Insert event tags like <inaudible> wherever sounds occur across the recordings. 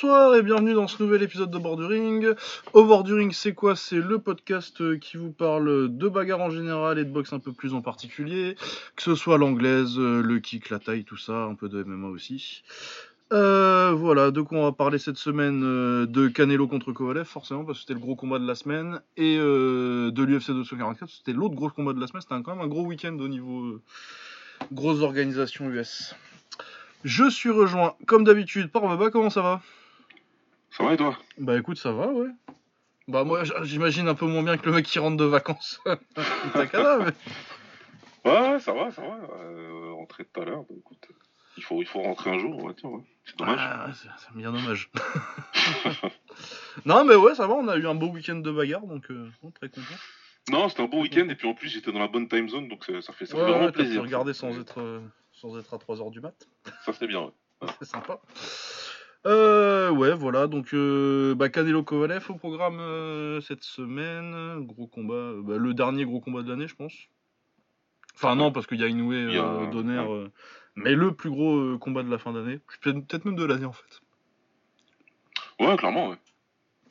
Bonsoir et bienvenue dans ce nouvel épisode de Borduring. Au Borduring, c'est quoi? C'est le podcast euh, qui vous parle de bagarre en général et de boxe un peu plus en particulier, que ce soit l'anglaise, euh, le kick, la taille, tout ça, un peu de MMA aussi. Euh, voilà, de quoi on va parler cette semaine de Canelo contre Kovalev, forcément, parce que c'était le gros combat de la semaine, et de l'UFC 244, c'était l'autre gros combat de la semaine, c'était quand même un gros week-end au niveau euh, grosse organisation US. Je suis rejoint, comme d'habitude, par Baba, comment ça va? Ça va et toi? Bah écoute, ça va, ouais. Bah moi, j'imagine un peu moins bien que le mec qui rentre de vacances. <laughs> Takada, mais... Ouais, ouais, ça va, ça va. Euh, rentré tout à l'heure, donc écoute, il faut, il faut rentrer un jour, on va dire. ouais. C'est dommage. Ah, c'est c'est bien dommage. <laughs> non mais ouais, ça va, on a eu un beau week-end de bagarre, donc euh, très content. Non, c'était un bon week-end, et puis en plus, j'étais dans la bonne time zone, donc ça, ça fait, ça Ouais, fait vraiment ouais, plaisir. regarder sans être, euh, sans être à 3h du mat. Ça serait bien, ouais. <laughs> C'est sympa. Euh, ouais, voilà, donc euh, bah, Canelo Kovalev au programme euh, cette semaine. Gros combat, euh, bah, le dernier gros combat de l'année, je pense. Enfin, non, parce qu'il y a Inoue, euh, Donner, euh, mais le plus gros combat de la fin d'année. Peut-être même de l'année en fait. Ouais, clairement, ouais.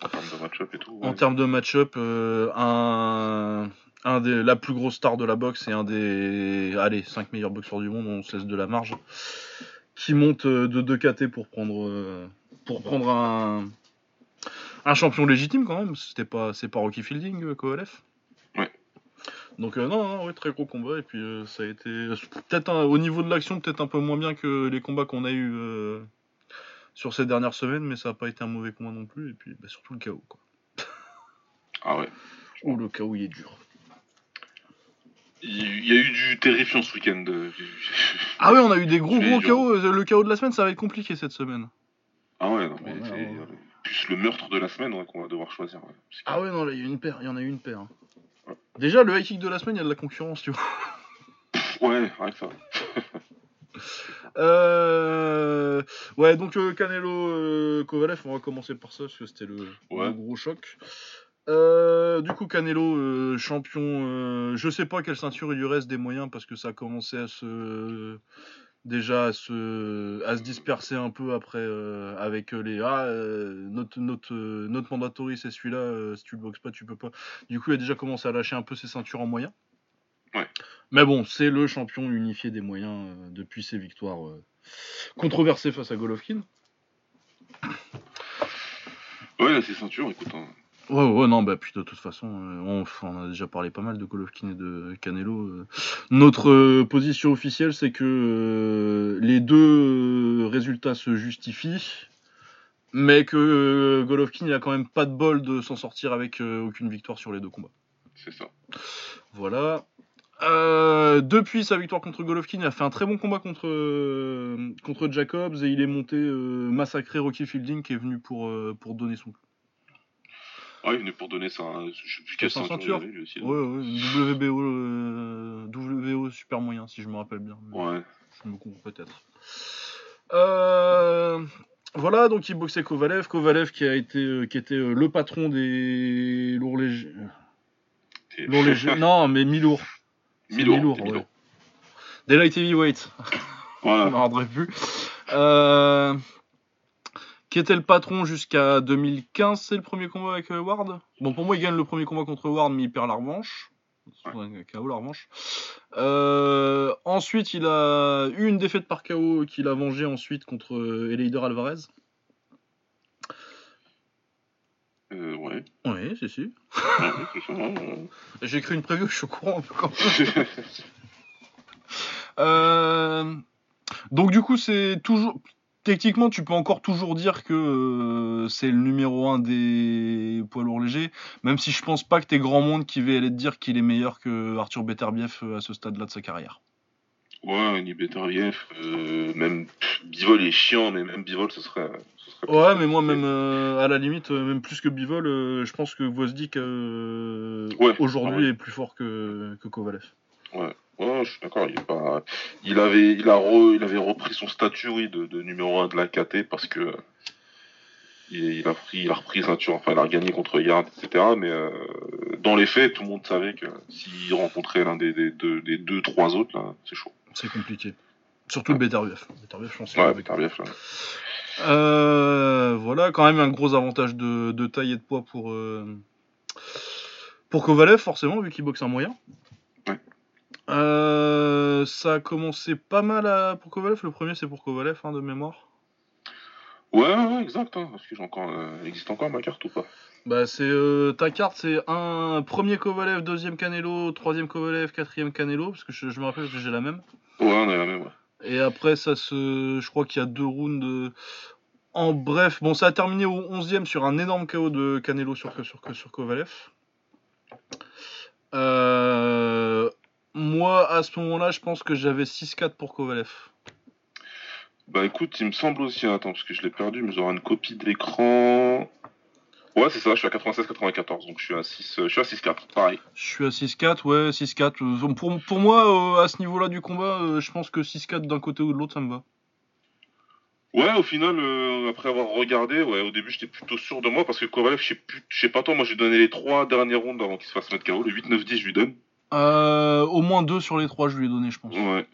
En termes de match-up et tout. En termes de match-up, un, un des, la plus grosse star de la boxe et un des allez, 5 meilleurs boxeurs du monde, on se laisse de la marge, qui monte euh, de 2 KT pour prendre, euh, pour prendre un, un champion légitime quand même. C'était pas, c'est pas Rocky Fielding, euh, Kovalev. Ouais. Donc euh, non, non, ouais, très gros combat et puis euh, ça a été peut-être au niveau de l'action peut-être un peu moins bien que les combats qu'on a eu euh, sur ces dernières semaines, mais ça n'a pas été un mauvais combat non plus et puis bah, surtout le chaos quoi. Ah ouais. Oh, le chaos, il est dur. Il y a eu du terrifiant ce week-end. euh, Ah ouais, on a eu des gros gros chaos. Euh, Le chaos de la semaine, ça va être compliqué cette semaine. Ah ouais, non, mais Ouais, plus le meurtre de la semaine ouais, qu'on va devoir choisir. ouais. Parce que- Ah ouais, non, là, il y a une paire. Il y en a eu une paire. hein. Ouais. Déjà, le high kick de la semaine, il y a de la concurrence, tu vois. Ouais, rien que ça. <laughs> Euh... Ouais, donc euh, Canelo euh, Kovalev, on va commencer par ça, parce que c'était le, Ouais. le gros choc. Euh, du coup, Canelo, euh, champion, euh, je sais pas quelle ceinture il lui reste des moyens, parce que ça a commencé à se... déjà à se, à se disperser un peu après euh, avec les ah notre notre notre mandatory c'est celui-là si tu le boxes pas tu peux pas du coup il a déjà commencé à lâcher un peu ses ceintures en moyen Ouais. mais bon c'est le champion unifié des moyens depuis ses victoires controversées face à Golovkin Ouais, là, c'est ceinture, écoute. hein. Ouais, ouais, non, bah, puis de toute façon, euh, on, a déjà parlé pas mal de Golovkin et de Canelo. euh. Notre euh, position officielle, c'est que les deux résultats se justifient, mais que Golovkin, il a quand même pas de bol de s'en sortir avec aucune victoire sur les deux combats. C'est ça. Voilà. Euh, depuis sa victoire contre Golovkin, il a fait un très bon combat contre, euh, contre Jacobs et il est monté euh, massacrer Rocky Fielding qui est venu pour, pour donner son Ah, il venait pour donner ça. hein, Je sais plus quelle sa ceinture il avait lui aussi. là. Ouais, ouais, WBO, euh, WBO super moyen, si je me rappelle bien. Mais Ouais. Je me comprends peut-être. Euh, voilà, donc il boxait Kovalev. Kovalev qui a été, euh, qui était euh, le patron des lourds légers. Lourds légers. <laughs> non, mais mi-lourd. Mi-lourd, mi-lourt, c'est ouais. mi-lourd. Des light heavyweight. Voilà. <laughs> m'en rendrai plus. Euh, qui était le patron jusqu'à 2015, c'est le premier combat avec euh, Ward? Bon, pour moi, il gagne le premier combat contre Ward, mais il perd la revanche. KO la revanche. Euh, ensuite, il a eu une défaite par KO qu'il a vengé ensuite contre euh, Eleider Alvarez. Euh, ouais. Oui, c'est ouais, ouais. <laughs> J'ai écrit une preview, je suis au courant un peu quand même. <laughs> Euh, donc du coup, c'est toujours techniquement, tu peux encore toujours dire que euh, c'est le numéro un des poids lourds légers, même si je pense pas que t'es grand monde qui va aller te dire qu'il est meilleur que Arthur Beterbiev euh, à ce stade-là de sa carrière. Ouais, ni Beterbiev, euh, même Bivol est chiant, mais même Bivol, ce serait. Ce serait Ouais, mais moi même euh, à la limite, même plus que Bivol, je pense que Ouais, aujourd'hui ouais. est plus fort que, que Kovalev. Ouais, ouais, je suis d'accord. Il, est pas... il, avait, il, a re- il avait repris son statut oui, de, de numéro 1 de la KT parce que il, a pris, il a repris ceinture, enfin il a gagné contre Yard, etc. Mais euh, dans les faits, tout le monde savait que s'il rencontrait l'un des, des deux, des deux, trois autres, là, c'est chaud. C'est compliqué. Surtout le. Beterbiev, je pense. Ouais, là. Euh, voilà, quand même un gros avantage de, de taille et de poids pour, euh, pour Kovalev, forcément, vu qu'il boxe un moyen. Ouais. Euh, ça a commencé pas mal à- pour Kovalev. Le premier, c'est pour Kovalev, hein, de mémoire. Ouais, ouais, exact. Hein, parce que j'ai encore, euh, existe encore ma carte ou pas? Bah, c'est euh, ta carte, c'est un premier Kovalev, deuxième Canelo, troisième Kovalev, quatrième Canelo, parce que je, je me rappelle que j'ai la même. Ouais, on est la même. Ouais. Et après, ça se. Je crois qu'il y a deux rounds. de- En bref, bon, ça a terminé au 11e sur un énorme KO de Canelo sur, sur, sur Kovalev. Euh, Moi, à ce moment-là, je pense que j'avais 6-4 pour Kovalev. Bah écoute, il me semble aussi, hein, attends, parce que je l'ai perdu, mais j'aurai une copie de l'écran. Ouais, c'est ça, je suis à 96-94, donc je suis à 6, euh, 6-4, pareil. Je suis à 6-4, ouais, 6-4. Euh, Pour, pour moi, euh, à ce niveau-là du combat, euh, je pense que 6-4 d'un côté ou de l'autre, ça me va. Ouais, au final, euh, après avoir regardé, ouais, au début j'étais plutôt sûr de moi, parce que Kovalev, je sais plus, je sais pas toi, moi j'ai donné les trois derniers rounds avant qu'il se fasse mettre KO, le 8, 9, 10, je lui donne. Euh, au moins 2 sur les 3, je lui ai donné, je pense. Ouais.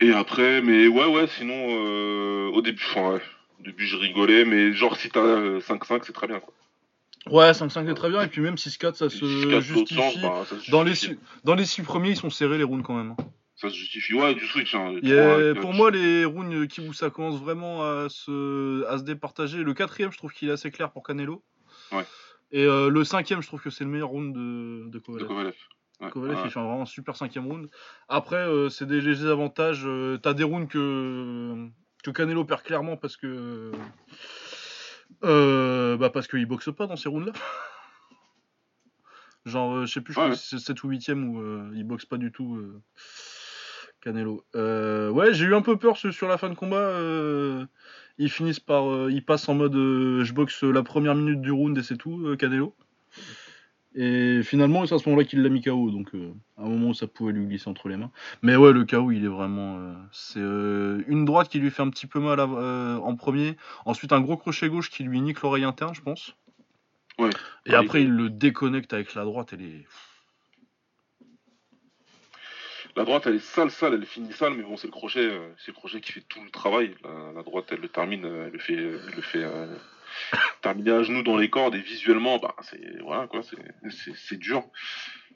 Et après, mais ouais, ouais, sinon, euh, au début, enfin, ouais, au début je rigolais, mais genre si t'as euh, 5-5, c'est très bien, quoi. Ouais, 5-5 c'est très bien, et puis même 6-4, ça se justifie. bah, ça se Dans les, justifie. six, dans les six premiers, ils sont serrés les rounds quand même. hein. Ça se justifie. Ouais, du switch. Hein, trois, pour moi, les rounds qui où ça commence vraiment à se, à se départager. Le quatrième, je trouve qu'il est assez clair pour Canelo. Ouais. Et euh, le cinquième, je trouve que c'est le meilleur round de, de de Kovalev. Kovalev. Ouais, Kovalev, ouais. il fait un vraiment super cinquième round. Après, euh, c'est des légers avantages. euh, T'as des rounds que, que Canelo perd clairement parce que. Euh, bah parce qu'il boxe pas dans ces rounds-là. Genre, euh, je sais plus, je crois que c'est 7 ou 8ème où euh, il boxe pas du tout. euh, Canelo. Euh, ouais, j'ai eu un peu peur ce- sur la fin de combat. euh, ils finissent par. euh, ils passent en mode euh, je boxe la première minute du round et c'est tout, euh, Canelo. Et finalement, c'est à ce moment-là qu'il l'a mis KO. Donc, euh, à un moment où ça pouvait lui glisser entre les mains. Mais ouais, le KO, il est vraiment. euh, c'est euh, une droite qui lui fait un petit peu mal à- en premier. Ensuite, un gros crochet gauche qui lui nique l'oreille interne, je pense. Ouais. Et Ouais, après, il- le déconnecte avec la droite. Elle est. La droite, elle est sale, sale, elle finit sale, mais bon, c'est le crochet, c'est le crochet qui fait tout le travail. La, la droite, elle le termine, elle le fait, elle le fait terminer à genoux dans les cordes et visuellement, bah, c'est voilà quoi, c'est, dur.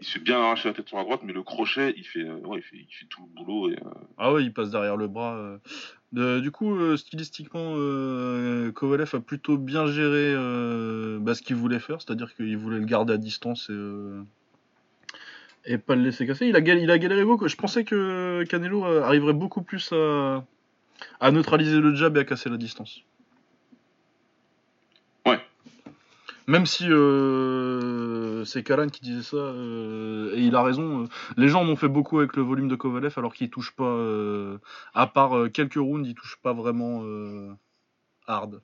Il se bien arracher la tête sur la droite, mais le crochet, il fait, euh, ouais, il fait, il fait tout le boulot et euh, Ah ouais, il passe derrière le bras. euh. Du coup, stylistiquement, Kovalev a plutôt bien géré bah, ce qu'il voulait faire, c'est-à-dire qu'il voulait le garder à distance et, et pas le laisser casser. Il a, galéré beaucoup. Je pensais que Canelo arriverait beaucoup plus à neutraliser le jab et à casser la distance. Ouais. Même si euh, c'est Kalan qui disait ça, euh, et il a raison, euh, les gens en ont fait beaucoup avec le volume de Kovalev alors qu'il touche pas, à part quelques rounds, il touche pas vraiment hard.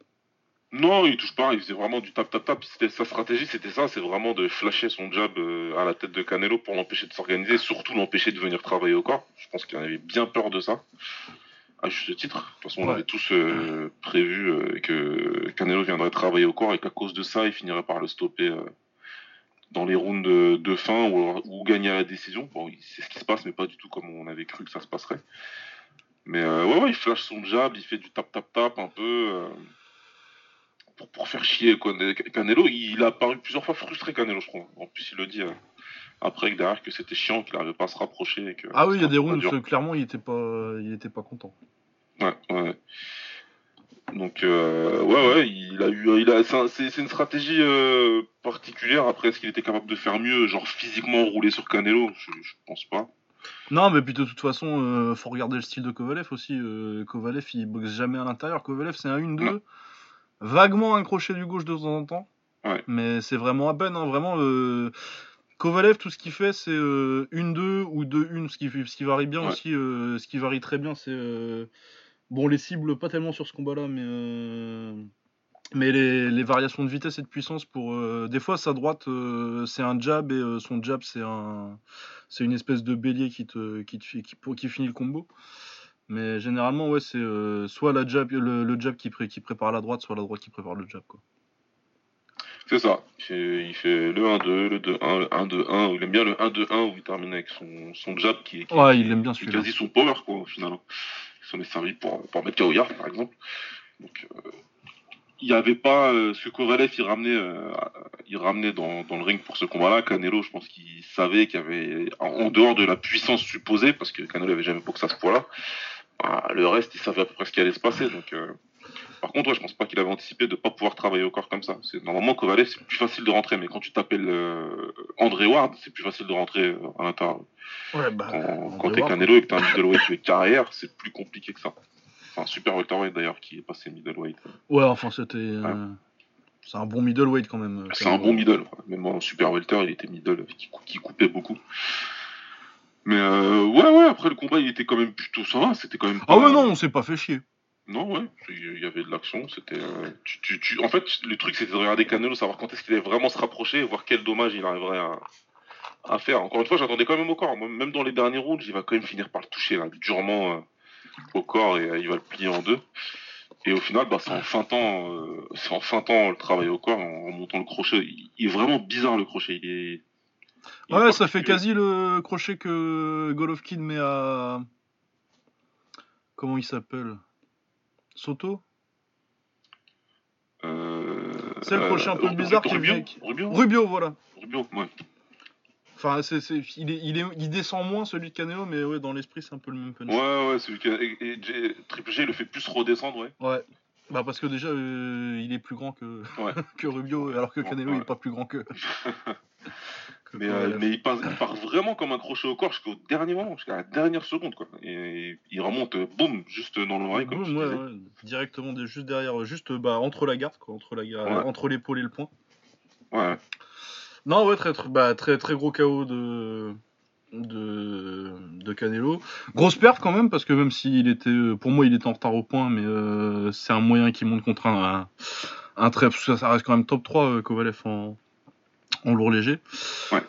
Non, il touche pas, il faisait vraiment du tap tap tap. C'était sa stratégie, c'était ça, c'est vraiment de flasher son jab à la tête de Canelo pour l'empêcher de s'organiser, surtout l'empêcher de venir travailler au corps. Je pense qu'il en avait bien peur de ça. À juste titre. De toute façon, on avait tous euh, prévu euh, que Canelo viendrait travailler au corps et qu'à cause de ça, il finirait par le stopper euh, dans les rounds de, de fin ou, ou gagner à la décision. Bon, il- c'est ce qui se passe, mais pas du tout comme on avait cru que ça se passerait. Mais ouais, ouais, il flash son jab, il fait du tap tap tap un peu. pour, pour faire chier. Canelo. Il a paru plusieurs fois frustré, Canelo, je crois. En plus, il le dit euh, après que derrière que c'était chiant, qu'il n'arrivait pas à se rapprocher. Et que Ah oui, il y a des rounds où clairement il était pas, il était pas content. Ouais, ouais. Donc, euh, ouais, ouais, il a eu. Il a, c'est un- c'est c'est une stratégie euh, particulière. Après, est-ce qu'il était capable de faire mieux, genre physiquement rouler sur Canelo? Je, je pense pas. Non, mais puis de toute façon, euh, faut regarder le style de Kovalev aussi. euh, Kovalev, il boxe jamais à l'intérieur. Kovalev, c'est un 1-2. Non. Vaguement un crochet du gauche de temps en temps. Ouais. Mais c'est vraiment à peine. hein, vraiment, euh, Kovalev, tout ce qu'il fait, c'est euh, 1-2 ou 2-1. Ce qui, ce qui varie bien Ouais. aussi. euh, ce qui varie très bien, c'est. euh, bon, les cibles, pas tellement sur ce combat-là, mais. euh, mais les, les variations de vitesse et de puissance pour euh, des fois sa droite euh, c'est un jab et euh, son jab c'est un c'est une espèce de bélier qui te qui te fi- qui, pour- qui finit le combo mais généralement ouais c'est euh, soit la jab le, le jab qui, pré- qui prépare la droite soit la droite qui prépare le jab quoi C'est ça. Il fait, le 1-2, le 2-1, le 1-2-1. Il aime bien le 1-2-1 où il termine avec son, son jab qui est, qui, Ouais, il aime bien qui est celui-là. quasi son power, quoi, au final. hein. Il s'en est servi pour, pour mettre KO Yard, par exemple. Donc, euh, il n'y avait pas euh, ce que Kovalev il ramenait, euh, il ramenait dans, dans le ring pour ce combat-là. Canelo, je pense qu'il savait qu'il y avait, en, dehors de la puissance supposée, parce que Canelo avait jamais boxé à ce point-là, bah, le reste, il savait à peu près ce qui allait se passer. Donc, euh, par contre, ouais, je pense pas qu'il avait anticipé de pas pouvoir travailler au corps comme ça. C'est normalement Kovalev, c'est plus facile de rentrer, mais quand tu t'appelles euh, André Ward, c'est plus facile de rentrer euh, à l'intérieur. Ouais, bah. Quand, quand t'es. Canelo et que t'as un middleweight de carrière, c'est plus compliqué que ça. Enfin, super welterweight d'ailleurs qui est passé middleweight. Ouais, enfin, c'était. euh, C'est un bon middleweight quand même. C'est un bon middle. Même en super welter, il était middle qui, cou- qui coupait beaucoup. Mais euh, ouais, ouais, après le combat, il était quand même plutôt ça va. C'était quand même. Ah pas- ouais, non, on s'est pas fait chier. Non, ouais, il y avait de l'action. C'était. euh, tu, tu, tu- En fait, le truc, c'était de regarder Canelo, savoir quand est-ce qu'il allait vraiment se rapprocher, et voir quel dommage il arriverait à, à faire. Encore une fois, j'attendais quand même au corps. Même dans les derniers rounds, il va quand même finir par le toucher là, durement euh, au corps et euh, il va le plier en deux. Et au final, bah, c'est en feintant, euh, c'est en feintant le travail au corps, en remontant le crochet. Il, il est vraiment bizarre le crochet. Il est. il est Ouais, ça fait quasi le crochet que Golovkin met à. Comment il s'appelle? Soto Euh, C'est le crochet un peu bizarre qui Rubio, vient- Rubio, Rubio, voilà. Rubio, ouais. Enfin, c'est, c'est- il, est, il, est, il descend moins celui de Canelo, mais ouais, dans l'esprit, c'est un peu le même punch. Ouais, ouais, celui a- et, et Triple G le fait plus redescendre, ouais. Ouais. Bah parce que déjà, euh, il est plus grand que, Ouais. <laughs> que Rubio, alors que Canelo, Ouais. il est pas plus grand que. <laughs> Mais, euh, mais il, part vraiment comme un crochet au corps jusqu'au dernier moment, jusqu'à la dernière seconde, quoi. Et il remonte, euh, boum, juste dans l'oreille, comme Boum, tu ouais, directement de- juste derrière, juste bah, entre la garde, quoi, entre, la, gar- Ouais. entre l'épaule et le poing. Ouais. Non, ouais, très, très, bah, très, très gros KO de, de, de Canelo. Grosse perte quand même, parce que même s'il était, euh, pour moi, il était en retard au point, mais euh, c'est un moyen qui monte contre un, un, un très, que ça reste quand même top 3, euh, Kovalev en, en lourd léger. Ouais.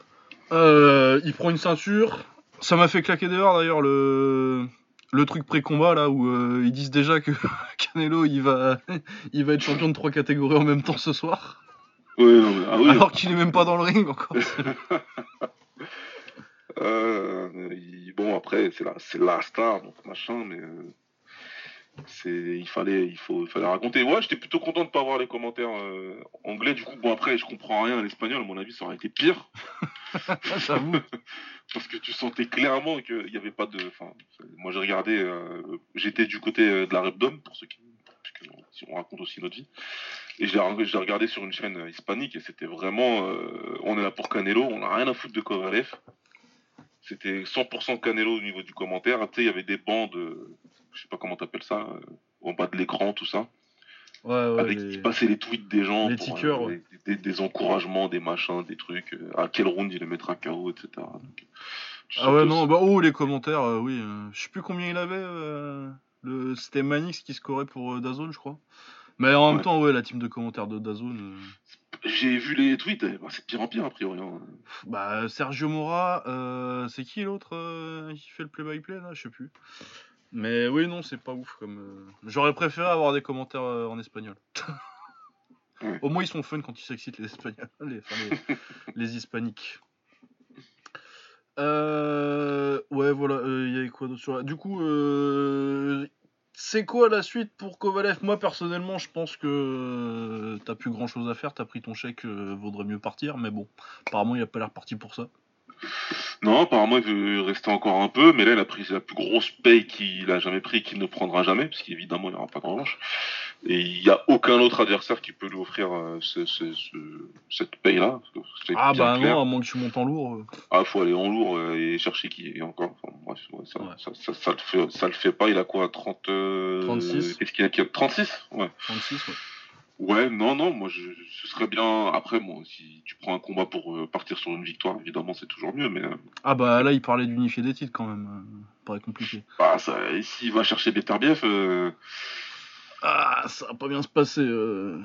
Euh, il prend une ceinture. Ça m'a fait claquer dehors d'ailleurs le, le truc pré-combat là où euh, ils disent déjà que <laughs> Canelo il va, <laughs> il va être champion de trois catégories en même temps ce soir. Ouais, non, mais- ah oui. Alors qu'il est même pas dans le ring encore. <laughs> Euh, bon, après, c'est la, c'est la star, donc machin, mais. Il fallait, il faut, il fallait raconter. Ouais, j'étais plutôt content de pas voir les commentaires euh, anglais. Du coup, bon après, je comprends rien à l'espagnol. À mon avis, ça aurait été pire. <laughs> J'avoue. <laughs> parce que tu sentais clairement qu'il n'y avait pas de. Enfin, moi j'ai regardé, euh, j'étais du côté euh, de la Repdom, pour ceux qui. si on raconte aussi notre vie. Et j'ai regardé sur une chaîne hispanique et c'était vraiment. on est là pour Canelo, on n'a rien à foutre de Kovalev. C'était 100% Canelo au niveau du commentaire. Tu sais, il y avait des bandes, euh, je sais pas comment t'appelles ça, euh, en bas de l'écran, tout ça. Ouais, ouais, avec les- qui passaient les tweets des gens. les pour, tickers, euh, ouais. des, des- des encouragements, des machins, des trucs. euh, à quel round il le mettra KO, etc. Donc, Ah ouais, non, bah oh, les commentaires, euh, oui. je sais plus combien il avait. le... C'était Manix qui scorait pour Dazone, je crois. Mais en même temps, ouais, la team de commentaires de Dazone. J'ai vu les tweets, eh, bah, c'est pire en pire a priori. hein. Bah, Sergio Mora, euh, c'est qui l'autre euh, qui fait le play-by-play là? Je sais plus. Mais oui, non, c'est pas ouf. comme. euh, J'aurais préféré avoir des commentaires en espagnol. <laughs> Ouais. Au moins, ils sont fun quand ils s'excitent, les espagnols, les, enfin, les, <laughs> les hispaniques. Ouais, voilà, il y avait quoi d'autre sur la... Du coup, c'est quoi la suite pour Kovalev? Moi, personnellement, je pense que euh, t'as plus grand chose à faire, t'as pris ton chèque, euh, vaudrait mieux partir, mais bon, apparemment, il a pas l'air parti pour ça. Non, apparemment il veut rester encore un peu, mais là il a pris la plus grosse paye qu'il a jamais pris, et qu'il ne prendra jamais, parce qu'évidemment il n'y aura pas de revanche. Et il n'y a aucun autre adversaire qui peut lui offrir euh, ce- ce- ce- cette paye-là. Ah bah clair. non, à moins que tu montes en lourd. euh. Ah, faut aller en lourd euh, et chercher qui est encore. Enfin, bref, ouais, ça, Ouais. Ça, ça, ça le fait, ça le fait pas. Il a quoi 30, euh, 36. Qu'est-ce qu'il a, qu'il a 36 Ouais. 36, ouais. Ouais, non, non, moi, je, ce serait bien. Après, moi, si tu prends un combat pour euh, partir sur une victoire, évidemment, c'est toujours mieux. Mais euh, Ah bah là, il parlait d'unifier des titres quand même. euh, paraît compliqué. bah, ça, s'il va chercher Beterbiev, euh, Ah, ça va pas bien se passer. euh.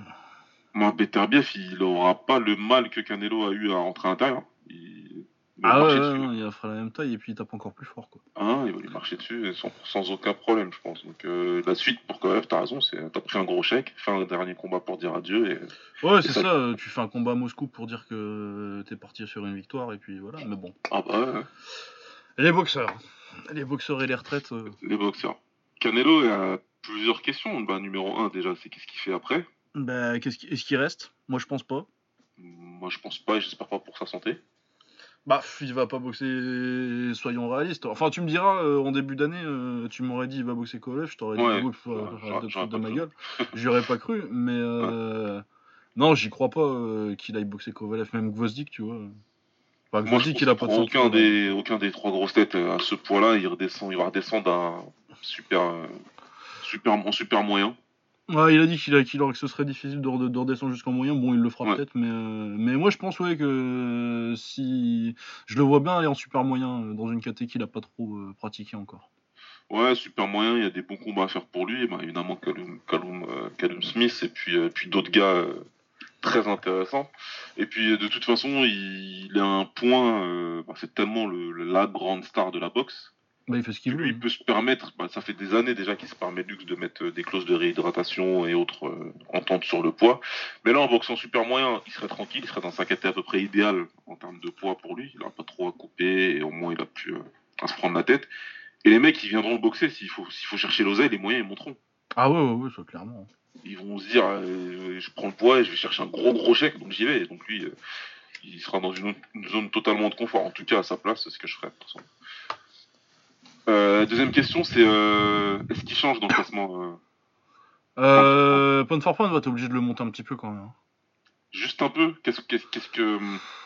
moi, Beterbiev, il aura pas le mal que Canelo a eu à rentrer à l'intérieur. Il- Ah ouais, ouais, non, il fera la même taille et puis il tape encore plus fort quoi. Hein, il va lui marcher dessus sans, sans aucun problème, je pense. Donc euh, la suite pour KF, t'as raison, c'est t'as pris un gros chèque, fais un dernier combat pour dire adieu et Ouais, c'est ça- ça, euh, tu fais un combat à Moscou pour dire que t'es parti sur une victoire et puis voilà, mais bon. ah bah ouais, Les boxeurs. Les boxeurs et les retraites. euh, les boxeurs. Canelo a plusieurs questions. Bah, numéro 1 déjà, c'est qu'est-ce qu'il fait après? Bah, qu'est-ce qui... est-ce qu'il reste? Moi je pense pas. Moi je pense pas et j'espère pas pour sa santé. Bah, il va pas boxer, soyons réalistes. Enfin, tu me diras, euh, en début d'année, euh, tu m'aurais dit il va boxer Kovalev, je t'aurais Ouais, dit, ouf, ouais, euh, j'aurais- arrête de ma gueule. J'aurais pas cru, mais euh, non, j'y crois pas qu'il aille boxer Kovalev, même Gvozdik, tu vois. Enfin, Gvozdik, il a pas de aucun des, aucun des trois grosses têtes à ce poids-là, il redescend, il va redescendre à un super, super, en super moyen. Ouais, il a dit qu'il a, qu'il que ce serait difficile de, red- de redescendre jusqu'en moyen. Bon, il le fera Ouais. peut-être, mais, euh, mais moi je pense ouais, que euh, si. Je le vois bien aller en super moyen euh, dans une caté qu'il a pas trop euh, pratiqué encore. Ouais, super moyen, il y a des bons combats à faire pour lui. Et ben, évidemment, Callum Smith et puis, euh, puis d'autres gars très intéressants. Et puis, de toute façon, il, il a un point, bah, c'est tellement le, le- la grande star de la boxe. Bah, il fait ce qu'il que veut. lui, il peut se permettre, bah, ça fait des années déjà qu'il se permet luxe de mettre euh, des clauses de réhydratation et autres euh, ententes sur le poids. Mais là, en boxant super moyen, il serait tranquille, il serait dans sa caté à peu près idéale en termes de poids pour lui. Il n'a pas trop à couper et au moins il a pu euh, à se prendre la tête. Et les mecs, ils viendront le boxer. S'il faut, s'il faut chercher l'oseille, les moyens, ils monteront. Ah ouais, ouais, ouais, ça clairement. Ils vont se dire, euh, je prends le poids et je vais chercher un gros gros chèque, donc j'y vais. Et donc lui, il sera dans une, autre- une zone totalement de confort. En tout cas, à sa place, c'est ce que je ferais. Euh, deuxième question, c'est euh, est-ce qu'il change dans le classement euh, Euh, point for point, va t'es obligé de le monter un petit peu quand même. hein. Juste un peu Qu'est-ce que.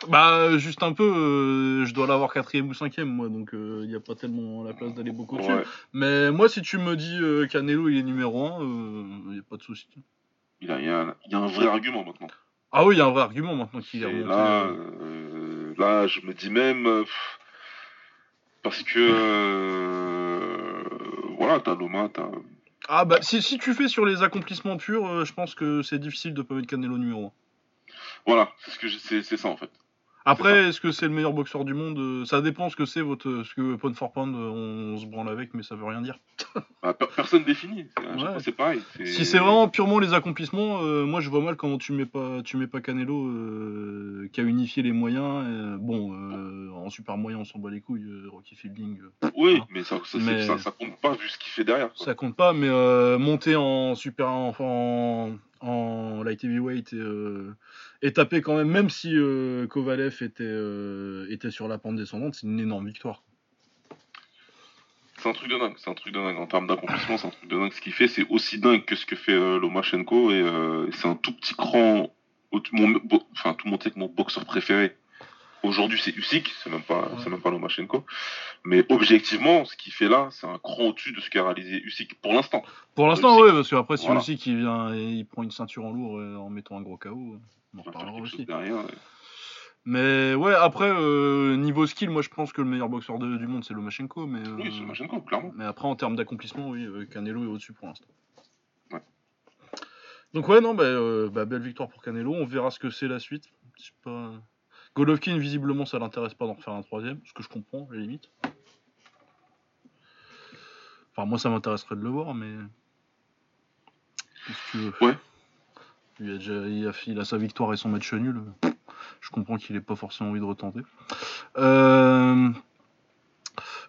Bah, juste un peu, euh, je dois l'avoir quatrième ou cinquième, moi, donc il n'y a pas tellement la place d'aller beaucoup dessus. ouais, Mais moi, si tu me dis euh, Canelo, il est numéro 1, il n'y a pas de souci. il, a, y a y a un vrai argument maintenant. Ah oui, il y a un vrai argument maintenant qu'il est remonté. là, là, je me dis même. pff, parce que. Voilà, t'as Loma, t'as. Ah bah, si, si tu fais sur les accomplissements purs, euh, je pense que c'est difficile de pas mettre Canelo numéro 1. Voilà, c'est ce que c'est ça en fait. Après, est-ce que c'est le meilleur boxeur du monde Euh, Ça dépend ce que c'est, votre, ce que pound for pound, euh, on, se branle avec, mais ça veut rien dire. <laughs> Bah, per- personne définit. C'est Ouais. c'est pareil. Si c'est vraiment purement les accomplissements, euh, moi je vois mal comment tu mets pas, tu mets pas Canelo euh, qui a unifié les moyens. euh, bon, euh, en super moyen, on s'en bat les couilles. euh, Rocky Fielding, euh, Oui, Hein. mais, ça, ça, c'est- Mais- ça, ça compte pas vu ce qu'il fait derrière. quoi. ça compte pas, mais euh, monter en super, en, en, en light heavyweight et, euh, et taper quand même, même si euh, Kovalev était, euh, était sur la pente descendante, c'est une énorme victoire. C'est un truc de dingue. C'est un truc de dingue. En termes d'accomplissement, c'est un truc de dingue. Ce qu'il fait, c'est aussi dingue que ce que fait euh, Lomachenko. Et c'est un tout petit cran. enfin, tout le monde sait que mon boxeur préféré aujourd'hui, c'est Usyk. C'est même pas, c'est même pas Lomachenko. Mais objectivement, ce qu'il fait là, c'est un cran au-dessus de ce qu'a réalisé Usyk pour l'instant. Pour l'instant, Usyk. oui, parce qu'après, si Voilà. aussi qui vient et il prend une ceinture en lourd euh, en mettant un gros KO, on en reparlera aussi. derrière. Mais ouais, après, euh, niveau skill, moi je pense que le meilleur boxeur de- du monde c'est Lomachenko. Mais, euh, Oui, c'est Lomachenko, clairement. mais après, en termes d'accomplissement, oui, Canelo est au-dessus pour l'instant. Ouais. Donc, ouais, non, bah, euh, bah, belle victoire pour Canelo. On verra ce que c'est la suite. Je sais pas. Golovkin, visiblement, ça l'intéresse pas d'en refaire un troisième, ce que je comprends, à la limite. Enfin, moi, ça m'intéresserait de le voir, mais. Qu'est-ce que tu veux Ouais. Il a, déjà, il, a, il a sa victoire et son match nul. Je comprends qu'il ait pas forcément envie de retenter. Euh,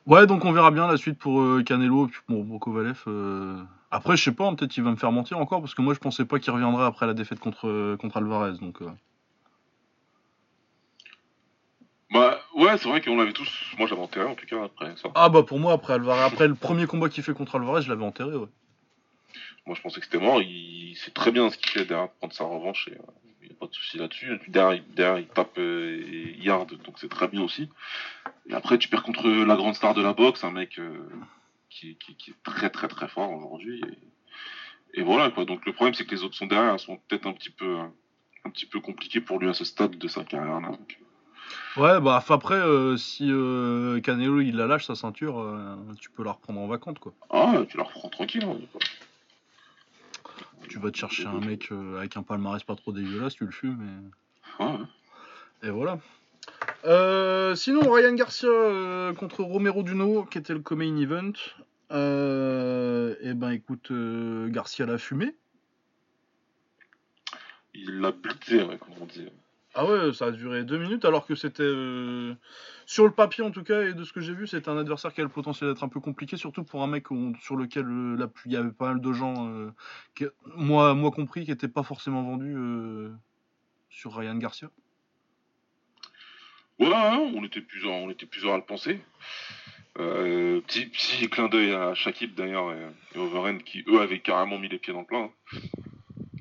Ouais, donc on verra bien la suite pour euh, Canelo et puis pour, pour Kovalev. euh. Après, je sais pas, hein, peut-être qu'il va me faire mentir encore parce que moi je pensais pas qu'il reviendrait après la défaite contre, contre Alvarez. Donc, euh. Bah, ouais, c'est vrai qu'on l'avait tous. Moi, j'avais enterré en tout cas après ça. Ah bah pour moi, après Alvarez, après le premier combat qu'il fait contre Alvarez, je l'avais enterré. Ouais. Moi, je pensais que c'était mort. Il sait très bien ce qu'il fait derrière, prendre sa revanche. Et, euh, il n'y a pas de souci là-dessus. Derrière, il- derrière, il tape euh, et yard, donc c'est très bien aussi. Et après, tu perds contre la grande star de la boxe, un mec euh, qui, qui- qui est très très très fort aujourd'hui. Et, et voilà quoi. Donc le problème, c'est que les autres sont derrière, sont peut-être un petit peu un petit peu compliqués pour lui à ce stade de sa carrière. là. Donc, Ouais, bah enfin, après, euh, si euh, Canelo il la lâche sa ceinture, euh, tu peux la reprendre en vacante quoi. ah, tu la reprends tranquille. hein, quoi. Tu vas te chercher un mec euh, avec un palmarès pas trop dégueulasse, tu le fumes et, Ouais, ouais. et voilà. Euh, sinon, Ryan Garcia euh, contre Romero Duno, qui était le co-main event. Euh, et ben écoute, euh, Garcia l'a fumé. Il l'a buté, ouais, comme on dit. Ah ouais, ça a duré deux minutes alors que c'était euh, sur le papier en tout cas et de ce que j'ai vu, c'était un adversaire qui a le potentiel d'être un peu compliqué, surtout pour un mec sur lequel euh, il y avait pas mal de gens, euh, moi, moi compris, qui n'étaient pas forcément vendus sur Ryan Garcia. Ouais, on était plusieurs, on était plusieurs à le penser. Petit, petit clin d'œil à Shakib d'ailleurs et, et Overend qui eux avaient carrément mis les pieds dans le plat. hein.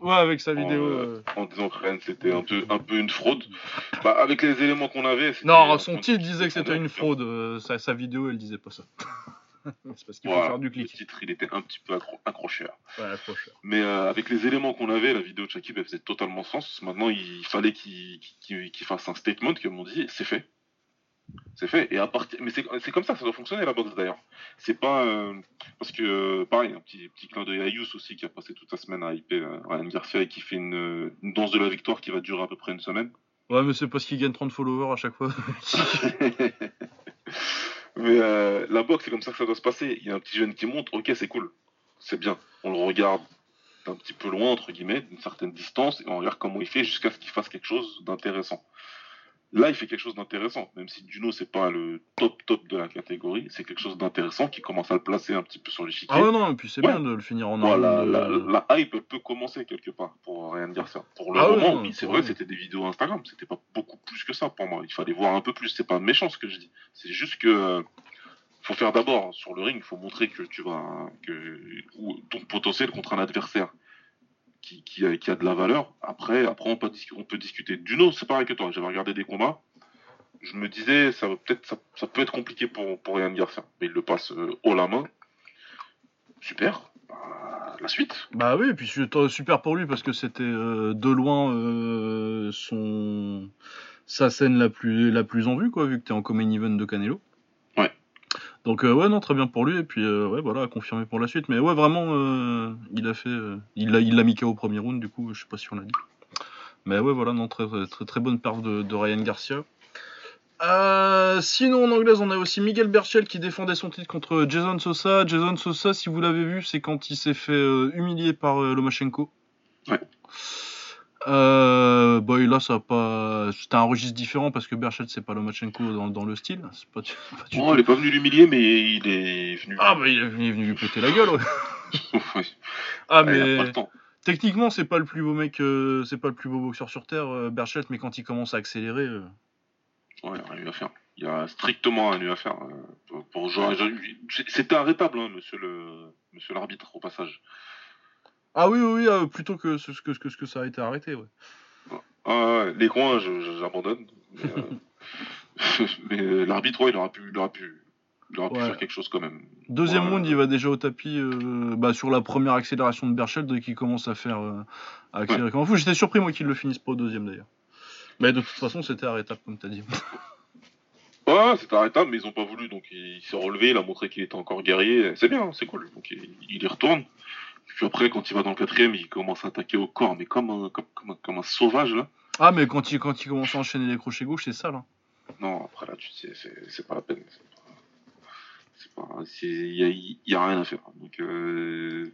Ouais, avec sa vidéo. euh, euh. en disant que Rennes c'était un peu, un peu une fraude. Bah, avec les éléments qu'on avait. Non, son titre disait que c'était une fraude, euh, sa, sa vidéo elle disait pas ça. <laughs> C'est parce qu'il faut Voilà, faire du le clic. titre il était un petit peu accro- accrocheur. Ouais, trop cher. Mais euh, avec les éléments qu'on avait, la vidéo de Shakib elle faisait totalement sens. Maintenant il fallait qu'il fasse un statement, comme on dit, c'est fait. C'est fait. Et à partir, mais c'est comme ça, ça doit fonctionner la boxe d'ailleurs. C'est pas euh, parce que euh, pareil, un petit petit clin d'œil à Yous aussi qui a passé toute sa semaine à hyper euh, Ryan Garcia et qui fait une, une danse de la victoire qui va durer à peu près une semaine. Ouais, mais c'est parce qu'il gagne 30 followers à chaque fois. <laughs> Mais euh, la boxe, c'est comme ça que ça doit se passer. Il y a un petit jeune qui monte, ok, c'est cool. C'est bien. On le regarde d'un petit peu loin, entre guillemets, d'une certaine distance, et on regarde comment il fait jusqu'à ce qu'il fasse quelque chose d'intéressant. Là, il fait quelque chose d'intéressant, même si Juno, c'est pas le top top de la catégorie, c'est quelque chose d'intéressant qui commence à le placer un petit peu sur l'échiquier. ah ouais, non, et puis c'est Ouais. bien de le finir en Voilà, la, euh, la- la hype peut commencer quelque part pour Ryan Garcia. Pour le Ah moment, oui, c'est vrai c'était des vidéos Instagram, c'était pas beaucoup plus que ça pour moi. Il fallait voir un peu plus, c'est pas méchant ce que je dis. C'est juste que euh, faut faire d'abord sur le ring, il faut montrer que tu vas que ou ton potentiel contre un adversaire qui, qui, a, de la valeur. Après, après on peut, on peut discuter. Duno, c'est pareil que toi. J'avais regardé des combats. Je me disais, ça peut être compliqué pour, pour Ryan Garcia. Mais il le passe euh, haut la main. Super. Bah, la suite. Bah oui, et puis super pour lui parce que c'était euh, de loin euh, son sa scène la plus la plus en vue vu que t'es en common event de Canelo. Donc euh, ouais non très bien pour lui et puis euh, ouais voilà confirmé pour la suite mais ouais vraiment euh, il a fait il l'a il mis au premier round du coup je sais pas si on l'a dit mais ouais voilà non très très bonne perf de, de Ryan Garcia. Sinon en anglaise on a aussi Miguel Berchel qui défendait son titre contre Jason Sosa. Jason Sosa si vous l'avez vu c'est quand il s'est fait humilier par Lomachenko. Euh, bah, là ça a pas c'était un registre différent parce que Berchel c'est pas Lomachenko dans, dans le style. C'est pas, du- pas du Oh, tout- il est pas venu l'humilier, mais il est venu. Ah bah il est venu, il est venu lui péter la gueule. Ouais. <laughs> Ouais. Ah Il a pas mais le temps. techniquement c'est pas le plus beau mec, euh, c'est pas le plus beau boxeur sur terre euh, Berchelt mais quand il commence à accélérer. euh, Ouais, il y a rien à faire. Il y a strictement rien à faire. euh, pour, pour genre, genre, c'était arrêtable, hein, monsieur le, monsieur l'arbitre, au passage. Ah oui oui, oui euh, plutôt que ce que, que ce que ça a été arrêté ouais. Ah, ouais, les coins, j'abandonne. Mais, euh, <laughs> mais, euh, l'arbitre, ouais, il aurait pu, il pu, il pu Ouais. faire quelque chose quand même. Deuxième round, il va déjà au tapis bah, sur la première accélération de Berchelt qui commence à faire à accélérer comme un fou. J'étais surpris moi qu'il le finisse pas au deuxième d'ailleurs. Mais de toute façon, c'était arrêtable comme t'as dit. Ouais, c'était arrêtable, mais ils ont pas voulu, donc il, il s'est relevé, il a montré qu'il était encore guerrier. C'est bien, c'est cool. Donc il, il y retourne. Puis après, quand il va dans le quatrième, il commence à attaquer au corps, mais comme un, comme, comme un, comme un sauvage là. Ah mais quand il quand il commence à enchaîner les crochets gauche, c'est ça là. Non, après là, tu sais, c'est pas la peine. C'est pas. Il y a, il y a rien à faire. Donc, euh,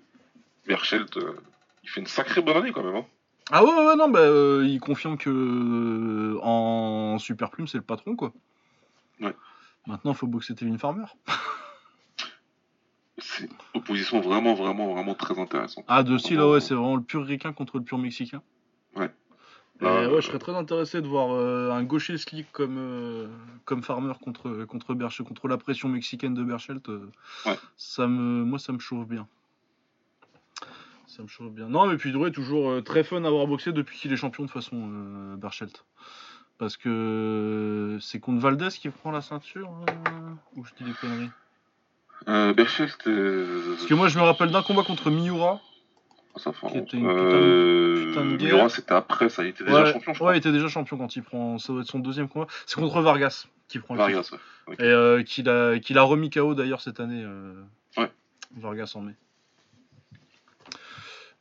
Berchelt, euh, il fait une sacrée bonne année quand même. Hein. Ah ouais ouais non bah euh, il confirme que euh, en super plume c'est le patron quoi. Ouais. Maintenant faut boxer Tevin Farmer. <laughs> C'est une opposition vraiment, vraiment, vraiment très intéressante. Ah de style ouais c'est vraiment le pur ricain contre le pur mexicain. Ouais. Et Là, ouais, je serais très intéressé de voir euh, un gaucher slick comme, euh, comme Farmer contre, contre, contre la pression mexicaine de Berchelt. euh, Ouais. ça me, moi, ça me chauffe bien. Ça me chauffe bien. Non, mais puis ouais, toujours euh, très fun à avoir boxé depuis qu'il est champion de façon, euh, Berchelt. Parce que euh, c'est contre Valdez qui prend la ceinture euh, Ou je dis des conneries? Euh, Berchelt, euh, Parce que moi, je me rappelle d'un combat contre Miura. ça qui était une putain de- Euh, putain de guerre. Miura, c'était après, ça, il était déjà ouais, champion, je ouais, il était déjà champion quand il prend. Ça doit être son deuxième combat. C'est contre Vargas qui prend le titre. Vargas, ouais. Et euh, qu'il a, remis KO d'ailleurs cette année. euh, Ouais. Vargas en mai.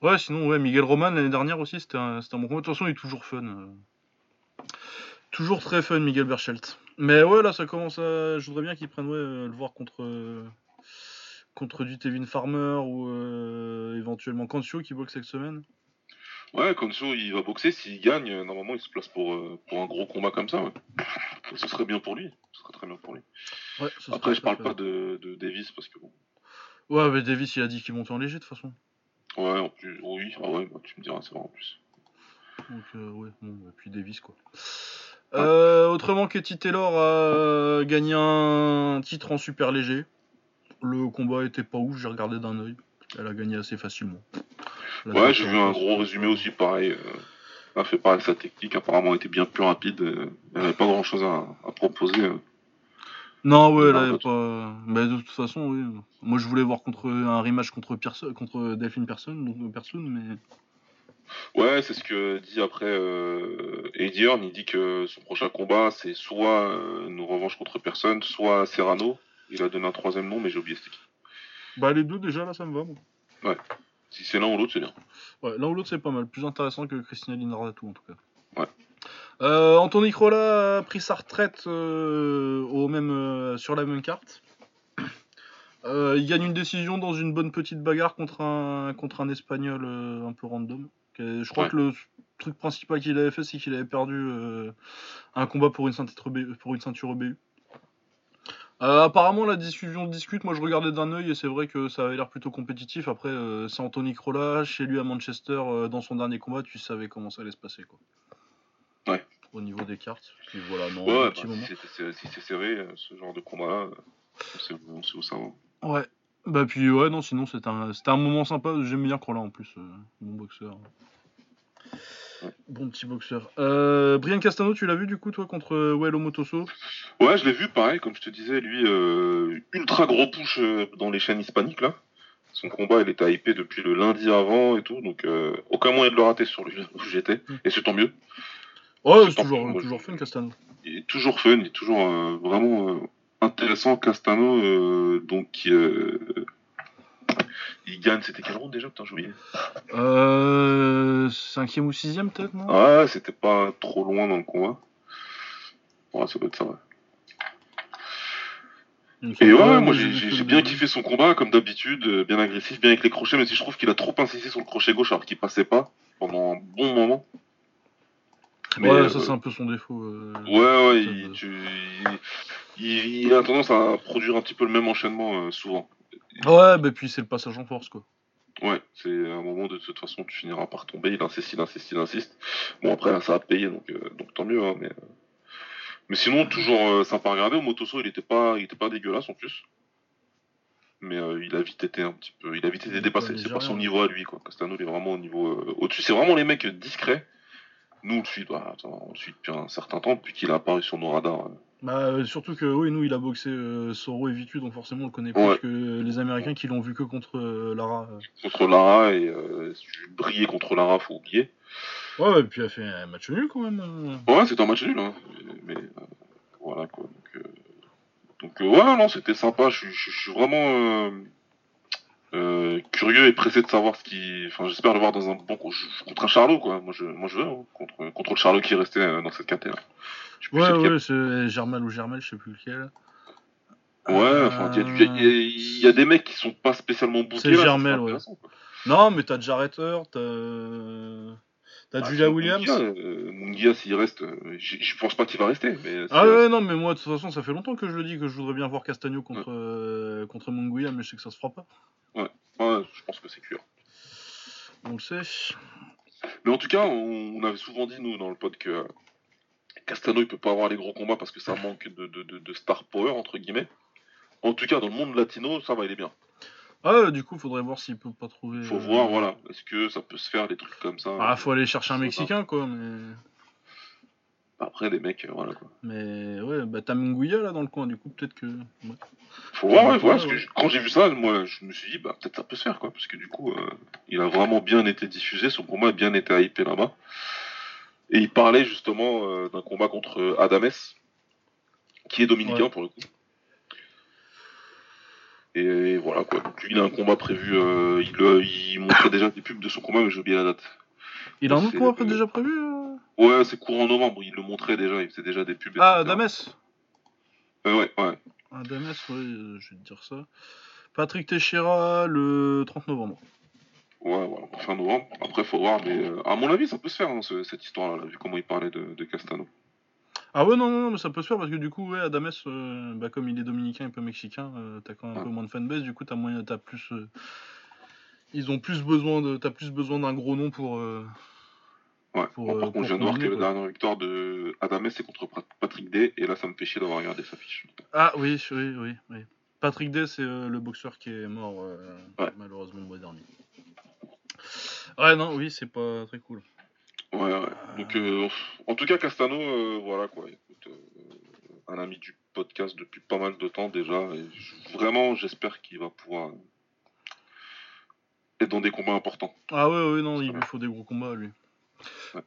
Ouais, sinon, ouais, Miguel Roman l'année dernière aussi, c'était un, un bon combat. De toute façon, il est toujours fun. euh. Toujours très fun, Miguel Berchelt. Mais ouais, là, ça commence à. Je voudrais bien qu'il prenne ouais, le voir contre. Contre du Tevin Farmer ou euh, éventuellement Kancho qui boxe cette semaine? Ouais, Konso, il va boxer. S'il gagne, normalement, il se place pour, euh, pour un gros combat comme ça. Ouais. Ce serait bien pour lui. Ce serait très bien pour lui. Ouais, Après, je parle pas de, de Davis parce que bon. Ouais, mais Davis, il a dit qu'il montait en léger de toute façon. Ouais, en plus, oui, ah ouais, bah, tu me diras, c'est vrai en plus. Donc, euh, ouais, bon, et puis Davis, quoi. Euh, autrement, Katie Taylor a gagné un titre en super léger. Le combat était pas ouf, j'ai regardé d'un œil. Elle a gagné assez facilement. La Ouais, j'ai vu un gros résumé aussi, pareil. Euh, elle a fait pareil, sa technique apparemment était bien plus rapide. euh, elle avait pas grand chose à, à proposer. euh. Non, ouais, elle avait pas. Mais de toute façon, oui. Moi, je voulais voir contre un rematch contre Pearson, contre Delphine Person, donc Person, mais. Ouais, c'est ce que dit après euh, Eddie Hearn. Il dit que son prochain combat, c'est soit une revanche contre personne, soit Serrano. Il a donné un troisième nom, mais j'ai oublié c'était qui. Bah, les deux, déjà, là, ça me va, moi. Si c'est l'un ou l'autre, c'est bien. Ouais, l'un ou l'autre, c'est pas mal. Plus intéressant que Christina Linardatou, en tout cas. Ouais. Euh, Anthony Crolla a pris sa retraite euh, au même, euh, sur la même carte. Il gagne une décision dans une bonne petite bagarre contre un, contre un Espagnol un peu random. Je crois Ouais. que le truc principal qu'il avait fait, c'est qu'il avait perdu un combat pour une ceinture, pour une ceinture EBU. Euh, apparemment, la discussion discute. Moi, je regardais d'un œil et c'est vrai que ça avait l'air plutôt compétitif. Après, euh, c'est Anthony Crolla, chez lui à Manchester, euh, dans son dernier combat, tu savais comment ça allait se passer. Quoi. Ouais. Au niveau des cartes. Puis voilà, non, Ouais, un bah, petit moment. si c'est serré, ce genre de combat-là, on sait, où ça va. Ouais. Bah, puis ouais, non, sinon, c'était un, un moment sympa. J'aime bien Crolla en plus. bon boxeur. Bon petit boxeur. Euh, Brian Castano, tu l'as vu du coup, toi, contre euh, Wello Motoso? Ouais, je l'ai vu, pareil, comme je te disais, lui, euh, ultra gros push dans les chaînes hispaniques, là. Son combat, il était hypé depuis le lundi avant et tout, donc euh, aucun moyen de le rater sur lui, où j'étais, et c'est tant mieux. Ouais, C'est toujours, toujours fun, Castano. Il est toujours fun, il est toujours vraiment intéressant, Castano, donc il gagne, c'était quelle ronde déjà Putain, j'ai oublié. Euh, cinquième ou sixième, peut-être, non? Ah, c'était pas trop loin dans le combat. Ouais, ça doit être ça, ouais. Et ouais, ouais, moi j'ai bien kiffé son combat, comme d'habitude, euh, bien agressif, bien avec les crochets, mais si je trouve qu'il a trop insisté sur le crochet gauche alors qu'il passait pas pendant un bon moment. Mais, ouais, euh, ça c'est un peu son défaut. euh, Ouais, ouais, il, de- tu- il- il- il a tendance à produire un petit peu le même enchaînement euh, souvent. Ouais, bah puis c'est le passage en force, quoi. Ouais, c'est un moment de toute façon tu finiras par tomber, il insiste, il insiste, il insiste. Bon après là, ça a payé donc, euh, donc tant mieux, hein, mais, euh, mais sinon toujours euh, sympa à regarder. Au Motoso il était pas, il était pas dégueulasse en plus. Mais il a vite été un petit peu, il a vite été dépassé. pas C'est pas son niveau à lui quoi. Castano il est vraiment au niveau au-dessus. C'est vraiment les mecs discrets. Nous on le suit, bah, attends, on le suit depuis un certain temps, depuis qu'il a apparu sur nos radars. Bah, euh, surtout que, oui, nous, il a boxé euh, Soro et Vitu, donc forcément, on le connaît plus que les Américains qui l'ont vu que contre euh, Lara. Contre Lara et euh, brillais contre Lara, faut oublier. Ouais, et puis elle a fait un match nul quand même. Ouais, c'était un match nul, hein. Mais euh, voilà quoi. Donc, euh, donc ouais, non, c'était sympa. Je suis vraiment euh, euh, curieux et pressé de savoir ce qui. Enfin, j'espère le voir dans un bon contre un Charlot quoi. Moi, je, moi, je veux hein, contre contre le Charlot qui est resté euh, dans cette caté là. Je sais plus Ouais, ouais, c'est Germal ou Germel, je sais plus lequel. Ouais, enfin, il y, a y y des mecs qui sont pas spécialement bookés. C'est serait ouais. Non, mais t'as Jarrett Hurt, t'as. Euh, T'as Bah, Julia Williams. Euh, Munguia, s'il reste, euh, je pense pas qu'il va rester. Mais Ah ouais, non, mais moi, de toute façon, ça fait longtemps que je le dis que je voudrais bien voir Castagno contre, euh, contre Munguia, mais je sais que ça se fera pas. ouais, je pense que c'est cuir. On le sait. Mais en tout cas, on, on avait souvent dit, nous, dans le pod, que Castano, il peut pas avoir les gros combats parce que ça manque de, de, de, de star power, entre guillemets. En tout cas, dans le monde latino, ça va, il est bien. Ah, du coup, faudrait voir s'il peut pas trouver. Faut euh, voir, voilà. Est-ce que ça peut se faire, des trucs comme ça Ah, faut aller chercher un. Mexicain, quoi, mais. Après, les mecs, euh, voilà, quoi. Mais ouais, bah t'as Munguia là dans le coin, du coup, peut-être que. ouais. Faut voir, ouais, voilà, parce que quand j'ai vu ça, moi, je me suis dit, bah, peut-être ça peut se faire, quoi. Parce que du coup, euh, il a vraiment bien été diffusé, son combat a bien été hypé là-bas. Et il parlait justement euh, d'un combat contre euh, Adames, qui est dominicain Ouais. pour le coup. Et voilà, quoi. Il a un combat prévu, euh, il, euh, il montrait déjà des pubs de son combat, mais j'ai oublié la date. Il a un autre combat déjà prévu euh Ouais, c'est courant novembre, il le montrait déjà, il faisait déjà des pubs. Ah. Dames ouais, ouais. Ah, Dames, ouais, je vais te dire ça. Patrick Teixeira le 30 novembre. Ouais, voilà, fin novembre. Après, faut voir, mais à mon avis, ça peut se faire, hein, ce- cette histoire-là, là, vu comment il parlait de, de Castano. Ah ouais, non, non, non, mais ça peut se faire parce que du coup, ouais, Adames, euh, bah, comme il est dominicain et pas mexicain, euh, t'as quand même un peu Ouais. moins de fanbase, du coup, t'as moyen, t'as plus. euh, ils ont plus besoin de. T'as plus besoin d'un gros nom pour. euh, Ouais. Pour, Bon, euh, par contre, pour je viens de voir que combiner, la quoi. dernière victoire de Adamès, c'est contre Pat- Patrick Day, et là, ça me fait chier d'avoir regardé sa fiche. Ah oui, oui, oui, oui. Patrick Day, c'est euh, le boxeur qui est mort euh, Ouais. malheureusement le mois dernier. Ouais, non, oui, c'est pas très cool. Ouais, ouais. Donc, euh, en tout cas, Castano, euh, voilà quoi. Écoute, euh, un ami du podcast depuis pas mal de temps déjà. Et je- vraiment, j'espère qu'il va pouvoir être dans des combats importants. Ah ouais, ouais, non, il lui faut des gros combats, lui. Ouais.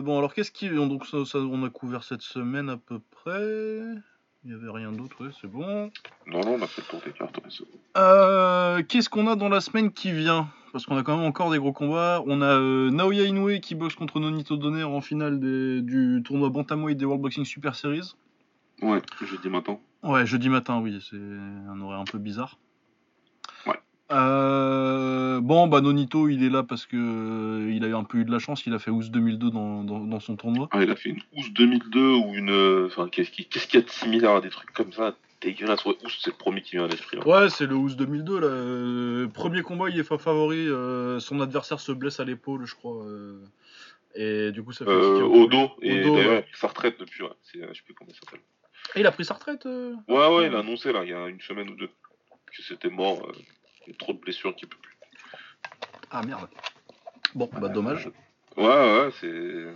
Bon, alors qu'est-ce qui... Donc ça, ça, on a couvert cette semaine à peu près. Il y avait rien d'autre, ouais, c'est bon. Non, non, on a fait le tour des cartes. qu'est-ce qu'on a dans la semaine qui vient? Parce qu'on a quand même encore des gros combats. On a euh, Naoya Inoue qui boxe contre Nonito Donner en finale des- du tournoi Bantamweight des World Boxing Super Series. Ouais, je dis maintenant. Ouais, jeudi matin, oui, c'est un horaire un peu bizarre. Ouais. Euh, bon, bah Nonito, il est là parce que euh, il a eu un peu eu de la chance. Il a fait Ouz 2002 dans, dans, dans son tournoi. Ah, il a fait une housse 2002 ou une. euh, Enfin, qu'est-ce qui- qu'est-ce qu'il y a de similaire à des trucs comme ça? Dégueulasse. Ouais, c'est le premier qui vient à l'esprit. là. Ouais, c'est le Ouz 2002. Là. Euh, premier combat, il est fa- favori. euh, son adversaire se blesse à l'épaule, je crois. euh, et du coup, ça fait. Euh, au dos, et d'ailleurs, ouais. il sa retraite depuis, ouais. C'est, je sais plus comment il s'appelle. Et il a pris sa retraite euh Ouais, ouais, il a annoncé là, il y a une semaine ou deux, que c'était mort. il y a trop de blessures qu'il peut plus. Ah merde. Bon, bah dommage. Ouais, ouais, c'est.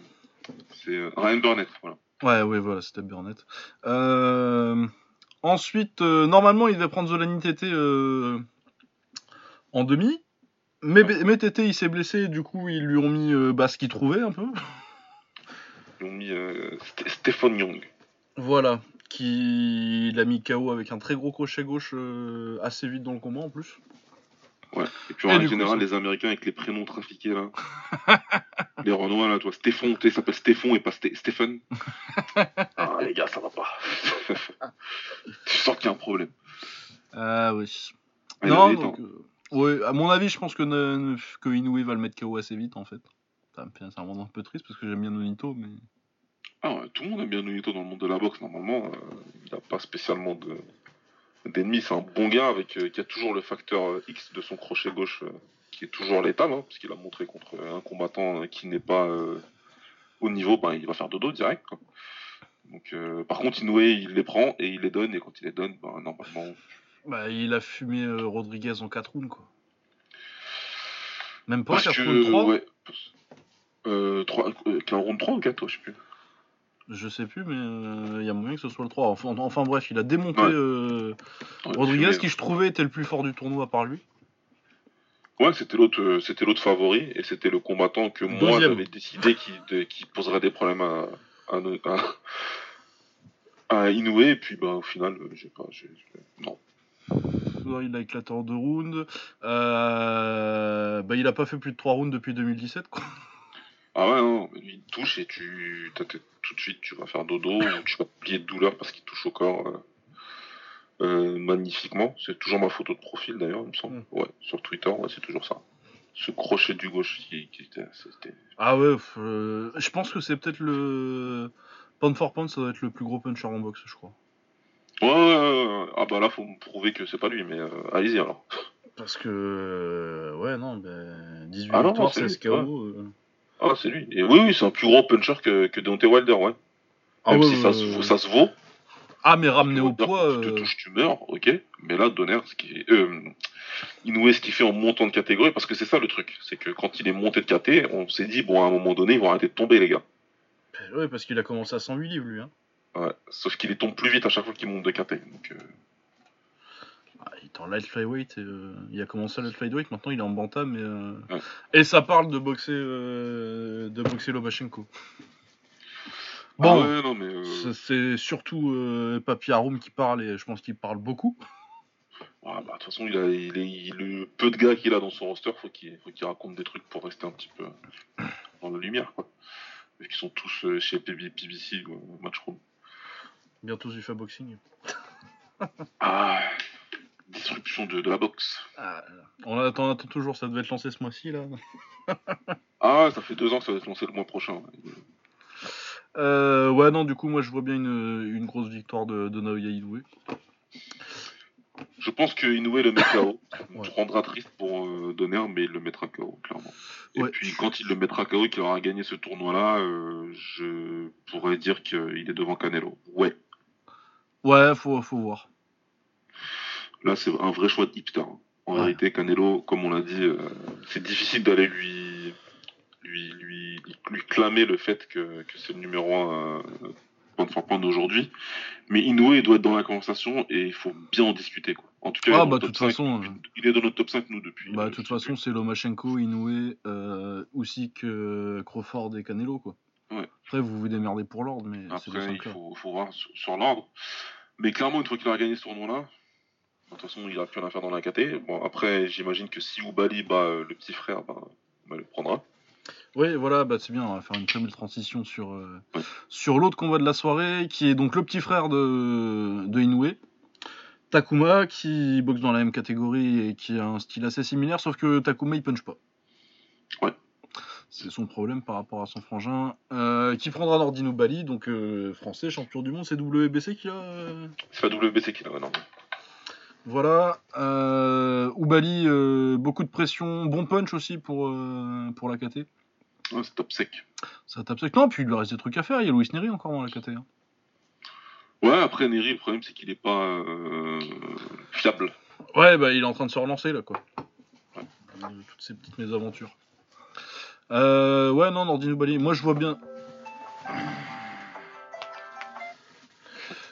C'est Ryan Burnett, voilà. Ouais, ouais, voilà, c'était Burnett. Euh, ensuite, euh, normalement, il devait prendre Zolani Tété euh, en demi. Mais, mais Tété, il s'est blessé, du coup, ils lui ont mis euh, bah, ce qu'il trouvait un peu. Ils ont mis euh, Sté- Stephen Young. Voilà, qui l'a mis KO avec un très gros crochet gauche euh, assez vite dans le combat en plus. Ouais. Et puis Et en coup, général, les Américains avec les prénoms trafiqués là. <laughs> les Renois là, toi, Stéphon, tu sais, s'appelle Stéphon et pas Sté- Stephen. <laughs> ah les gars, ça va pas. <laughs> tu sens qu'il y a un problème. Ah oui. Non, donc, euh, ouais, à mon avis, je pense que, ne- que Inoue va le mettre KO assez vite en fait. Ça me fait c'est un moment un peu triste parce que j'aime bien Nonito, mais. Ah ouais, tout le monde aime bien Nonito dans le monde de la boxe, normalement. euh, il n'a pas spécialement de d'ennemis. C'est un bon gars avec, euh, qui a toujours le facteur euh, X de son crochet gauche qui est toujours létal, hein, parce qu'il a montré contre un combattant euh, qui n'est pas euh, au niveau, ben, il va faire dodo direct. quoi. Donc, euh, par contre, Inoue, il les prend et il les donne, et quand il les donne, ben, normalement. Bah, il a fumé euh, Rodriguez en 4 rounds quoi. Même pas Parce 4 que, rounds 3 ouais. Euh, 3, euh, qu'un round 3 ou 4, je sais plus. Je sais plus, mais euh, il y a moyen que ce soit le 3. Enfin, enfin bref, il a démonté Ouais. euh, Ouais, Rodriguez, qui je trouvais était le plus fort du tournoi par lui. Ouais, c'était l'autre, euh, c'était l'autre favori et c'était le combattant que moi j'avais décidé qui, de- qui poserait des problèmes à, à, no- à- à Inoue et puis bah au final euh, j'ai pas, non. Il a éclaté en 2 rounds. Euh, bah, il a pas fait plus de 3 rounds depuis 2017. Quoi. Ah ouais non, il touche et tu, tout de suite tu vas faire dodo ou tu vas plier de douleur parce qu'il touche au corps magnifiquement. C'est toujours ma photo de profil d'ailleurs, il me semble. Mm. Ouais, sur Twitter, ouais, c'est toujours ça. Ce crochet du gauche qui, qui était. Ah ouais, euh, je pense que c'est peut-être le. Pound for pound, ça doit être le plus gros puncher en boxe, je crois. Ouais, ouais, ouais, ah bah là faut me prouver que c'est pas lui, mais euh, allez-y alors. Parce que. euh, ouais, non, ben 18 Ah victoires, c'est 16 lui, KO. euh. Ah, c'est lui. Et oui, oui, c'est un plus gros puncher que, que Deontay Wilder, ouais. Ah, Même si ça, se, ça se vaut. Ah, mais ramené au poids. Tu te euh, touches, tu meurs, ok. Mais là, Donner, ce qui euh, Inoue, ce qu'il fait en montant de catégorie, parce que c'est ça le truc. C'est que quand il est monté de caté, on s'est dit, bon, à un moment donné, ils vont arrêter de tomber, les gars. Ouais, parce qu'il a commencé à 108 livres, lui. Hein. Ouais. Sauf qu'il tombe plus vite à chaque fois qu'il monte de caté. Donc, euh, Ah, il est en light flyweight. euh, il a commencé à light flyweight, maintenant il est en bantam. Et, euh, Ouais. et ça parle de boxer, euh, de boxer Lobachenko. Bon, ah ouais, non, mais. euh, c'est- surtout euh, Papi Haroum qui parle et je pense qu'il parle beaucoup. <laughs> ah, bah, de toute façon, il a, il est- il- le peu de gars qu'il a dans son roster, faut qu'il faut qu'il raconte des trucs pour rester un petit peu dans la lumière, quoi. vu qu'ils sont tous euh, chez PB, PBC, ou Matchroom. Bientôt du Boxing. <laughs> ah, disruption de, de la boxe. Ah, on attend, attend toujours, ça devait être lancé ce mois-ci là. <laughs> ah, ça fait deux ans que ça va être lancé le mois prochain. Euh, ouais, non, du coup, moi je vois bien une, une grosse victoire de, de Naoya Inoue. Je pense que Inoue le met KO. <coughs> Rendra triste pour euh, Donner, mais il le mettra KO, clairement. Et puis quand il le mettra KO et qu'il aura gagné ce tournoi-là, euh, je pourrais dire qu'il est devant Canelo. Ouais. Ouais, faut, faut voir. Là, c'est un vrai choix de hipster. Hein. En vérité, Canelo, comme on l'a dit, euh, c'est difficile d'aller lui, lui, lui, lui clamer le fait que, que c'est le numéro 1 point de aujourd'hui. Mais Inoue doit être dans la conversation et il faut bien en discuter. Quoi. En tout cas, ah, bah, toute façon, euh, il est dans notre top 5 nous depuis. Bah, de toute façon, c'est Lomachenko, Inoue, euh, que Crawford et Canelo. Quoi. Ouais. Après, vous vous démerdez pour l'ordre, mais Après, il faut, faut, voir sur, l'ordre. Mais clairement, une fois qu'il aura gagné ce tournoi-là, de toute façon, il a plus rien à faire dans la KT. Bon, après, j'imagine que si Oubali bat euh, le petit frère, bah, bah, le prendra. Oui, voilà, bah c'est bien, on va faire une très belle transition sur, euh, sur l'autre combat de la soirée, qui est donc le petit frère de, de Inoue, Takuma, qui boxe dans la même catégorie et qui a un style assez similaire, sauf que Takuma il punch pas. Ouais. C'est son problème par rapport à son frangin, euh, qui prendra Nordino Bali, donc euh, français, champion du monde, c'est WBC qui a C'est la WBC qui a, non. Voilà. Euh, Oubali, beaucoup de pression, bon punch aussi pour, pour la KT c'est top sec. Ça tape sec. Non, puis il lui reste des trucs à faire. Il y a Louis Neri encore dans la KT. Hein. Ouais, après Neri, le problème c'est qu'il est pas euh, fiable. Ouais, bah il est en train de se relancer là, quoi. Ouais. Toutes ces petites mésaventures. Euh, ouais, non, Nordino Bali. Moi, je vois bien.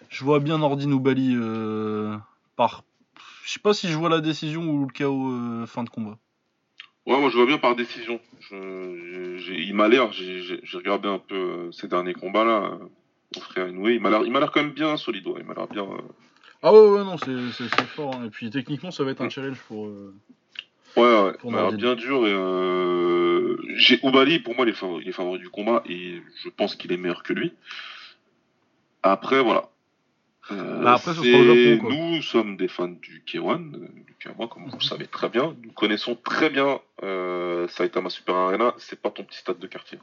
Je vois bien Nordino Bali euh, par. Je sais pas si je vois la décision ou le chaos euh, fin de combat. Ouais, moi je vois bien par décision. il m'a l'air, j'ai regardé un peu euh, ces derniers combats là, euh, mon frère Inoué, il m'a l'air quand même bien solide, il m'a l'air bien. Euh, ah ouais, ouais, non, c'est fort. Hein. Et puis techniquement, ça va être un challenge pour. Ouais, ouais, il m'a l'air bien dur. Et j'ai Oubali, pour moi, il est, favori, il est favori du combat et je pense qu'il est meilleur que lui. Après, voilà, euh, bah, après, Japon, Nous sommes des fans du K1, euh, moi, comme vous le savez très bien. Nous connaissons très bien euh, Saitama Super Arena. C'est pas ton petit stade de quartier.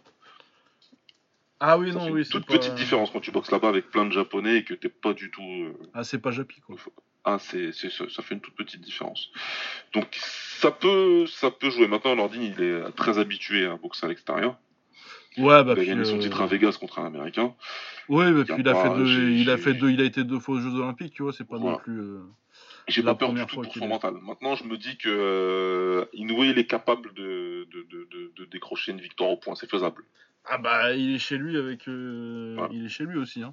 Ah oui, non, oui. Toute petite différence quand tu boxes là-bas avec plein de japonais et que t'es pas du tout. Euh, ah, c'est pas Japi, quoi. Ah, c'est, ça fait une toute petite différence. Donc, ça peut, ça peut jouer. Maintenant, Nordine, il est très habitué à boxer à l'extérieur. Ouais, bah, il a gagné son titre à Vegas contre un Américain. Oui, bah, puis il a, fait deux, il a fait deux, il a été deux fois aux Jeux Olympiques, tu vois, c'est pas non plus. Euh, j'ai pas peur du tout pour son mental. Maintenant, je me dis que euh, Inoue, il est capable de, de, de, de, décrocher une victoire au point, c'est faisable. Ah bah, il est chez lui avec, euh, il est chez lui aussi, hein.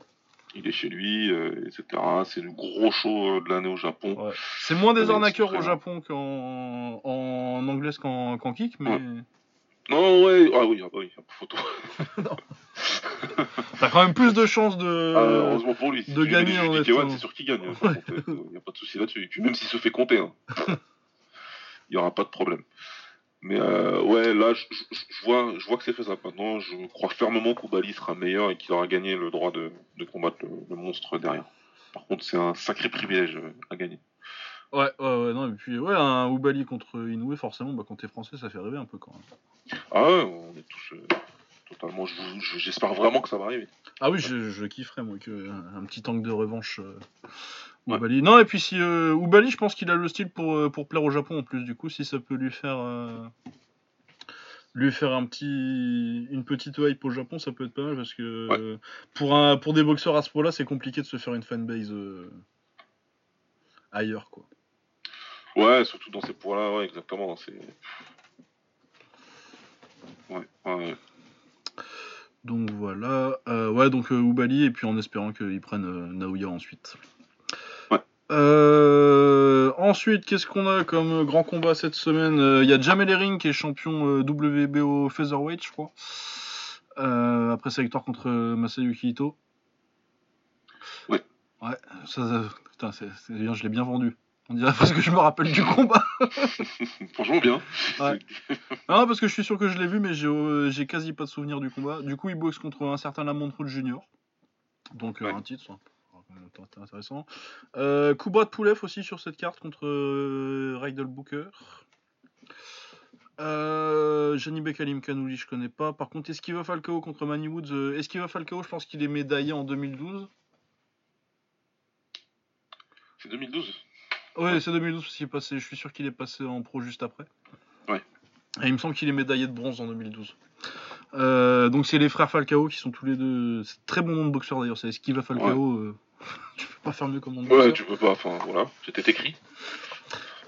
Il est chez lui, etc. C'est le gros show de l'année au Japon. Ouais. C'est moins des arnaqueurs au Japon qu'en en anglaise qu'en kick, mais. Non, ouais, ah oui, ah bah oui, photo. <laughs> <laughs> T'as quand même plus de chances de. Ah, heureusement pour lui. de gagner en fait. C'est sûr qu'il gagne. Il <laughs> n'y a pas de souci là-dessus. Même s'il se fait compter, hein. il n'y aura pas de problème. Mais euh, ouais, là, je, vois, je vois que c'est faisable. Maintenant, je crois fermement qu'Oubali sera meilleur et qu'il aura gagné le droit de, combattre le, monstre derrière. Par contre, c'est un sacré privilège euh, à gagner. Ouais, ouais, ouais, non, et puis, ouais, un Oubali contre Inoue, forcément, bah, quand t'es français, ça fait rêver un peu quand même. Ah ouais, on est tous euh, totalement. J'espère vraiment que ça va arriver. Ah oui, je, je kifferais moi que un, petit tank de revanche. Euh, Oubali. Non, et puis si euh, Oubali, je pense qu'il a le style pour, euh, pour plaire au Japon en plus. Du coup, si ça peut lui faire lui faire un petit une petite hype au Japon, ça peut être pas mal parce que pour un pour des boxeurs à ce point-là, c'est compliqué de se faire une fanbase ailleurs quoi. Ouais, surtout dans ces poids-là, ouais, exactement. C'est donc voilà. Euh, ouais, donc euh, Oubali, et puis en espérant qu'ils prennent euh, Naoya ensuite. ensuite, qu'est-ce qu'on a comme grand combat cette semaine? Il y a Jamel Herring qui est champion WBO Featherweight, je crois. après sa victoire contre Masayuki Ito. Ouais. Ouais, ça, putain, c'est, bien, je l'ai bien vendu. On dirait parce que je me rappelle du combat. <laughs> Franchement, bien. Ouais. Non, parce que je suis sûr que je l'ai vu, mais j'ai euh, j'ai quasi pas de souvenir du combat. Du coup, il boxe contre un certain Lamont Road Junior. Donc, euh, Ouais. un titre, ça, c'est intéressant. Euh, Kubrat Poulev aussi sur cette carte contre euh, Rydell Booker. Euh, Janibek Alim Kanouli, je connais pas. Par contre, Esquiva Falcao contre Manny Woods. Esquiva Falcao, je pense qu'il est médaillé en 2012. C'est 2012. Ouais, c'est 2012 parce qu'il est passé. Je suis sûr qu'il est passé en pro juste après. Ouais. Et il me semble qu'il est médaillé de bronze en 2012. Euh, donc c'est les frères Falcao qui sont tous les deux. C'est très bon nom de boxeur d'ailleurs. C'est Esquiva Falcao. euh, <laughs> tu peux pas faire mieux comme nom de Ouais, boxeur. tu peux pas. Enfin, voilà. C'était écrit.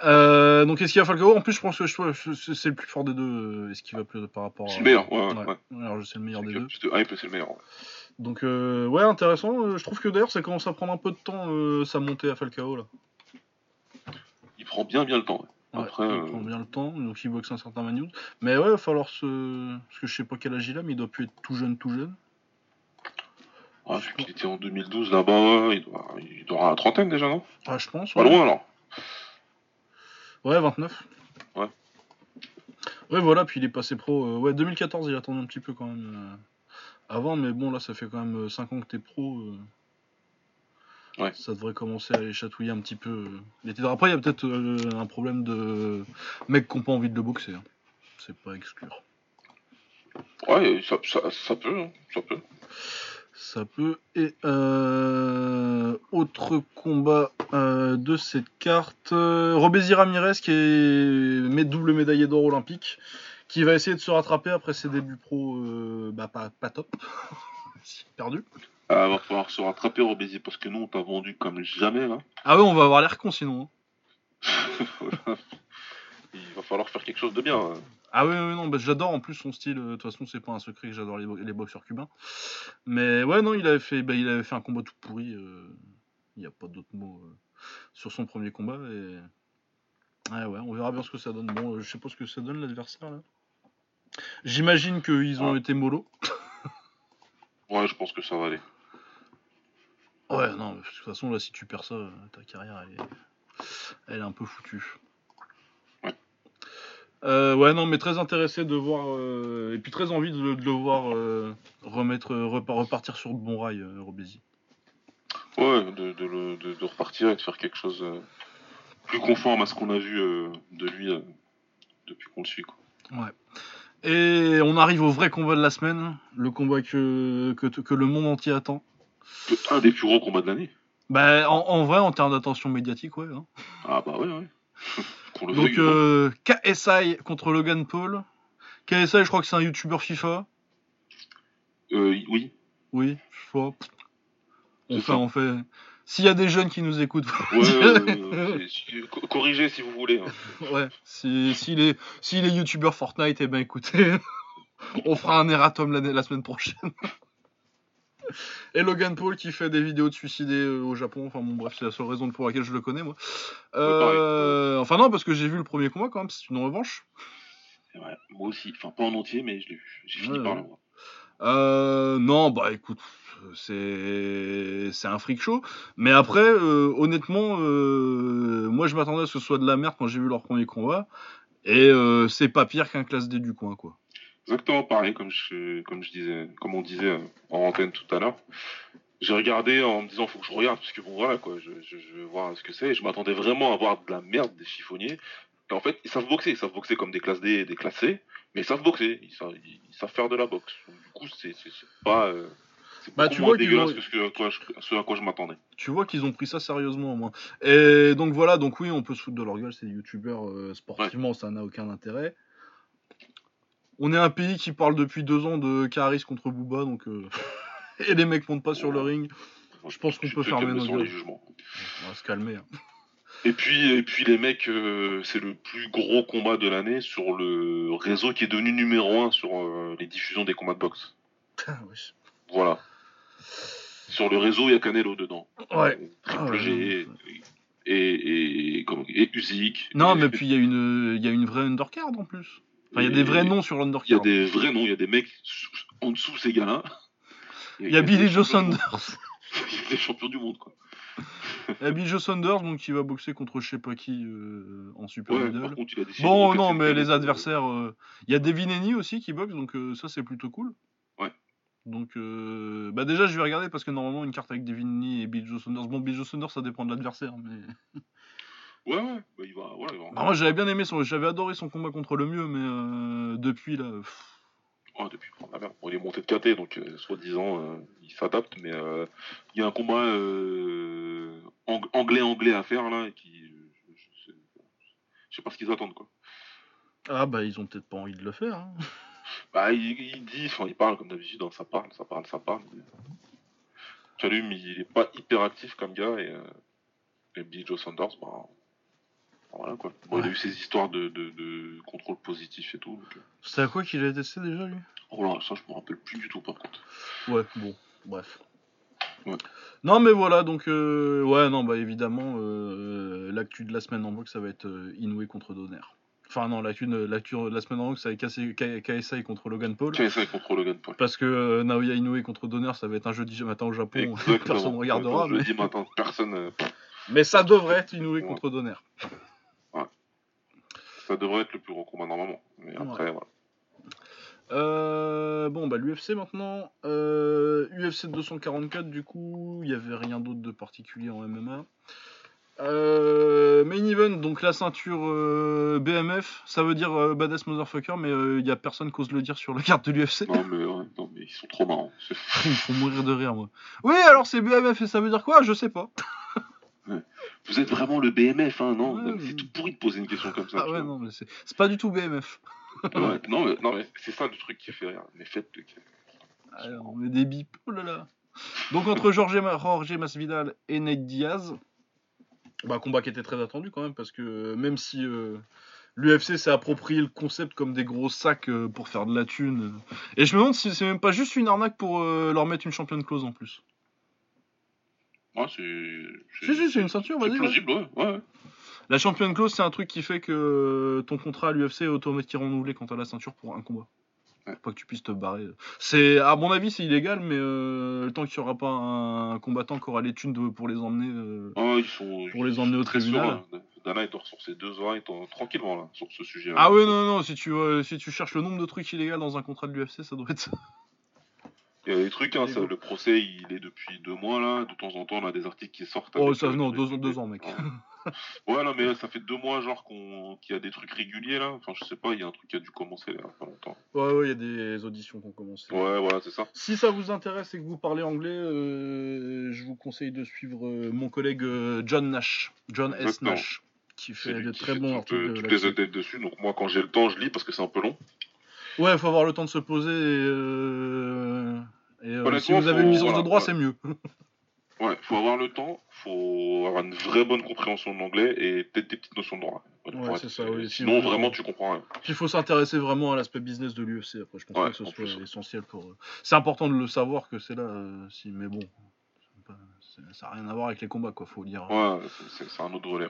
Euh, donc Esquiva Falcao. En plus, je pense que c'est le plus fort des deux. euh, Esquiva plus par rapport. C'est à- le meilleur. Ouais, ouais. Ouais. ouais. Alors je sais le meilleur C'est des deux. hype, c'est le meilleur. ouais. Donc ouais, intéressant. Je trouve que d'ailleurs ça commence à prendre un peu de temps sa montée à Falcao là. Il prend bien, bien le temps. ouais. Après, il euh, prend bien le temps, donc il boxe un certain Magnoud. Mais ouais, il va falloir se. Parce que je sais pas quel âge il a, mais il doit plus être tout jeune, tout jeune. ouais, vu qu'il était en 2012 là-bas, il doit, il doit avoir la trentaine déjà, non? Ah, je pense. Pas Ouais, loin alors. ouais 29. Ouais. Ouais, voilà, puis il est passé pro. euh, ouais, 2014, il a attendu un petit peu quand même. euh, avant, mais bon, là, ça fait quand même 5 ans que t'es pro. euh, Ouais. Ça devrait commencer à les chatouiller un petit peu. euh. Après, il y a peut-être euh, un problème de mecs qui n'ont pas envie de le boxer. hein. C'est pas exclure. Ouais, ça, ça, ça peut, hein, ça peut. Ça peut. Et euh, autre combat euh, de cette carte, euh, Ramirez qui est double médaillé d'or olympique, qui va essayer de se rattraper après ses débuts pro, bah pas, pas top, <laughs> perdu. Ah, va falloir se rattraper, Robézy, parce que nous, on t'a vendu comme jamais, là. Ah ouais, on va avoir l'air con sinon. hein. <laughs> Il va falloir faire quelque chose de bien. hein. Ah oui, oui, non, bah, j'adore en plus son style. euh, De toute façon, c'est pas un secret que j'adore les, bo- les boxeurs cubains. Mais ouais, non, il avait fait, bah, il avait fait un combat tout pourri. euh, Il n'y a pas d'autre mot euh, sur son premier combat. Et... Ouais, ouais, on verra bien ce que ça donne. Bon, euh, je sais pas ce que ça donne l'adversaire là. J'imagine qu'ils ont Ah. été mollo. Ouais, je pense que ça va aller. Ouais, non, de toute façon, là, si tu perds ça, euh, ta carrière, elle est, elle est un peu foutue. Ouais. Euh, ouais, non, mais très intéressé de voir, euh, et puis très envie de, de le voir euh, remettre, repa- repartir sur de bons rails, Robézy. Ouais, de, de, le- de- repartir et de faire quelque chose plus conforme à ce qu'on a vu de lui depuis qu'on le suit. Quoi. Ouais. Et on arrive au vrai combat de la semaine, le combat que, que, que le monde entier attend. Un des plus gros combats de l'année. Bah, en, en vrai, en termes d'attention médiatique, ouais. hein. Ah bah ouais, ouais. <laughs> Donc, euh, KSI contre Logan Paul. KSI, je crois que c'est un youtubeur FIFA. Euh, oui. Oui, je vois. On fait, on fait. S'il y a des jeunes qui nous écoutent, Ouais, <laughs> corrigez si vous voulez. hein. ouais. Si, s'il est, s'il est youtubeur Fortnite, eh ben écoutez, <laughs> on fera un erratum la semaine prochaine. Et Logan Paul qui fait des vidéos de suicidés euh, au Japon. Enfin bon, bref, c'est la seule raison pour laquelle je le connais, moi. Euh, enfin non, parce que j'ai vu le premier combat quand même, c'est une revanche. Vrai, moi aussi. Enfin, pas en entier, mais je l'ai vu. J'ai fini Ouais, par ouais. le voir. Euh, non, bah écoute, c'est c'est un freak show. Mais après, euh, honnêtement, moi je m'attendais à ce que ce soit de la merde quand j'ai vu leur premier combat. Et c'est pas pire qu'un classe D du coin, quoi. Exactement pareil, comme je, comme je disais, comme on disait euh, en antenne tout à l'heure. J'ai regardé en me disant faut que je regarde parce que bon voilà quoi, je, je, je veux voir ce que c'est. Je m'attendais vraiment à voir de la merde des chiffonniers. Et en fait, ils savent boxer, ils savent boxer comme des classes D et des classes C, mais ils savent boxer, ils savent, ils, ils savent faire de la boxe. Donc, du coup, c'est pas, euh, Bah, tu vois dégueulasse que ce, que, à quoi je, ce à quoi je m'attendais. Tu vois qu'ils ont pris ça sérieusement au moins. Et donc voilà, donc oui, on peut se foutre de leur gueule, c'est des youtubeurs euh, sportivement, ça n'a aucun intérêt. On est un pays qui parle depuis deux ans de Caris contre Booba, donc euh, <laughs> et les mecs montent pas sur le ring. Je pense qu'on peut fermer nos les jugements. On va se calmer. hein. Et puis, et puis les mecs, euh, c'est le plus gros combat de l'année sur le réseau qui est devenu numéro un sur euh, les diffusions des combats de boxe. Ah, wesh. Voilà. Sur le réseau, il y a Canelo dedans. Ouais. Ah Triple ouais, G et, et, et, et Usyk. Non, mais puis il y, a une- il y a une vraie undercard en plus. Enfin, il y a des vrais noms sur Il y a l'undercard. des vrais noms, il y a des mecs sous- en dessous ces gars-là. Il y a Billy Joe. Saunders. <laughs> Il y a des champions du monde, quoi. Et puis Joe Saunders, donc qui va boxer contre je sais pas qui euh, en super Ouais, middle. contre, il Bon, casser non, mais les adversaires. euh, Il y a Devin Haney aussi qui boxe, donc euh, ça c'est plutôt cool. Ouais. Donc, euh, bah déjà, je vais regarder parce que normalement, une carte avec Devin Haney et Bill Joe Saunders. Bon, Bill Joe Saunders, ça dépend de l'adversaire, mais. <laughs> Ouais, ouais, bah, il va. Voilà, il va Bah, moi, j'avais bien aimé son. J'avais adoré son combat contre le mieux, mais euh, depuis là. pff, Ouais, depuis la merde. Bon, il est monté de KT, donc euh, soi-disant, euh, il s'adapte, mais euh, il y a un combat ang- anglais-anglais à faire là, et qui. je, je sais, je sais pas ce qu'ils attendent, quoi. Ah, bah, ils ont peut-être pas envie de le faire. hein. <laughs> Bah, il, il dit, enfin, il parle comme d'habitude, hein, ça parle, ça parle, ça parle. Mais... Il est pas hyper actif comme gars, et, euh, et Billy Joe Sanders, bah. Voilà quoi. Bon, Il a eu ses histoires de, de, de contrôle positif et tout. Donc... euh, C'était à quoi qu'il a testé déjà, lui? Oh là, ça je me rappelle plus du tout par contre. Ouais, bon, bref. Ouais. Non, mais voilà, donc, euh, ouais, non, bah évidemment, euh, l'actu de la semaine en boxe, ça va être euh, Inoue contre Donner. Enfin, non, l'actu de, la semaine en boxe, ça va être KSI contre Logan Paul. KSI contre Logan Paul. Parce que Naoya Inoue contre Donner, ça va être un jeudi matin au Japon, Exactement. <laughs> personne ne regardera. Mais... dis matin, personne. <laughs> mais ça devrait être Inoue Ouais. contre Donner. <laughs> Ça devrait être le plus gros combat normalement. Mais après, voilà. Euh, bon, bah l'UFC maintenant. Euh, UFC 244, du coup, il n'y avait rien d'autre de particulier en MMA. Euh, main event, donc la ceinture euh, BMF, ça veut dire euh, Badass Motherfucker, mais il n'y a personne qui ose le dire sur la carte de l'UFC. Non mais, ouais, non, mais ils sont trop marrants. Ils me font mourir de rire, moi. Oui, alors c'est BMF et ça veut dire quoi? Je sais pas. Vous êtes vraiment le BMF, hein, non Ouais. C'est tout pourri de poser une question comme ça. Ah ouais, non, mais c'est pas du tout BMF. Ouais, non, mais, non, mais c'est ça le truc qui fait rire. Mais faites-le. Ah, on met des bips. Oh là là. Donc entre Jorge, Jorge Masvidal et Nate Diaz, bah, combat qui était très attendu quand même parce que euh, même si euh, l'UFC s'est approprié le concept comme des gros sacs euh, pour faire de la thune, et je me demande si c'est même pas juste une arnaque pour euh, leur mettre une championne clause en plus. Ouais, c'est. Si si c'est une ceinture, vas-y. plausible, ouais. ouais. ouais. La championne clause c'est un truc qui fait que ton contrat à l'UFC est automatiquement renouvelé quand t'as la ceinture pour un combat. Ouais. Pas que tu puisses te barrer. C'est à mon avis c'est illégal mais euh, tant qu'il n'y aura pas un combattant qui aura les thunes de- pour les emmener. euh, Ah, ils sont, Pour les emmener sont au très tribunal. sereins. Dana, il dort sur ses deux oreilles tranquillement là, sur ce sujet. Ah ouais, non, non, si tu, euh, si tu cherches le nombre de trucs illégaux dans un contrat de l'UFC, ça doit être ça. Il y a des trucs, hein, ça, le procès il est depuis deux mois là. De temps en temps, on a des articles qui sortent. Oh, ça, euh, non, deux, des- deux ans, mec. Ouais, <laughs> non, mais ça fait deux mois, genre, qu'on qu'il y a des trucs réguliers là. Enfin, je sais pas, il y a un truc qui a dû commencer là, il y a pas longtemps. Ouais, ouais, il y a des auditions qui ont commencé. Ouais, voilà, c'est ça. Si ça vous intéresse et que vous parlez anglais, euh, je vous conseille de suivre euh, mon collègue euh, John Nash, John S. Exactement. Nash, qui fait de très bons articles. toutes les updates dessus. Donc, moi, quand j'ai le temps, je lis parce que c'est un peu long. Ouais, il faut avoir le temps de se poser. Et, et, euh, si vous avez une licence voilà, de droit, c'est mieux. <laughs> Ouais, faut avoir le temps, faut avoir une vraie bonne compréhension de l'anglais et peut-être des petites notions de droit. Ouais, c'est ça, oui. Sinon, Si vraiment, tu comprends rien. Puis il faut s'intéresser vraiment à l'aspect business de l'UFC. Après, je pense Ouais, que ce soit plus. essentiel pour. euh, C'est important de le savoir que c'est là. euh, si... Mais bon, ça n'a rien à voir avec les combats, quoi. Faut dire. Ouais, c'est- un autre volet.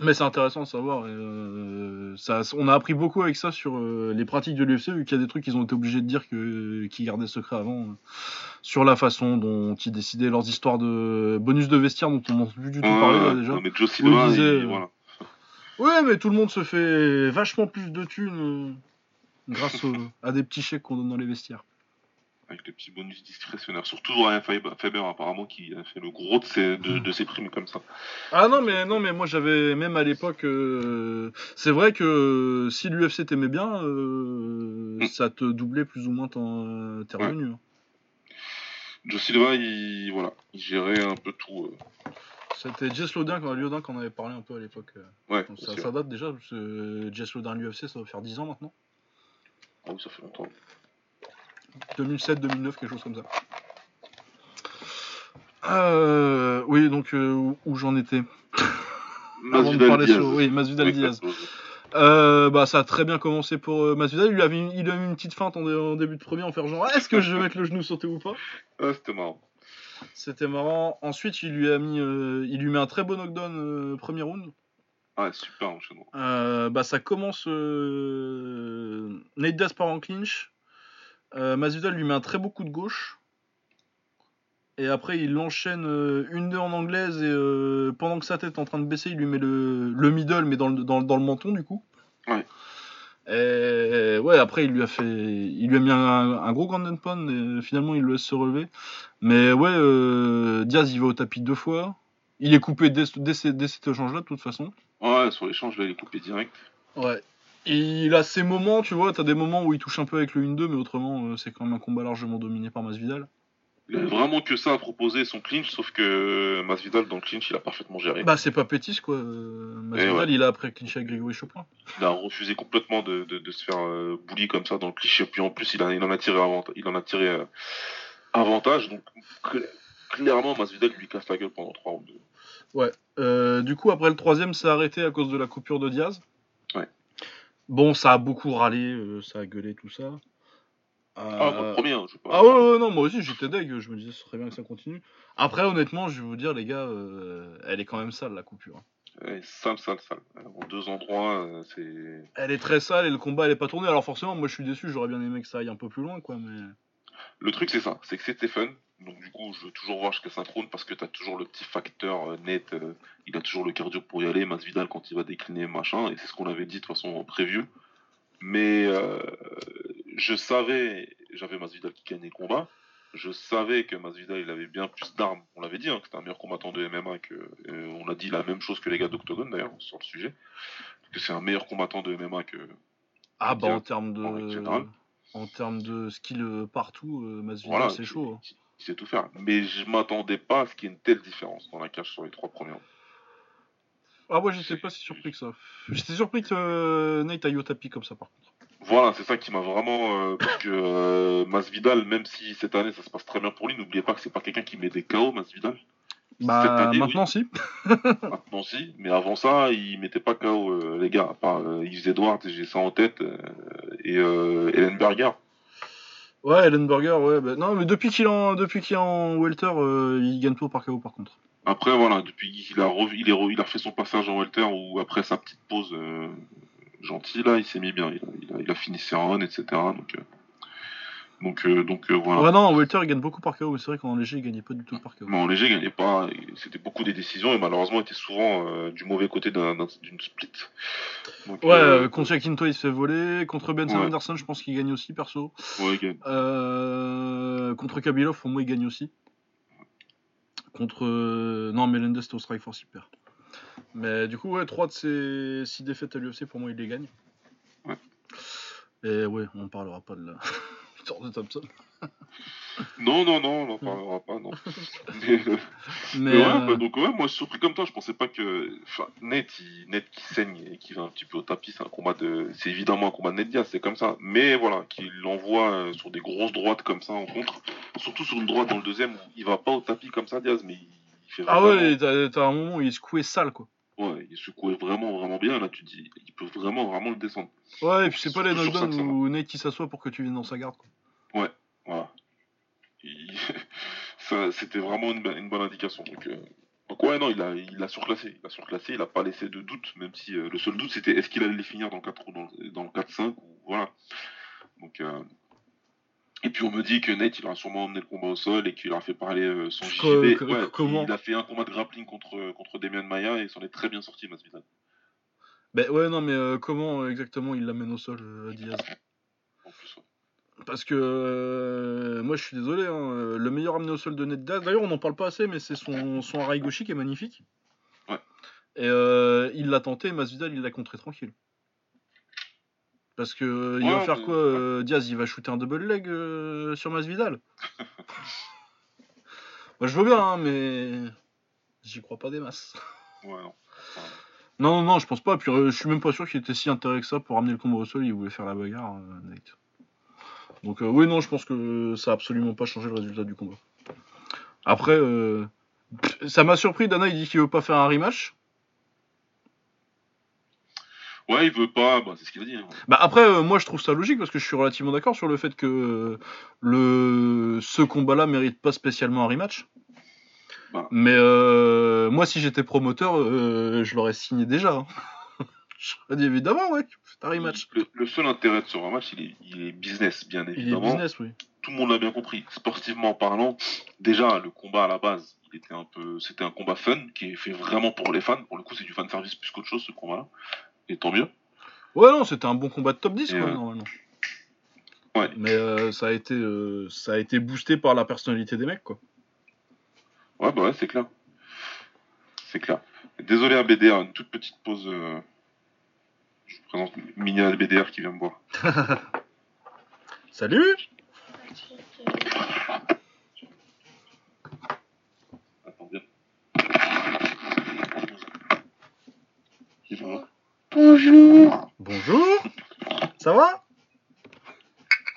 Mais c'est intéressant de savoir. euh, ça, on a appris beaucoup avec ça sur euh, les pratiques de l'UFC, vu qu'il y a des trucs qu'ils ont été obligés de dire que qu'ils gardaient secret avant, euh, sur la façon dont ils décidaient leurs histoires de bonus de vestiaire dont on n'entend plus du tout parler là, déjà. non, mais Joe Silva, disait, voilà. Ouais, mais tout le monde se fait vachement plus de thunes grâce au- à des petits chèques qu'on donne dans les vestiaires. Avec les petits bonus discrétionnaires. Surtout Ryan Faber, Faber, apparemment, qui a fait le gros de ses, de, de ses primes comme ça. Ah non mais non mais moi j'avais même à l'époque euh, c'est vrai que si l'UFC t'aimait bien euh, Mm. ça te doublait plus ou moins ton, tes Ouais. revenus. hein. Joe Silva, il, voilà, il gérait un peu tout. euh. C'était Jess Lodin Liodin qu'on avait parlé un peu à l'époque. euh. Ouais, Donc ça, date déjà parce que Jess Lodin l'UFC ça va faire 10 ans maintenant. Ah oui, ça fait longtemps. 2007 2009 quelque chose comme ça. Euh, oui donc euh, où- où j'en étais Avant de Masvidal parler sur oui Masvidal Diaz. Euh, bah ça a très bien commencé pour Masvidal. Il avait une, il a mis une petite feinte en, dé- en début de premier en faire genre est-ce que je vais mettre le genou sauter ou pas? Ah, c'était marrant. C'était marrant. Ensuite il lui a mis, il lui met un très bon knockdown premier round. Ah, super enchaînement. Bah ça commence. Nate Diaz part en clinch. Euh, Masvidal lui met un très beau coup de gauche. Et après, il enchaîne euh, une 2 en anglaise et euh, pendant que sa tête est en train de baisser, il lui met le, le middle, mais dans le, dans, dans le menton du coup. Ouais. Et ouais, après, il lui a fait. Il lui a mis un, un gros grand pound et finalement, il le laisse se relever. Mais ouais, euh, Diaz, il va au tapis deux fois. Il est coupé dès, dès cet échange-là, de toute façon. Ouais, sur l'échange, là, il est coupé direct. Ouais. Il a ses moments, tu vois, t'as des moments où il touche un peu avec le 1-2, mais autrement, euh, c'est quand même un combat largement dominé par Masvidal. Il avait vraiment que ça à proposer, son clinch, sauf que Masvidal, dans le clinch, il a parfaitement géré. Bah, c'est pas Pétis, quoi. Euh, Masvidal, ouais. il a après clinché avec Grégory Chopin. Il a refusé complètement de, de, de se faire euh, bully comme ça dans le cliché. Puis en plus, il, a, il en a tiré, avanta- il en a tiré euh, avantage. Donc cl- clairement, Masvidal lui casse la gueule pendant 3 rounds. Euh, du coup, après le troisième, c'est arrêté à cause de la coupure de Diaz. Ouais. Bon, ça a beaucoup râlé, euh, ça a gueulé, tout ça. Ah, Euh, le premier, hein, je sais pas. Ah ouais, ouais, non, moi aussi j'étais deg, je me disais ce serait bien que ça continue. Après, honnêtement, je vais vous dire, les gars, euh, elle est quand même sale la coupure. Ouais, sale, sale, sale. En deux endroits, euh, c'est. Elle est très sale et le combat elle est pas tourné. Alors forcément, moi je suis déçu, j'aurais bien aimé que ça aille un peu plus loin, quoi. Mais Le truc, c'est ça, c'est que c'était fun. Donc, du coup, je veux toujours voir jusqu'à synchrone parce que t'as toujours le petit facteur euh, net. euh, il a toujours le cardio pour y aller. Masvidal, quand il va décliner, machin. Et c'est ce qu'on avait dit de toute façon en preview. Mais euh, je savais, j'avais Masvidal qui gagnait le combat. Je savais que Masvidal, il avait bien plus d'armes. On l'avait dit, hein, que c'était un meilleur combattant de MMA. Que, euh, on a dit la même chose que les gars d'Octogone, d'ailleurs, sur le sujet. Que c'est un meilleur combattant de MMA que. ah bah en termes En de générale. en termes de skill partout, Masvidal Voilà, c'est chaud. hein. Il sait tout faire. Mais je m'attendais pas à ce qu'il y ait une telle différence dans la cage sur les trois premiers rounds. Ah moi j'étais pas si surpris que ça. J'étais surpris que euh, Nate aille au tapis comme ça par contre. Voilà, c'est ça qui m'a vraiment. euh, parce que euh, Masvidal, même si cette année ça se passe très bien pour lui, n'oubliez pas que c'est pas quelqu'un qui met des KO, Masvidal. Cette Bah année, maintenant si. <laughs> Maintenant, si. Mais avant ça, il mettait pas KO, les gars. À part Yves Edwards, j'ai ça en tête, et euh, Helen Berger. Ouais, Ellenberger, ouais. Bah, non mais depuis qu'il est en depuis qu'il en welter, euh, il gagne tout par KO par contre. Après, voilà, depuis qu'il a, rev- il il a fait son passage en Welter, ou après sa petite pause euh, gentille, là, il s'est mis bien. Il a fini ses runs, etc. Donc, euh, donc, euh, donc euh, voilà. Ouais non, en welter il gagne beaucoup par KO, mais c'est vrai qu'en léger il gagnait pas du tout par KO. Mais en léger, il gagnait pas. C'était beaucoup des décisions et malheureusement, il était souvent euh, du mauvais côté d'un- d'un- d'une split. Donc, Ouais, contre Yakinto il se fait voler, contre Benson Ouais. Anderson je pense qu'il gagne aussi perso. ouais, il gagne. Contre Kabilov, pour moi, il gagne aussi. Contre. Non, Melendez, c'était au Strike Force, il perd. Mais du coup, ouais, 3 de ses 6 défaites à l'UFC, pour moi, il les gagne. Ouais. Et ouais, on parlera pas de la <laughs> de Thompson. <laughs> Non, non, non, on n'en parlera pas, non. <laughs> Mais, euh, Mais, mais ouais, euh, bah, donc ouais, moi, je suis surpris comme toi. Je pensais pas que. Enfin, Net, il... Net qui saigne et qui va un petit peu au tapis, c'est un combat de. C'est évidemment un combat de Net Diaz, c'est comme ça. Mais voilà, qu'il l'envoie euh, sur des grosses droites comme ça en contre. Surtout sur une droite dans le deuxième où il va pas au tapis comme ça, Diaz, mais il il fait Ah vraiment- ouais, t'as un moment où il se couait sale, quoi. Ouais, il secouait vraiment, vraiment bien. Là, tu te dis, il peut vraiment, vraiment le descendre. Ouais, et puis c'est pas les knockdowns où Nate il s'assoit pour que tu viennes dans sa garde, quoi. Voilà. Il- <laughs> ça, c'était vraiment une, une bonne indication. Donc, euh, donc ouais, non, il a, il a surclassé. Il a surclassé, il a pas laissé de doute, même si euh, le seul doute c'était est-ce qu'il allait les finir dans le 4 ou dans, le- dans le 4-5 ou voilà. Donc, euh, et puis on me dit que Nate il aura sûrement emmené le combat au sol et qu'il aura fait parler son JJB. co- Ouais, comment Il a fait un combat de grappling contre, contre Demian Maya et il s'en est très bien sorti, Masvidal. Ben ouais, non, mais comment exactement il l'amène au sol, Diaz? ouais. Parce que euh, moi je suis désolé, hein, euh, le meilleur amené au sol de Ned Diaz, d'ailleurs on n'en parle pas assez, mais c'est son, son Goshi qui est magnifique. Ouais. Et euh, il l'a tenté, Masvidal il l'a contré tranquille. Parce que il va faire quoi euh, Diaz il va shooter un double leg sur Masvidal. <laughs> Moi je veux bien, hein, mais j'y crois pas des masses. Ouais, non. Non, non, non, je pense pas. Puis je suis même pas sûr qu'il était si intéressé que ça pour amener le combat au sol. Il voulait faire la bagarre, Nate. Donc, euh, oui, non, je pense que ça a absolument pas changé le résultat du combat. Après, euh, ça m'a surpris. Dana, il dit qu'il veut pas faire un rematch. Ouais, il veut pas, bah, c'est ce qu'il a dit. hein. Bah, après, euh, moi, je trouve ça logique parce que je suis relativement d'accord sur le fait que euh, le ce combat-là mérite pas spécialement un rematch. Bah. Mais euh, moi, si j'étais promoteur, je l'aurais signé déjà. hein. <laughs> J'aurais dit évidemment, ouais, Le, le seul intérêt de ce rematch, il est, il est business, bien Il est évidemment. business, oui. tout le monde l'a bien compris. Sportivement parlant, déjà, le combat à la base, il était un peu, c'était un combat fun qui est fait vraiment pour les fans. Pour le coup, c'est du fan service plus qu'autre chose, ce combat-là. Et tant mieux. Ouais, non, c'était un bon combat de top 10, Et, quoi, euh, normalement. Ouais. Mais euh, ça, a été, euh, ça a été boosté par la personnalité des mecs, quoi. Ouais, bah ouais, c'est clair. C'est clair. Désolé à BDR, une toute petite pause. Je vous présente Mini à BDR qui vient me voir. <laughs> Salut Attends, viens. Bonjour. Bonjour Ça va?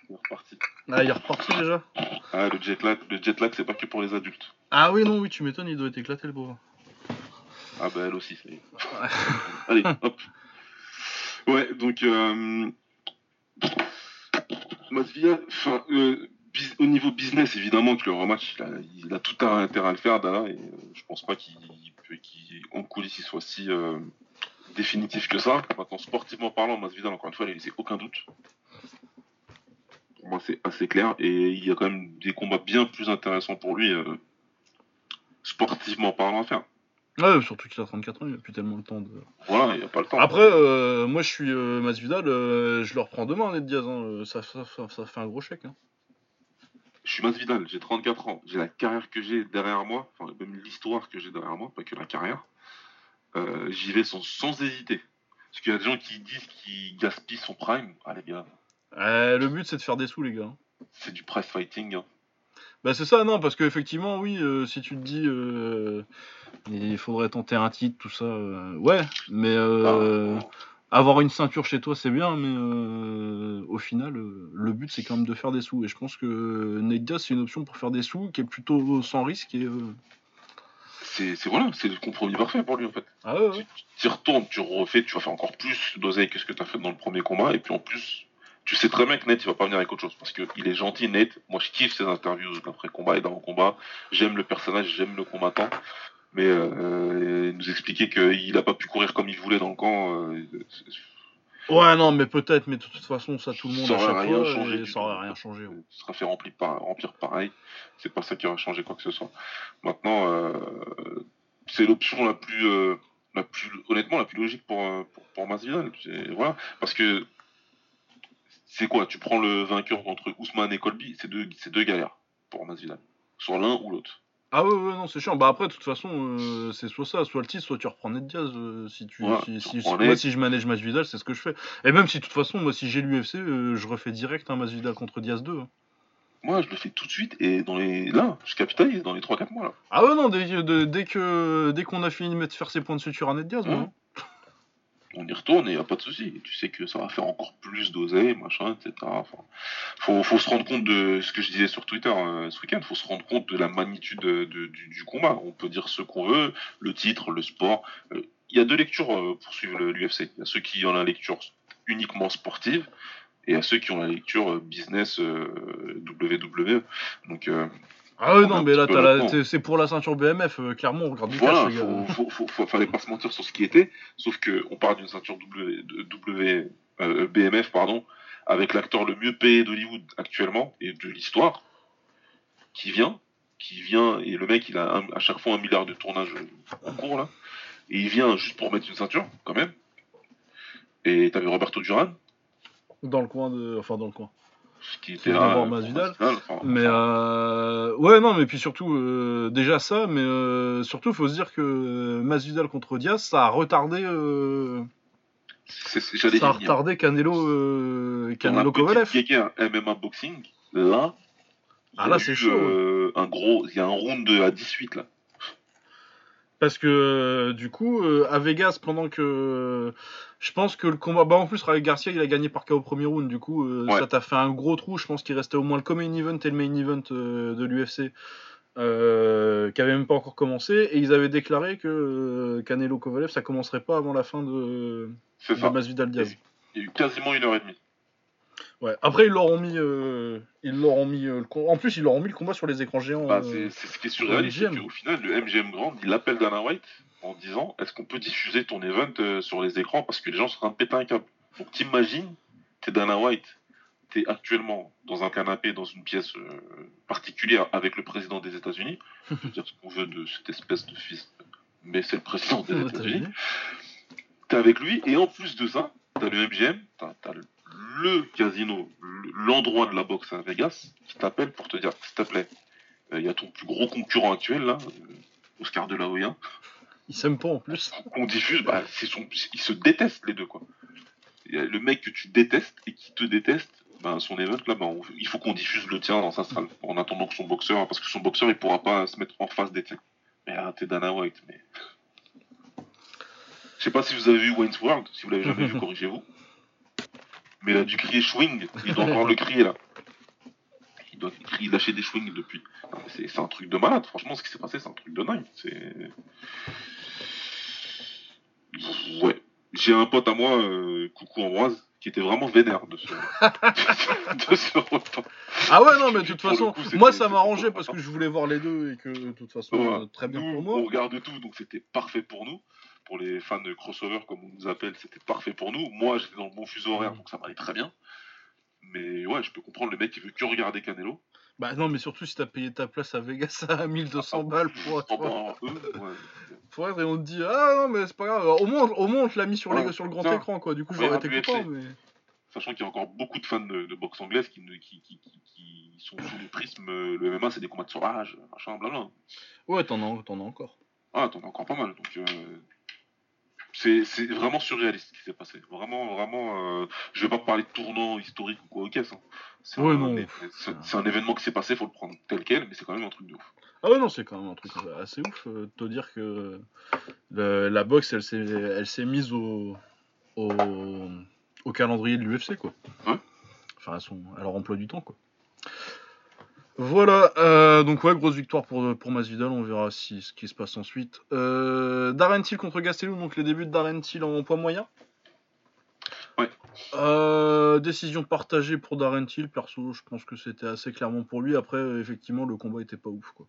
Il est reparti. Ah, il est reparti déjà. Ah, le jet lag, le jet lag, c'est pas que pour les adultes. Ah oui, non, oui, tu m'étonnes, il doit être éclaté, le pauvre. Ah bah elle aussi, ça y est. Allez, hop. Ouais, donc euh, Masvidal, enfin, euh, au niveau business, évidemment que le rematch, il a, tout intérêt à le faire, Dana, et euh, je pense pas qu'il en coulisses il soit si euh, définitif que ça. Maintenant, sportivement parlant, Masvidal, encore une fois, il a aucun doute. Pour moi, c'est assez clair, et il y a quand même des combats bien plus intéressants pour lui, sportivement parlant, à faire. Ouais, surtout qu'il a 34 ans, il a plus tellement le temps de. Voilà, il n'y a pas le temps. Après, euh, moi je suis euh, Masvidal, euh, je le reprends demain, Ned Diaz, hein, euh, ça, ça, ça, ça fait un gros chèque. Hein. Je suis Masvidal, j'ai 34 ans, j'ai la carrière que j'ai derrière moi, enfin même l'histoire que j'ai derrière moi, pas que la carrière. J'y vais sans, sans hésiter. Parce qu'il y a des gens qui disent qu'il gaspille son prime. Ah les gars, le but c'est de faire des sous, les gars. c'est du price fighting. hein. Bah c'est ça, non, parce qu'effectivement, oui, euh, si tu te dis euh, il faudrait tenter un titre, tout ça, euh, ouais, mais euh, Ah, avoir une ceinture chez toi c'est bien, mais euh, au final, le but c'est quand même de faire des sous. Et je pense que Nate c'est une option pour faire des sous qui est plutôt sans risque. Et, euh, c'est c'est- voilà, c'est le compromis parfait pour lui en fait. Ah ouais, ouais. Tu y retournes, tu refais, tu vas faire encore plus d'oseille que ce que tu as fait dans le premier combat, et puis en plus, tu sais très bien que Nate il va pas venir avec autre chose, parce qu'il est gentil, Nate. Moi je kiffe ses interviews d'après combat et d'avant combat. J'aime le personnage, j'aime le combattant. Mais euh, nous expliquer qu'il a pas pu courir comme il voulait dans le camp, euh, Ouais, non, mais peut-être, mais de toute façon, ça tout le monde Ça aurait rien changé ça aurait rien changé. ouais. ce sera fait remplir, par, remplir pareil. C'est pas ça qui aurait changé quoi que ce soit. Maintenant, euh, c'est l'option la plus, euh, la plus, honnêtement, la plus logique pour, euh, pour, pour Masvidal. Voilà, parce que c'est quoi Tu prends le vainqueur entre Ousmane et Colby, c'est deux, c'est deux galères pour Masvidal, soit l'un ou l'autre. Ah ouais, ouais, non, c'est chiant. Bah après, de toute façon, euh, c'est soit ça, soit le titre, soit tu reprends Ned Diaz. euh, si tu, Ouais, si, tu si- reprends moi, si je manage Masvidal, c'est ce que je fais. Et même si, de toute façon, moi, si j'ai l'UFC, euh, je refais direct un Masvidal contre Diaz 2. hein. Moi, je le fais tout de suite et dans les, là, je capitalise dans les 3-4 mois là. Ah ouais, non, dès, dès que dès qu'on a fini de faire ses points de suture à Ned Diaz, moi, hein. On y retourne et y a pas de souci. Tu sais que ça va faire encore plus d'oseille, machin, etc. Enfin, faut, se rendre compte de ce que je disais sur Twitter euh, ce week-end. Faut se rendre compte de la magnitude de- de- du, combat. On peut dire ce qu'on veut, le titre, le sport. Euh, Il y a deux lectures euh, pour suivre l'UFC. Il y a ceux qui ont la lecture uniquement sportive et à ceux qui ont la lecture euh, business euh, WWE. Donc euh, Ah ouais, non, mais là, c'est pour la ceinture BMF, euh, clairement, on regarde du Voilà, cash, faut, faut, faut, faut- fallait pas se mentir sur ce qui était, sauf que on parle d'une ceinture W, W euh, BMF pardon, avec l'acteur le mieux payé d'Hollywood actuellement et de l'histoire, qui vient, qui vient et le mec il a un- à chaque fois un milliard de tournages en cours là, et il vient juste pour mettre une ceinture quand même. Et t'avais Roberto Duran Dans le coin de. Enfin, dans le coin. Qui Qui était là. Masvidal. enfin, Mais euh, ouais, non, mais puis surtout, euh, déjà ça, mais euh, surtout, faut se dire que euh, Masvidal contre Diaz, ça a retardé, euh, ça a retardé Canelo, euh, Canelo Kovalev. MMA boxing, là, Ah, là, c'est chaud, un gros, il y a un round de, à 18 là. Parce que euh, du coup, euh, à Vegas, pendant que je pense que le combat, bah en plus, Raul Garcia, il a gagné par KO au premier round. Du coup, euh, Ouais. ça t'a fait un gros trou. Je pense qu'il restait au moins le co-main event et le main event euh, de l'UFC. Euh, qui avait même pas encore commencé et ils avaient déclaré que euh, Canelo Kovalev ça commencerait pas avant la fin de, de. Masvidal Diaz. Il y a eu quasiment une heure et demie. Ouais. Après, ils l'auront mis, euh, ils l'auront mis. euh, le com- En plus, ils l'auront mis le combat sur les écrans géants. Bah, euh, c'est c'est ce qui est surréaliste, c'est qu'au final, le MGM Grand, il appelle Dana White en disant Est-ce qu'on peut diffuser ton event euh, sur les écrans Parce que les gens sont en train de péter un câble. Donc t'imagines, t'es Dana White, tu es actuellement dans un canapé, dans une pièce particulière avec le président des États-Unis, <laughs> je veux dire ce qu'on veut de cette espèce de fils, mais c'est le président des États-Unis. Tu es avec lui, et en plus de ça, tu as le MGM, tu as, le casino, l'endroit de la boxe à Vegas, qui t'appelle pour te dire, s'il te plaît, euh, il y a ton plus gros concurrent actuel, là, euh, Oscar de la Hoya. Il s'aime pas en plus. On diffuse, bah, son, ils se détestent les deux, quoi. Le mec que tu détestes et qui te déteste, bah, son event là, bah, il faut qu'on diffuse le tien dans sa salle en attendant que son boxeur, parce que son boxeur il pourra pas se mettre en face des tiens. Mais ah, t'es Dana White, mais. Je sais pas si vous avez vu Wayne's World, si vous l'avez jamais vu, <laughs> corrigez-vous. Mais il a dû crier swing, il doit encore le crier là. Il doit crier, lâcher des swings depuis. C'est un truc de malade, franchement, ce qui s'est passé, c'est un truc de dingue. C'est. Ouais. J'ai un pote à moi, euh, coucou Ambroise, qui était vraiment vénère de ce, <laughs> de ce repas. Ah ouais, non, mais de toute façon, moi ça m'arrangeait parce que je voulais voir les deux et que de toute façon, euh, très bien pour moi. On regarde tout, donc c'était parfait pour nous. Pour les fans de crossover, comme on nous appelle, c'était parfait pour nous. Moi, j'étais dans le bon fuseau horaire, donc ça m'allait très bien. Mais ouais, je peux comprendre le mec qui veut que regarder Canelo. Bah non, mais surtout si t'as payé ta place à Vegas à <laughs> 1200 ah, balles pour. Bah, <laughs> eux, ouais. et on te dit ah non mais c'est pas grave. Au moins, au moins on te l'a mis sur, sur le grand écran quoi. Du coup j'aurais été content. Mais... Sachant qu'il y a encore beaucoup de fans de, boxe anglaise qui, qui, qui, qui, sont sous le prisme le MMA c'est des combats de sauvage, machin, blabla. Ouais, t'en as, as encore. Ah, t'en as encore pas mal. Donc euh, c'est vraiment surréaliste ce qui s'est passé. Vraiment, vraiment. Euh, je vais pas parler de tournant historique ou quoi, ok, ça. C'est un, événement qui s'est passé, faut le prendre tel quel, mais c'est quand même un truc de ouf. Ah ouais, non, c'est quand même un truc assez ouf euh, de te dire que la boxe, elle s'est mise au, au, calendrier de l'UFC, quoi. Ouais. Enfin, à, son, à leur emploi du temps, quoi. Voilà, euh, donc ouais, grosse victoire pour, pour Masvidal, on verra si, ce qui se passe ensuite. Euh, Darren Till contre Gastelum, donc les débuts de Darren Till en poids moyen. Ouais. Euh, décision partagée pour Darren Till, perso, je pense que c'était assez clairement pour lui. Après, effectivement, le combat était pas ouf, quoi.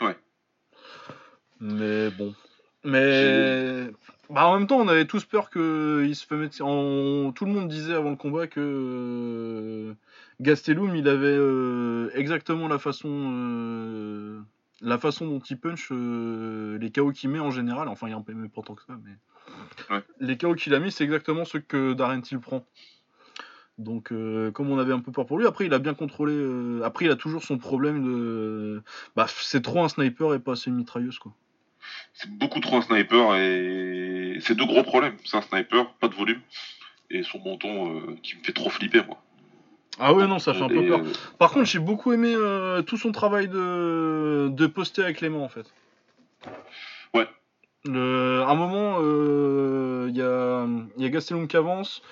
Ouais. Mais bon. Mais bah, en même temps, on avait tous peur qu'il se fait mettre. Tout le monde disait avant le combat que Gastelum, il avait euh, exactement la façon, euh, la façon dont il punch euh, les KO qu'il met en général. Enfin, il y a un peu pas tant que ça, mais les KO qu'il a mis, c'est exactement ce que Darren Till prend. Donc, comme on avait un peu peur pour lui, après il a bien contrôlé. après, il a toujours son problème de, bah, c'est trop un sniper et pas assez une mitrailleuse, quoi. C'est beaucoup trop un sniper et c'est deux gros problèmes. C'est un sniper, pas de volume, et son menton qui me fait trop flipper, moi. Ah ouais, non, ça fait un peu peur. Par contre, j'ai beaucoup aimé euh, tout son travail de, de poster avec les mains, en fait. Ouais. Le, à un moment, euh, il y, a, y a Gastelum qui avance.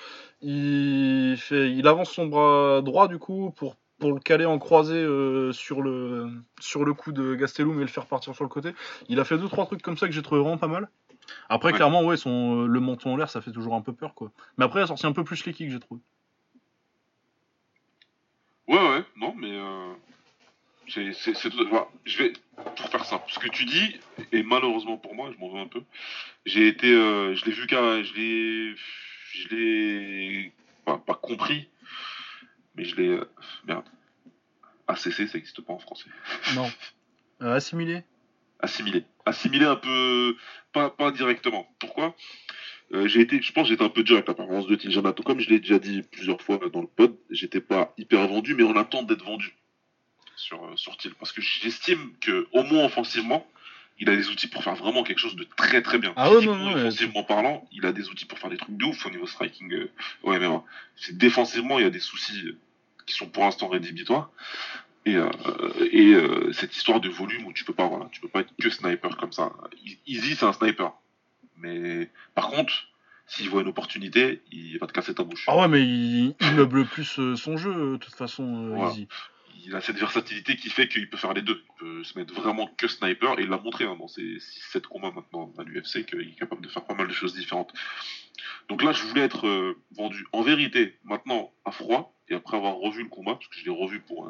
Il, fait, il avance son bras droit, du coup, pour, pour le caler en croisé euh, sur, le, sur le coup de Gastelum et le faire partir sur le côté. Il a fait deux trois trucs comme ça que j'ai trouvé vraiment pas mal. Après, clairement, ouais, son, le menton en l'air, ça fait toujours un peu peur, quoi. Mais après, il a sorti un peu plus les kicks, j'ai trouvé. Ouais, ouais, non, mais euh, c'est tout. je vais pour faire ça. Ce que tu dis, et malheureusement pour moi, je m'en veux un peu. J'ai été, euh, je l'ai vu qu'à, je l'ai, je l'ai, pas compris, mais je l'ai, merde. ACC, ça n'existe pas en français. <laughs> Non. Euh, assimilé. Assimilé. Assimilé un peu, pas, pas directement. Pourquoi? Euh, j'ai été, je pense, que j'étais un peu dur avec la performance de Tiljanato. Comme je l'ai déjà dit plusieurs fois dans le pod, j'étais pas hyper vendu, mais on attend d'être vendu sur, euh, sur Til. Parce que j'estime que, au moins offensivement, il a des outils pour faire vraiment quelque chose de très très bien. Ah ouais, non, non, offensivement parlant, il a des outils pour faire des trucs de ouf au niveau striking. Euh, ouais, mais c'est défensivement, il y a des soucis qui sont pour l'instant rédhibitoires. Et, et cette histoire de volume où tu peux pas, voilà, tu peux pas être que sniper comme ça. Easy, c'est un sniper. Mais par contre, s'il voit une opportunité, il va te casser ta bouche. Ah ouais, mais il, meuble plus euh, son jeu, euh, de toute façon, euh, Il a cette versatilité qui fait qu'il peut faire les deux. Il peut se mettre vraiment que sniper, et il l'a montré hein, dans ses 6-7 combats maintenant à l'UFC, qu'il est capable de faire pas mal de choses différentes. Donc là, je voulais être vendu en vérité, maintenant, à froid, et après avoir revu le combat, parce que je l'ai revu pour,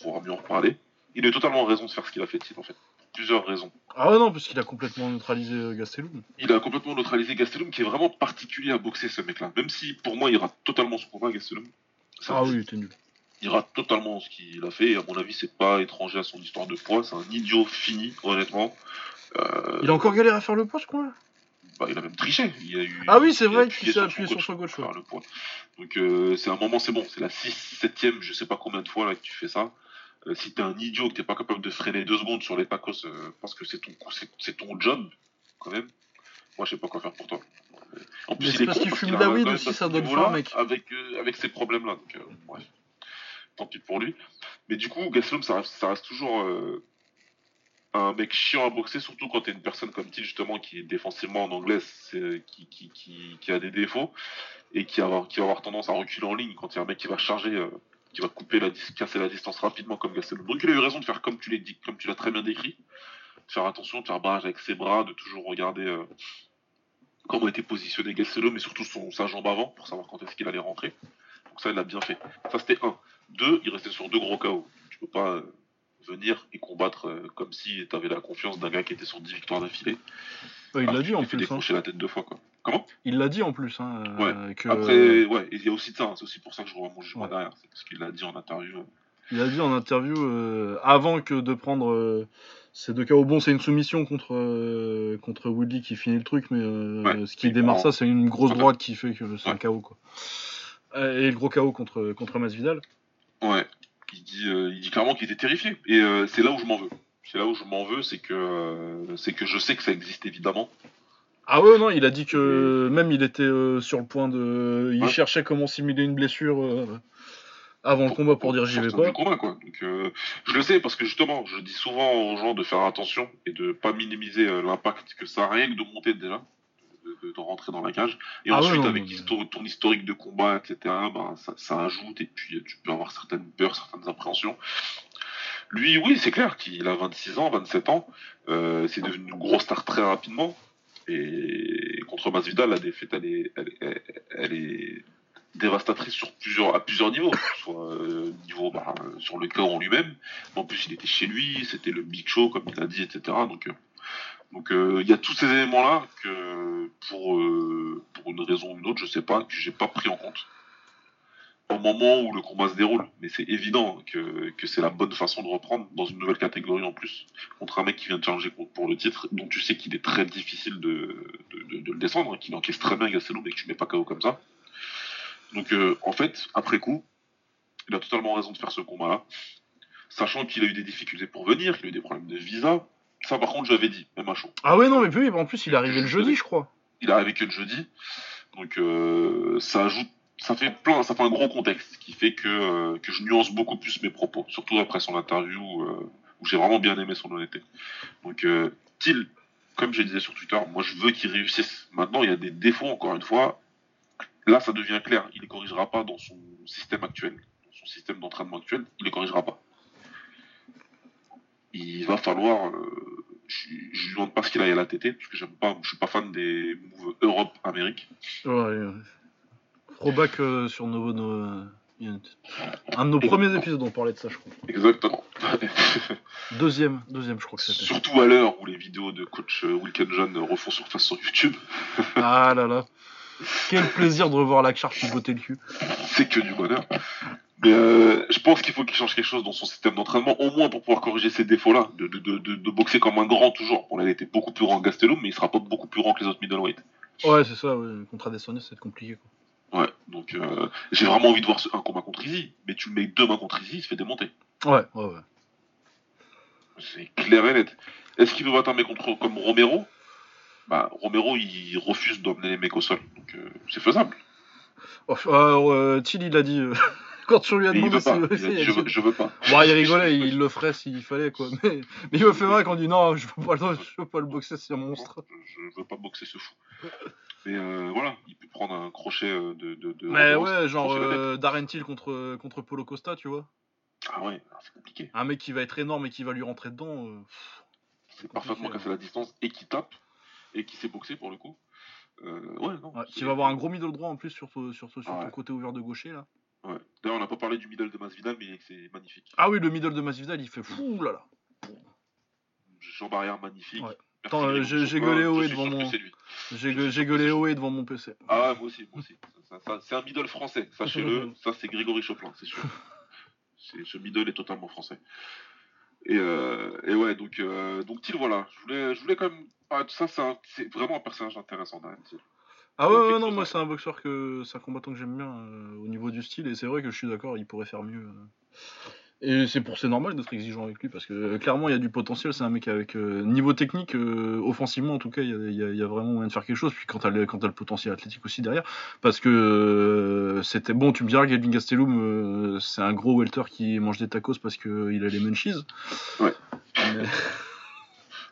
pour mieux en reparler, il a totalement raison de faire ce qu'il a fait, en fait. plusieurs raisons. Ah ouais, non, parce qu'il a complètement neutralisé euh, Gastelum. Il a complètement neutralisé Gastelum, qui est vraiment particulier à boxer, ce mec-là. Même si, pour moi, il rate totalement son combat, Gastelum. Ça, Ah oui, il était nul. Il rate totalement ce qu'il a fait. Et à mon avis, c'est pas étranger à son histoire de poids. C'est un idiot fini, honnêtement. Euh, Il a encore galéré à faire le poids, ce con-là bah, il a même triché. Il a eu, Ah oui, c'est il a vrai qu'il s'est appuyé sur son ouais. faire le poids. Donc, euh, c'est un moment, c'est bon. C'est la 6 7 je sais pas combien de fois là, que tu fais ça. Euh, si t'es un idiot, que t'es pas capable de freiner deux secondes sur les tacos parce que c'est ton, c'est, ton job, quand même. Moi, je sais pas quoi faire pour toi. En Mais c'est il est parce qu'il fume la weed aussi, ça niveau-là faire, mec. Avec, avec ces problèmes-là. Donc, bref. Tant pis pour lui. Mais du coup, Gastelum, ça reste, toujours euh, un mec chiant à boxer, surtout quand t'es une personne comme Till, justement, qui est défensivement en anglais, qui, a des défauts et qui, va avoir tendance à reculer en ligne quand il y a un mec qui va charger, euh, qui va couper la, casser la distance rapidement comme Gastelum. Donc il a eu raison de faire comme tu l'as très bien décrit, de faire attention, de faire barrage avec ses bras, de toujours regarder euh, comment était positionné Gastelum et surtout son, sa jambe avant pour savoir quand est-ce qu'il allait rentrer. Donc ça, il a bien fait. Ça, c'était un. Deux, il restait sur deux gros KO. Tu peux pas euh, venir et combattre euh, comme si tu avais la confiance d'un gars qui était sur 10 victoires d'affilée. Ouais, il l'a que dit en fait plus. hein. décrocher la tête deux fois, quoi. Comment? Il l'a dit en plus. Hein, euh, que, Après, ouais, il y a aussi ça. hein. C'est aussi pour ça que je revois mon jugement Ouais. derrière. C'est parce qu'il l'a dit en interview. Il a dit en interview, euh, avant que de prendre euh, ces deux KO, bon, c'est une soumission contre, euh, contre Woodley qui finit le truc, mais Ouais, ce qui démarre prend- ça, c'est une grosse Ouais. droite qui fait que c'est un Ouais. KO. Quoi. Et le gros KO contre, contre Masvidal. Ouais. Il dit, euh, il dit clairement qu'il était terrifié. Et euh, c'est là où je m'en veux. C'est là où je m'en veux, c'est que, euh, c'est que je sais que ça existe évidemment. Ah ouais, non, il a dit que même il était euh, sur le point de. Il Ouais. cherchait comment simuler une blessure euh, avant le combat pour dire j'y vais pas. combat, quoi. Donc, euh, je le sais parce que justement, je dis souvent aux gens de faire attention et de pas minimiser l'impact que ça a rien que de monter déjà, de, rentrer dans la cage. Et Ah ouais, ensuite, non, avec histo- ton historique de combat, etc., ben, ça, ça ajoute et puis euh, tu peux avoir certaines peurs, certaines appréhensions. Lui, oui, c'est clair qu'il a 26 ans, 27 ans. Euh, c'est devenu une grosse star très rapidement. Et contre Masvidal, la défaite, elle est, elle, elle- elle est dévastatrice sur plusieurs, à plusieurs niveaux. Soit euh, niveau bah, euh, sur le corps en lui-même. mais En plus, il était chez lui, c'était le big show, comme il a dit, etc. Donc, euh, donc euh, il y a tous ces éléments-là que, pour, euh, une raison ou une autre, je sais pas, que j'ai pas pris en compte au moment où le combat se déroule. Mais c'est évident que, c'est la bonne façon de reprendre dans une nouvelle catégorie en plus, contre un mec qui vient de changer pour le titre, dont tu sais qu'il est très difficile de, le descendre, hein, qu'il encaisse très bien Gastelum et que tu mets pas KO comme ça. Donc euh, en fait, après coup, il a totalement raison de faire ce combat-là, sachant qu'il a eu des difficultés pour venir, qu'il a eu des problèmes de visa. Ça par contre, j'avais dit, même à chaud. Ah ouais, non, mais puis en plus, il est arrivé le jeudi, je crois. Il est arrivé que le jeudi, donc euh, ça ajoute, ça fait plein, ça fait un gros contexte qui fait que, euh, que je nuance beaucoup plus mes propos, surtout après son interview euh, où j'ai vraiment bien aimé son honnêteté. Donc Till, comme je disais sur Twitter, moi je veux qu'il réussisse. Maintenant, il y a des défauts encore une fois. Là, ça devient clair. Il les corrigera pas dans son système actuel, dans son système d'entraînement actuel. Il les corrigera pas. Il va falloir. euh, je, je lui demande pas ce qu'il a à la TT, parce que j'aime pas, je suis pas fan des moves Europe-Amérique. Ouais, ouais. Euh, sur il y a un de nos premiers épisodes, on parlait de ça, je crois. Exactement. <laughs> Deuxième, deuxième, je crois que c'était. Surtout à l'heure où les vidéos de coach euh, Wilkenjon refont surface sur YouTube, Ah là là. Quel plaisir de revoir la charge qui bottait le cul. c'est que du bonheur. Mais euh, je pense qu'il faut qu'il change quelque chose dans son système d'entraînement, au moins pour pouvoir corriger ces défauts-là, de, de, de, de, de boxer comme un grand toujours. Bon, là, il était beaucoup plus grand que Gastelum, mais il sera pas beaucoup plus grand que les autres middleweight. Ouais, c'est ça, ouais. contre Adesanya, c'est compliqué. Quoi. Ouais, donc euh, j'ai vraiment envie de voir un combat contre Izzy, mais tu le mets deux mains contre Izzy, il se fait démonter. Ouais, ouais, ouais. C'est clair et net. Est-ce qu'il veut battre un mec contre, comme Romero? Bah, Romero, il refuse d'emmener les mecs au sol, donc euh, c'est faisable. Oh, alors, euh, Till, il a dit. euh, <laughs> quand tu lui as Mais il demandé veut pas, si- il a dit, si- je, veux, je veux pas. Bon, il rigolait, il le ferait s'il fallait, quoi. Mais, mais il me fait mal quand on dit non, je veux pas le, je veux pas le boxer, c'est un monstre. Je, veux pas boxer ce fou. Mais voilà, il peut prendre un crochet de. de, de Mais Romero, ouais, genre Darren Till contre, contre Polo Costa, tu vois. Ah ouais, c'est compliqué. Un mec qui va être énorme et qui va lui rentrer dedans. C'est parfaitement cassé la distance et qui tape et qui sait boxer pour le coup. Euh, ouais, non. ouais, c'est- qui va avoir un gros middle droit en plus sur, ton- sur, ton- sur Ah ton ouais. côté ouvert de gaucher, là. Ouais. D'ailleurs, on n'a pas parlé du middle de Masvidal, mais c'est magnifique. Ah oui, le middle de Masvidal, il fait fou là là. jambe arrière magnifique. Ouais. Attends, j'ai- gueulé haut devant mon-. J'ai gue- j'ai gueulé haut et devant mon PC. Ah, moi aussi, moi aussi. C'est un middle français, sachez-le. <laughs> ça, c'est Grégory Chopin, c'est sûr. <laughs> Ce middle est totalement français. Et, euh, et ouais, donc, euh, donc Thiel, voilà. Je voulais, je voulais quand même. Ah, ça, c'est vraiment un personnage intéressant, Darren Till. Ah ouais, Ouais, non, moi c'est un boxeur que c'est un combattant que j'aime bien euh, au niveau du style et c'est vrai que je suis d'accord, il pourrait faire mieux. euh. Et c'est pour c'est normal d'être exigeant avec lui parce que euh, clairement il y a du potentiel, c'est un mec avec euh, niveau technique, euh, offensivement en tout cas, il y a, il y a- il y a vraiment moyen de faire quelque chose. Puis quand t'as le, quand t'as le potentiel athlétique aussi derrière, parce que c'était bon, tu me diras, Galvin Gastelum, c'est un gros welter qui mange des tacos parce que il a les munchies. Ouais. Mais,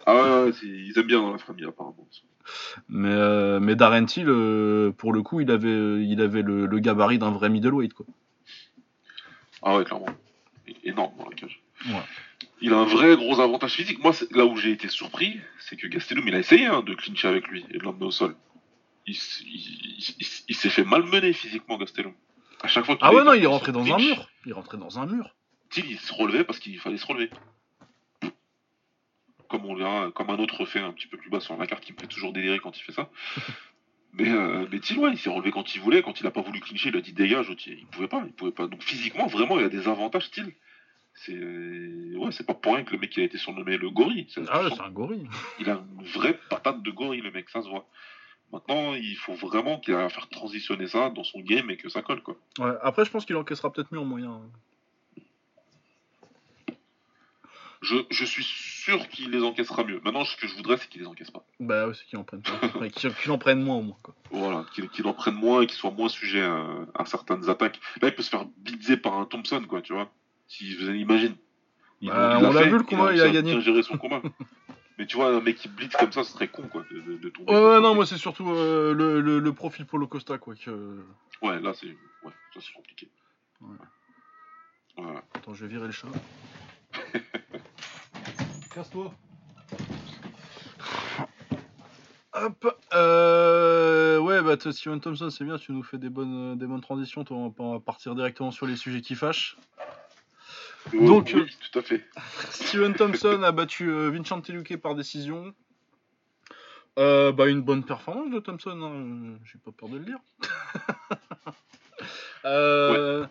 Ah ouais, ouais, ils aiment bien dans la famille, apparemment. mais, euh, mais Darren Till, euh, pour le coup, il avait, il avait le, le gabarit d'un vrai middleweight quoi. Ah ouais, clairement. Énorme dans la cage. Ouais. Il a un vrai gros avantage physique. Moi, là où j'ai été surpris, c'est que Gastelum, il a essayé hein, de clincher avec lui et de l'emmener au sol. Il, s- il- il- il- il s'est fait malmener physiquement, Gastelum. À chaque fois Ah ouais, non, il est rentré dans un mur. Il est rentré dans un mur. Il se relevait parce qu'il fallait se relever. Comme on verra, comme un autre fait un petit peu plus bas sur la carte qui me fait toujours délirer quand il fait ça. <laughs> Mais, euh, mais Till, ouais, il s'est relevé quand il voulait. Quand il a pas voulu clincher, il a dit dégage. Il pouvait pas, il pouvait pas. Donc physiquement, vraiment, il a des avantages, Till. C'est ouais, c'est pas pour rien que le mec il a été surnommé le gorille. Ça, Ah ouais, c'est un gorille. il a une vraie patate de gorille, le mec, ça se voit. Maintenant, il faut vraiment qu'il arrive à faire transitionner ça dans son game et que ça colle, quoi. Ouais, après, je pense qu'il encaissera peut-être mieux en moyen. Je, je suis sûr qu'il les encaissera mieux. Maintenant, ce que je voudrais, c'est qu'il les encaisse pas. Bah ouais, c'est qu'il en prenne pas. Qu'il en prenne moins au moins. Quoi. Voilà, qu'il en prenne moins et qu'il soit moins sujet à, à certaines attaques. Là, il peut se faire blitzer par un Thompson, quoi, tu vois. Si vous imaginez. Il- Bah, il on l'a vu, le combat, il a réussi à gagné. bien gérer son combat. <laughs> Mais tu vois, un mec qui blitz comme ça, ce serait con, quoi, de, de, de tomber. Ouais, non, moi c'est surtout euh, le, le, le profil Polo Costa, quoi. Que... Ouais, là, c'est ouais, ça, c'est compliqué. Ouais. Voilà. Attends, je vais virer le chat. <laughs> Casse-toi. Hop. Euh, ouais, bah Steven Thompson, c'est bien, tu nous fais des bonnes, des bonnes transitions. Toi, on va- partir directement sur les sujets qui fâchent. Donc, oui, tout à fait. <laughs> Steven Thompson a battu euh, Vincent Luque par décision. Euh, bah, une bonne performance de Thompson, hein, j'ai pas peur de le dire. <laughs> Euh,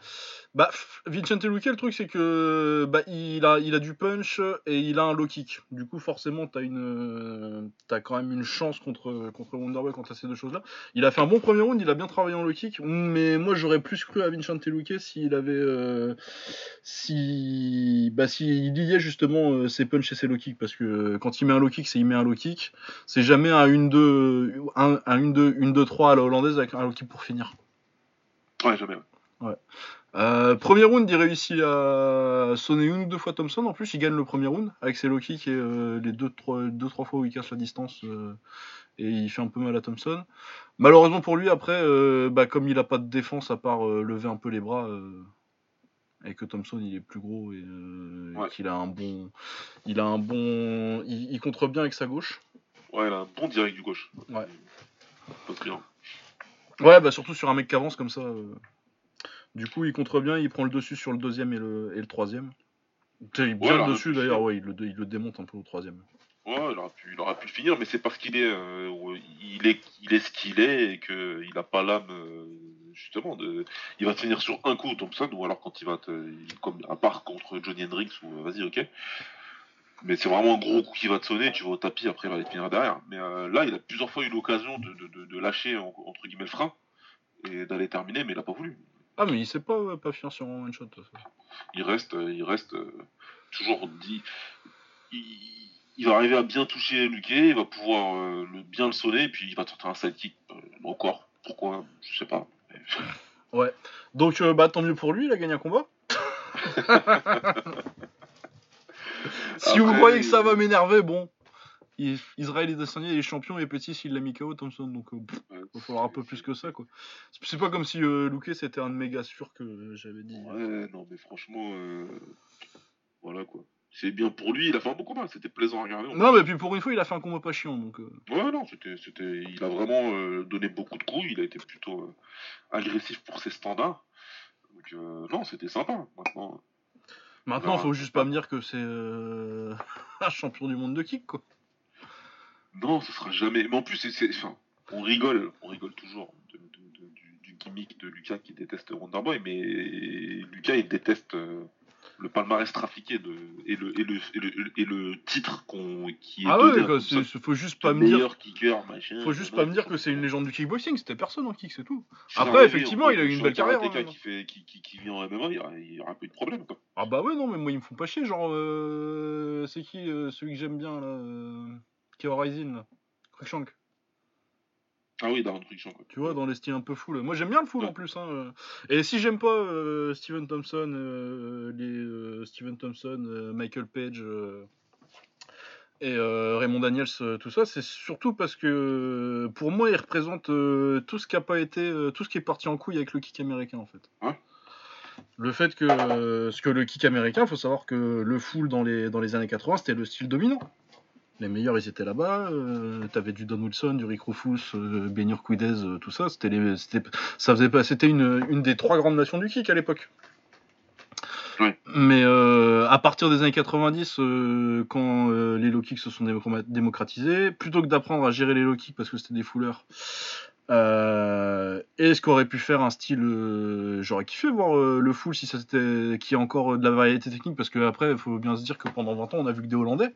bah, f- Vincent Luque, le truc c'est que bah, il, a, il a du punch et il a un low kick. Du coup, forcément, t'as une, euh, t'as quand même une chance contre, contre Wonderboy contre ces deux choses-là. Il a fait un bon premier round, il a bien travaillé en low kick, mais moi j'aurais plus cru à Vincent Luque s'il avait, euh, si, bah, s'il liait justement euh, ses punch et ses low kicks, parce que euh, quand il met un low kick, c'est il met un low kick. C'est jamais un 1-2, un, un 1-2, 1-2-3 à la hollandaise avec un low kick pour finir. Ouais, jamais. ouais. Euh, premier round, il réussit à sonner une ou deux fois Thompson. En plus, il gagne le premier round avec ses low kicks et euh, les deux trois, deux, trois fois où il casse la distance. euh, et il fait un peu mal à Thompson. Malheureusement pour lui, après, euh, bah, comme il a pas de défense à part lever un peu les bras, et que Thompson il est plus gros et, qu'il a un bon, il a un bon, il, il contre bien avec sa gauche. Ouais, il a un bon direct du gauche. Ouais. Pas brillant. Ouais, bah surtout sur un mec qui avance comme ça. Du coup, il contre bien, il prend le dessus sur le deuxième et le, et le troisième. Il est bien Ouais, le dessus d'ailleurs, ouais, il le, il le démonte un peu au troisième. Ouais, il aurait pu, il aurait pu le finir, mais c'est parce qu'il est, euh, il est, il est ce qu'il est et qu'il n'a pas l'âme, euh, justement, de, il va te finir sur un coup, Thompson, ou alors quand il va te, il- comme à part contre Johnny Hendricks ou euh, vas-y, ok. Mais c'est vraiment un gros coup qui va te sonner, tu vas au tapis, après il va te finir derrière. Mais euh, là, il a plusieurs fois eu l'occasion de, de, de, de lâcher en- entre guillemets le frein et d'aller terminer, mais il a pas voulu. Ah, mais il sait pas, euh, pas finir sur un one shot. il reste, euh, il reste euh, toujours dit. Il, il va arriver à bien toucher Luquet, il va pouvoir euh, le, bien le sonner, et puis il va tenter un sidekick encore. Pourquoi? Je sais pas. <laughs> Donc, euh, bah tant mieux pour lui, il a gagné un combat. <laughs> si vous croyez que ça va m'énerver, bon. Il- Israël est Adesanya il est champion et petit s'il l'a mis KO Thompson donc euh, pff, Ouais, il va falloir un peu plus que ça quoi. C'est- pas comme si euh, Luque c'était un méga sûr que j'avais dit. Ouais, non, mais franchement, euh, voilà quoi. C'est bien pour lui, il a fait un bon combat, c'était plaisant à regarder. Non mais puis pour une fois il a fait un combat pas chiant donc. euh, Ouais, non, c'était, c'était, il a vraiment euh, donné beaucoup de coups, il a été plutôt euh, agressif pour ses standards. Donc, euh, non, c'était sympa. Maintenant, Maintenant, faut juste pas me dire que c'est euh, <laughs> un champion du monde de kick, quoi. Non, ce sera jamais. Mais en plus, c'est, c'est- enfin, on rigole, on rigole toujours de- de- de- du, du gimmick de Lucas qui déteste Wonderboy, mais Lucas il déteste euh, le palmarès trafiqué de, et, le, et, le, et, le, et le titre qu'on, qui est Ah ouais, quoi, c'est- faut juste pas me dire. meilleur kicker, machin. Faut juste pas me dire que c'est une légende du kickboxing, c'était personne en kick, c'est tout. Un Après, vrai, effectivement, il a eu une belle un carrière, hein, qui, fait, qui, qui, qui vit en MMA, il y aura, il y aura plus de problème. Quoi. Ah bah ouais, non, mais moi ils me font pas chier, genre, euh, c'est qui euh, celui que j'aime bien là, Horizon Cruikshank. Ah oui, Darren Friction. Quoi. Tu vois, dans les styles un peu full. Moi, j'aime bien le full en plus. Hein. Et si j'aime pas euh, Steven Thompson, euh, les euh, Steven Thompson, euh, Michael Page et Raymond Daniels, tout ça, c'est surtout parce que pour moi, ils représentent euh, tout ce qui a pas été, tout ce qui est parti en couille avec le kick américain en fait. Le fait que, ce que le kick américain, faut savoir que le full dans les, dans les années 80, c'était le style dominant. Les meilleurs, ils étaient là-bas. Euh, T'avais du Don Wilson, du Rick Rufus, euh, Benur Quidez, euh, tout ça. C'était les, ça faisait pas, c'était une, une des trois grandes nations du kick à l'époque. Mais euh, à partir des années 90, euh, quand les low kicks se sont démocra- démocratisés, plutôt que d'apprendre à gérer les low kicks parce que c'était des fouleurs, euh, et ce qu'aurait pu faire un style, euh, j'aurais kiffé voir euh, le full si ça c'était, qu'il y a encore de la variété technique parce que après, il faut bien se dire que pendant 20 ans, on a vu que des Hollandais.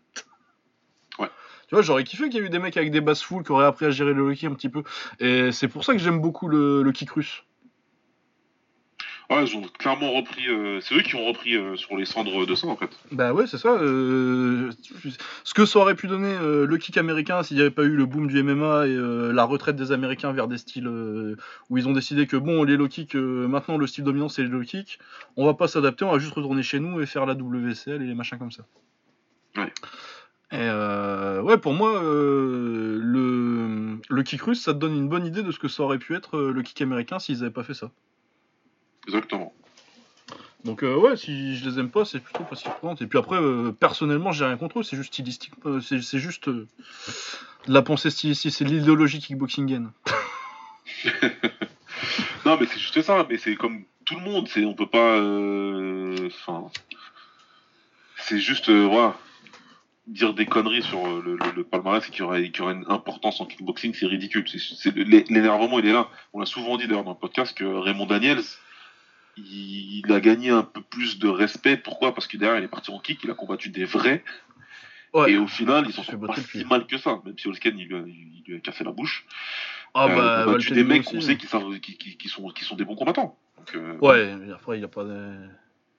Tu vois, j'aurais kiffé qu'il y ait eu des mecs avec des basses full qui auraient appris à gérer le kick un petit peu. Et c'est pour ça que j'aime beaucoup le, le kick russe. Ah, ils ont clairement repris. euh, c'est eux qui ont repris euh, sur les cendres de ça en fait. Bah ouais, c'est ça. euh, ce que ça aurait pu donner le kick américain s'il n'y avait pas eu le boom du MMA et la retraite des Américains vers des styles où ils ont décidé que bon, les low maintenant le style dominant c'est les low kicks, on va pas s'adapter, on va juste retourner chez nous et faire la WCL et les machins comme ça. Ouais. Et euh, ouais, pour moi, euh, le, le kick russe, ça te donne une bonne idée de ce que ça aurait pu être euh, le kick américain s'ils avaient pas fait ça. Exactement. Donc euh, ouais, si je les aime pas, c'est plutôt parce qu'ils représentent. Et puis après, personnellement, j'ai rien contre eux, c'est juste stylistique, c'est c'est juste de la pensée stylistique, c'est l'idéologie kickboxingienne. <laughs> <laughs> Non, mais c'est juste ça. Mais c'est comme tout le monde. C'est on peut pas. Enfin. c'est juste voilà. Dire des conneries sur euh, le, le, le palmarès et qu'il y aurait, y aurait une importance en kickboxing, c'est ridicule. L'énervement, il est là. On l'a souvent dit d'ailleurs dans le podcast que Raymond Daniels, il, il a gagné un peu plus de respect. Pourquoi? Parce que derrière, il est parti en kick, il a combattu des vrais. Ouais. Et au final, ils s'en sont pas si mal que ça. Même si Olsken, il, lui a- il lui a cassé la bouche. Ah Euh, il a bah, battu Valtteri des mecs qu'on sait qui, qui, qui, sont, qui sont des bons combattants. Donc, euh, Ouais, mais après, il a pas de...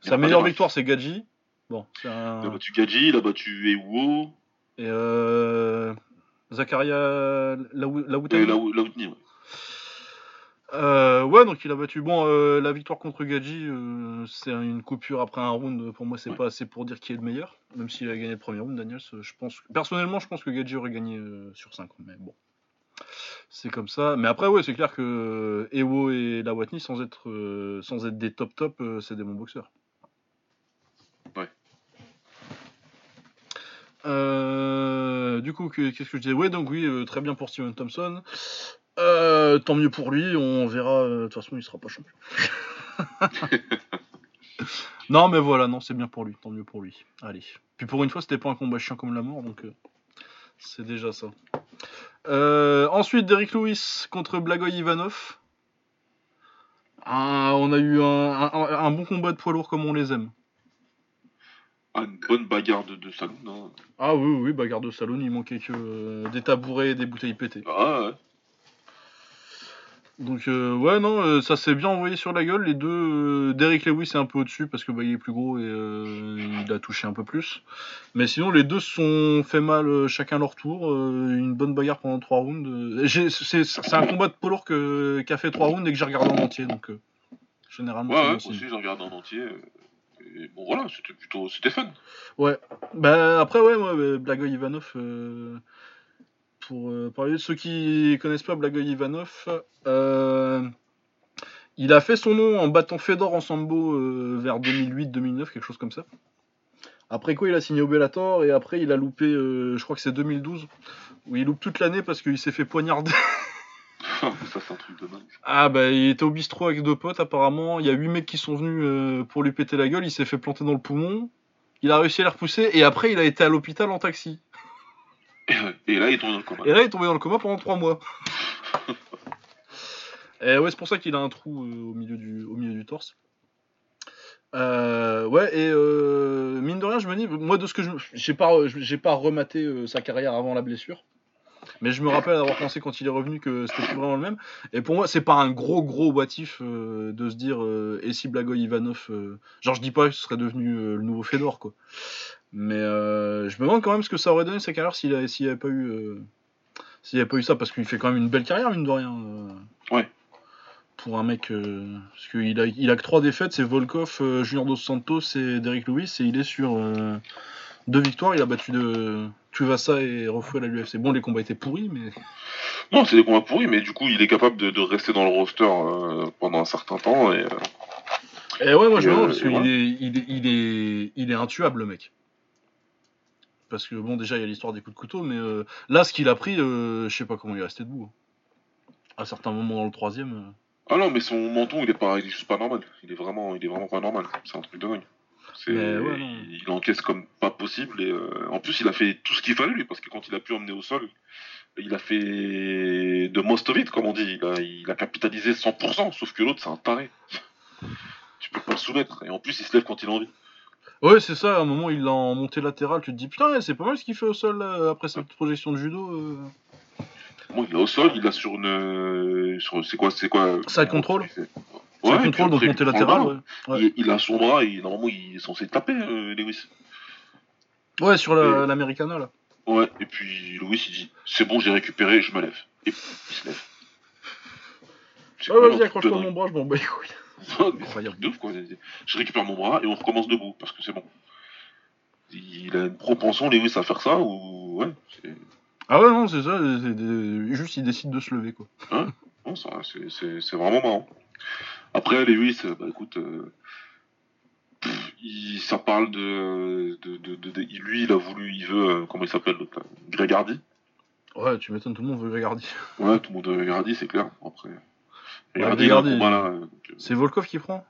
Sa meilleure victoire, c'est Gadji. Bon, c'est un... Il a battu Gadji, il a battu Ewuo, Et euh... Zakaria Laou- Laoutani. Ouais. Euh, ouais, donc il a battu. Bon, euh, la victoire contre Gadji, euh, c'est une coupure après un round. Pour moi, c'est Ouais. pas assez pour dire qui est le meilleur. Même s'il a gagné le premier round, Daniels, je pense. Personnellement, je pense que Gadji aurait gagné sur 5. Mais bon, c'est comme ça. Mais après, ouais, c'est clair que Ewo et Lawatni, sans être, sans être des top top, c'est des bons boxeurs. Ouais. Euh, du coup, que- qu'est-ce que je disais? Ouais, donc oui, euh, très bien pour Steven Thompson. Euh, tant mieux pour lui, on verra. De toute façon, il sera pas champion. <laughs> non, mais voilà, non, c'est bien pour lui, tant mieux pour lui. Allez. Puis pour une fois, c'était pas un combat chiant comme la mort, donc euh, c'est déjà ça. Euh, ensuite, Derrick Lewis contre Blagoy Ivanov. Ah, on a eu un, un- un bon combat de poids lourd comme on les aime. Ah, une bonne bagarre de, de salon. Ah oui, oui, bagarre de salon, il manquait que euh, des tabourets et des bouteilles pétées. Ah, ouais. Donc euh, ouais non, euh, ça s'est bien envoyé sur la gueule. Les deux, Derrick Lewis est un peu au-dessus parce que bah, il est plus gros et il a touché un peu plus. Mais sinon les deux se sont fait mal chacun leur tour. une bonne bagarre pendant trois rounds. c'est un combat de poids lourd que qui a fait trois rounds et que j'ai regardé en entier. Donc généralement. Ouais, ouais, moi aussi, j'ai regardé en entier. Bon, voilà, c'était plutôt. C'était fun. Ouais. Bah après ouais moi euh, Blagoy Ivanov euh, pour euh, parler de ceux qui connaissent pas Blagoy Ivanov, il a fait son nom en battant Fedor en sambo vers 2008-2009 quelque chose comme ça. Après quoi il a signé au Bellator et après il a loupé je crois que c'est 2012 où il loupe toute l'année parce qu'il s'est fait poignarder. <laughs> <laughs> ça, c'est un truc truc de dingue. Ah bah il était au bistrot avec deux potes apparemment, il y a huit mecs qui sont venus euh, pour lui péter la gueule, il s'est fait planter dans le poumon, il a réussi à les repousser et après il a été à l'hôpital en taxi. <laughs> Et, et là, il tombe dans le coma. Et là il est tombé dans le coma pendant trois mois. <laughs> et ouais c'est pour ça qu'il a un trou euh, au, milieu du, au milieu du torse. Euh, ouais et euh, mine de rien je me dis, moi de ce que je... J'ai pas, j'ai pas rematé euh, sa carrière avant la blessure. Mais je me rappelle avoir pensé quand il est revenu que c'était plus vraiment le même. Et pour moi, c'est pas un gros gros boitif euh, de se dire euh, et si Blagoy Ivanov. euh, genre, je dis pas que ce serait devenu le nouveau Fedor, quoi. Mais je me demande quand même ce que ça aurait donné sa carrière s'il s'il avait pas eu. s'il avait pas eu ça, parce qu'il fait quand même une belle carrière, mine de rien. Ouais. Pour un mec. parce qu'il a, il a que trois défaites c'est Volkov, Junior Dos Santos et Derrick Lewis. Et il est sur deux victoires. Il a battu de. Tuvasa et Refuel à l'UFC. Bon, les combats étaient pourris, mais. <laughs> Non, c'est des combats pourris, mais du coup, il est capable de, de rester dans le roster euh, pendant un certain temps. Et, euh, Et ouais, moi je me Euh, demande parce qu'il ouais. est, il est, il est, il est intuable le mec. Parce que bon, déjà il y a l'histoire des coups de couteau, mais euh, là ce qu'il a pris, euh, je sais pas comment il est resté debout. À certains moments dans le troisième. euh. Ah non, mais son menton, il est pas, il est juste pas normal. Il est vraiment, il est vraiment pas normal. C'est un truc de dingue. Ouais, non. il, encaisse comme pas possible. Et euh, en plus, il a fait tout ce qu'il fallait lui, parce que quand il a pu emmener au sol, il a fait de most of it, comme on dit. Il a, il a capitalisé 100%. Sauf que l'autre, c'est un taré. <laughs> tu peux pas le soumettre. Et en plus, il se lève quand il a envie. Ouais, c'est ça. À un moment il l'a en montée latérale, tu te dis putain, c'est pas mal ce qu'il fait au sol là, après cette projection de judo. euh. Moi, il est au sol. Il a sur une, sur, c'est quoi, c'est quoi? Side control. C'est- Ouais, contrôle donc montée latérale. Ouais. Il, il a son bras et normalement il est censé taper euh, Lewis. ouais, sur la- l'Americana là. Ouais, et puis Lewis il dit c'est bon j'ai récupéré, je me lève. Et il se lève. Ah, vas-y, accroche-toi mon bras, je m'en bats les couilles. <laughs> Incroyable. de ouf, quoi. Je récupère mon bras et on recommence debout parce que c'est bon. Il a une propension Lewis à faire ça ou ouais, Ah ouais, non, c'est ça. des- Juste il décide de se lever quoi. non, ça, c'est vraiment marrant. Après Lewis, euh, bah écoute, euh, pff, il, ça parle de, de, de, lui il a voulu, il veut, euh, comment il s'appelle l'autre Greg Hardy. Ouais, tu m'étonnes, tout le monde veut regarder. Ouais, tout le monde veut Greg Hardy, c'est clair. Après, Ouais, Hardy, Greg Hardy, donc, C'est Volkov qui prend?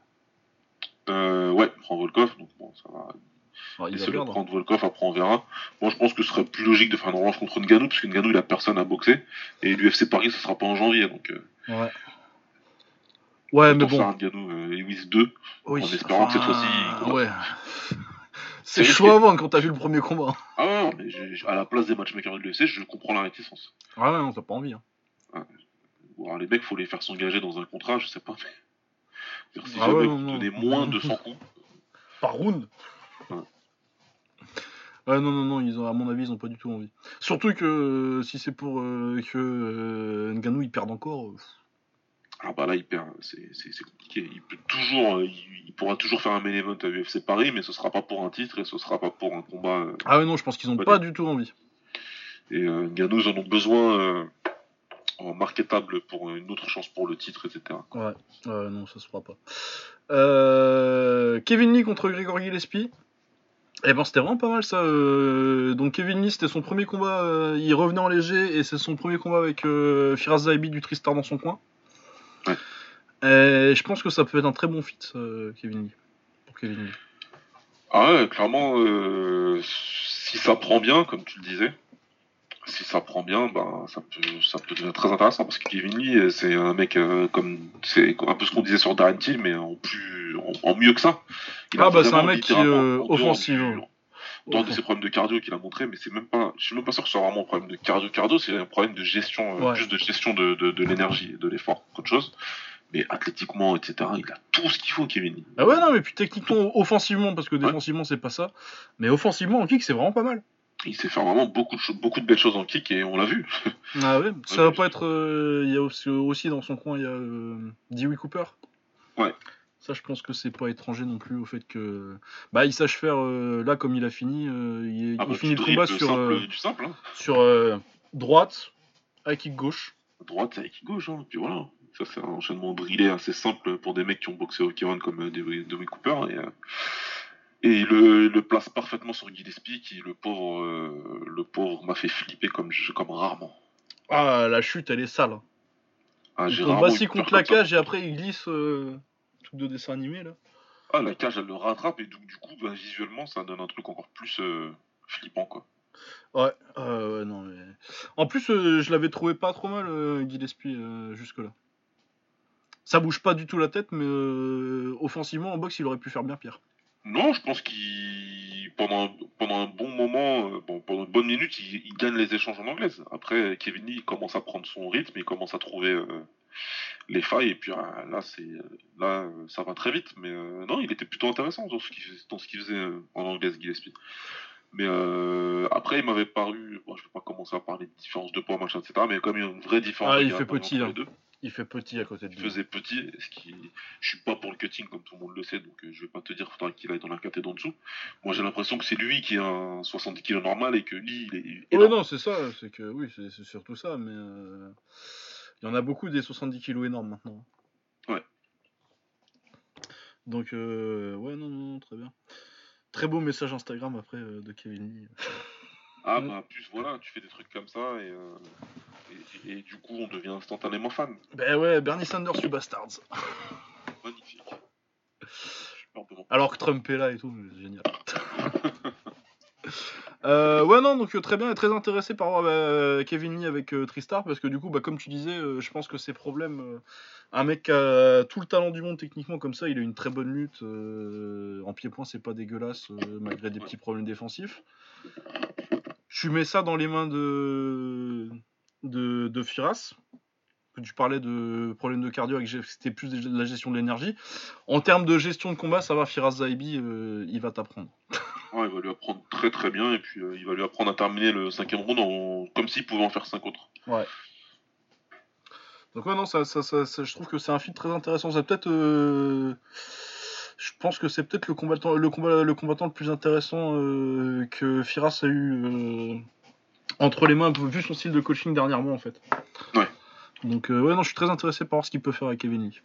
Euh, ouais, il prend Volkov, donc bon, ça va. Ah, Il va perdre. prendre Volkov, après on verra. Moi, je pense que ce serait plus logique de faire une revanche contre Ngannou, parce que Ngannou, il a personne à boxer. Et l'UFC Paris, ce sera pas en janvier, donc. Euh, Ouais. Ouais, mais bon. faire un Ngannou euh, Lewis 2. Oui, en espérant que cette fois-ci. Ouais. <laughs> C'est chaud vendre quand t'as vu le premier combat. Ah ouais, non, mais à la place des matchmakers de l'UFC, je comprends la réticence. Ah ouais, non, t'as pas envie. Hein. Bon, alors, les mecs, faut les faire s'engager dans un contrat, je sais pas, mais. <laughs> Si Ah jamais ouais, non, non. moins de 100 coups, Par round Ouais. Ouais, non, non, non, ils ont, à mon avis, ils ont pas du tout envie. Surtout que euh, si c'est pour euh, que euh, Ngannou il perde encore. Alors bah là, il perd, c'est compliqué. Il peut toujours, euh, il, il pourra toujours faire un main event à UFC Paris, mais ce sera pas pour un titre et ce sera pas pour un combat. euh, Ah ouais, non, je pense qu'ils ont Ouais. pas du tout envie. Et euh, Ngannou, ils en ont besoin euh, en marketable pour une autre chance pour le titre, etc. Ouais, euh, non, ça se fera pas. Euh, Kevin Lee contre Grégor Gillespie. Eh ben, c'était vraiment pas mal ça. euh, Donc, Kevin Lee, c'était son premier combat. euh, il revenait en léger et c'est son premier combat avec euh, Firas du Tristar dans son coin. Ouais. Et je pense que ça peut être un très bon fit, euh, Kevin Lee. Pour Kevin Lee. Ah ouais, clairement, euh, si ça prend bien, comme tu le disais, si ça prend bien, ben ça peut, ça peut devenir très intéressant parce que Kevin Lee, euh, c'est un mec euh, comme c'est un peu ce qu'on disait sur Darren Till, mais en plus, en, en mieux que ça. Il Ah bah, c'est un mec qui, euh, en du- en dehors de ses problèmes de cardio qu'il a montré, mais c'est même pas, je suis même pas sûr que ce soit vraiment un problème de cardio cardio, c'est un problème de gestion, euh, Ouais. juste de gestion de, de, de l'énergie de l'effort, qu'autre chose. Mais athlétiquement, etc., il a tout ce qu'il faut, Kevin. Ah ouais, non, mais puis techniquement, offensivement, parce que défensivement, c'est pas ça. Mais offensivement, en kick, c'est vraiment pas mal. Il sait faire vraiment beaucoup de, beaucoup de belles choses en kick et on l'a vu. <laughs> Ah ouais, ça Ouais, va pas être. euh, Il y a aussi, aussi dans son coin, il y a euh, Dewey Cooper. Ouais. Ça, je pense que c'est pas étranger non plus au fait que. Bah, il sache faire. euh, là, comme il a fini, euh, il, Ah il bah, finit le combat sur, simple, euh, du simple, hein. sur droite, avec kick gauche. droite c'est avec gauche, hein. puis voilà. Ça, c'est un enchaînement drillé assez simple pour des mecs qui ont boxé au K1 comme Dewey Cooper. Et, et il le, le place parfaitement sur Gillespie, qui, le pauvre, euh, le pauvre m'a fait flipper comme, comme rarement. Ah, la chute, elle est sale. hein. Ah, Il tombe assis contre la cage et après il glisse. Euh... Truc de dessin animé là. Ah, la cage, elle le rattrape et donc, du coup, bah, visuellement, ça donne un truc encore plus euh, flippant, quoi. Ouais, euh, ouais, non, mais. En plus, euh, je l'avais trouvé pas trop mal, euh, Gillespie, jusque-là. Ça bouge pas du tout la tête, mais offensivement, en boxe, il aurait pu faire bien pire. Non, je pense qu'il pendant un, pendant un bon moment, bon, pendant une bonne minute, il, il gagne les échanges en anglaise. Après, Kevin il commence à prendre son rythme, il commence à trouver les failles, et puis euh, là, c'est là, ça va très vite. Mais euh, non, il était plutôt intéressant dans ce qu'il faisait euh, en anglaise, Gillespie. Mais euh, après, il m'avait paru, bon, je vais pas commencer à parler de différence de poids, machin, etc. Mais comme il y a une vraie différence, Ah, il fait petit, hein. Il fait petit à côté de il lui. faisait petit, ce qui, je suis pas pour le cutting comme tout le monde le sait, donc je vais pas te dire faudra qu'il aille dans la catégorie d'en dessous. Moi j'ai l'impression que c'est lui qui a un 70 kg normal et que lui il est Ouais, énorme. non, c'est ça, c'est que oui, c'est c'est surtout ça, mais euh, il y en a beaucoup des 70 kilos énormes maintenant. Ouais. Donc, euh, ouais, non, non, non, très bien. Très beau message Instagram après euh, de Kevin Lee. Ah Ouais. bah plus voilà, tu fais des trucs comme ça et, euh, et, et du coup on devient instantanément fan. Ben ouais, Bernie Sanders, you bastards. Magnifique. Alors que Trump est là et tout, mais c'est génial. <laughs> Euh, ouais non donc euh, très bien et très intéressé par euh, Kevin Lee avec Tristar parce que du coup bah comme tu disais je pense que ses problèmes un mec qui a tout le talent du monde techniquement comme ça il a une très bonne lutte en pied-point c'est pas dégueulasse malgré des petits problèmes défensifs. Tu mets ça dans les mains de Firas. Que tu parlais de problèmes de cardio et c'était plus de la gestion de l'énergie. En termes de gestion de combat ça va Firas Zaibi il va t'apprendre <laughs> il va lui apprendre très très bien et puis euh, il va lui apprendre à terminer le cinquième round en- comme s'il pouvait en faire cinq autres. Donc ouais non ça, ça, ça- ça- je trouve que c'est un film très intéressant. C'est peut-être euh, je pense que c'est peut-être le combattant le combat le combattant le plus intéressant euh, que Firas a eu euh, entre les mains vu son style de coaching dernièrement en fait. Ouais. Donc ouais non je suis très intéressé par voir ce qu'il peut faire avec Kevin Lee.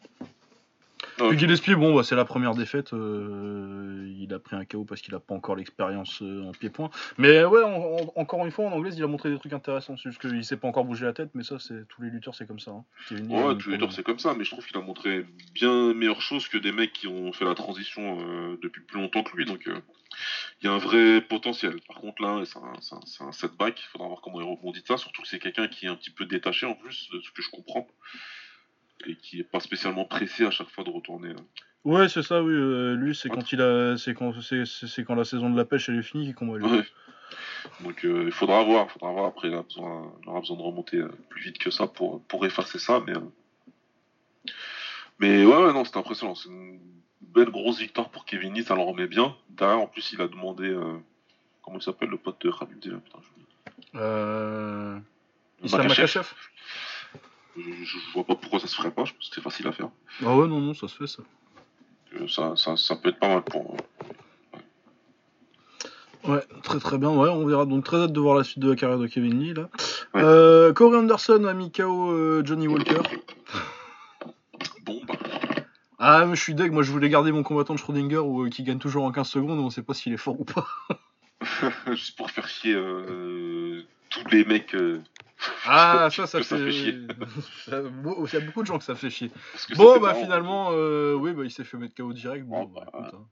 Puis Gillespie bon bah, c'est la première défaite euh, il a pris un KO parce qu'il a pas encore l'expérience euh, en pied-point. Mais ouais en- en- encore une fois en anglaise il a montré des trucs intéressants c'est juste qu'il s'est pas encore bougé la tête mais ça c'est tous les lutteurs c'est comme ça. hein. Ouais, tous les deux c'est comme ça, mais je trouve qu'il a montré bien meilleure chose que des mecs qui ont fait la transition euh, depuis plus longtemps que lui, donc euh, il y a un vrai potentiel. Par contre là, c'est un, c'est un- c'est un setback, il faudra voir comment il rebondit de ça, surtout que c'est quelqu'un qui est un petit peu détaché en plus, de ce que je comprends, et qui est pas spécialement pressé à chaque fois de retourner. euh. Ouais, c'est ça, oui. euh, lui, c'est Ouais. quand il a, c'est quand, c'est, c'est- quand la saison de la pêche elle est finie qu'il combat. lui. Ouais. Donc euh, il faudra voir, il faudra voir. Après, il, a besoin, il aura besoin de remonter euh, plus vite que ça pour, pour effacer ça. Mais, mais ouais, ouais, non, c'était impressionnant. C'est une belle grosse victoire pour Kevin Lee, ça le remet bien. Derrière, en plus, il a demandé. comment il s'appelle le pote de Khabib déjà Putain, j'oublie. Euh... Islam Makhachev. Makachev? Je, vois pas pourquoi ça se ferait pas, je pense que c'était facile à faire. Ah ouais, non, non, ça se fait ça. Euh, ça, ça, ça peut être pas mal pour. Ouais, très très bien. Ouais, on verra. Donc très hâte de voir la suite de la carrière de Kevin Lee là. Ouais. Euh, Corey Anderson a mis KO euh, Johnny Walker. <laughs> Bon, bah. Ah, mais je suis deg. Moi, je voulais garder mon combattant de Schrödinger euh, qui gagne toujours en 15 secondes. On sait pas s'il est fort ou pas. <laughs> Juste pour faire chier euh, tous les mecs. Ah, ça, ça ça fait. chier. <laughs> Il y a beaucoup de gens que ça fait chier. Bon, bah marrant. finalement, euh, oui, bah il s'est fait mettre KO direct. Bon, Oh, bah, bah, écoute, hein.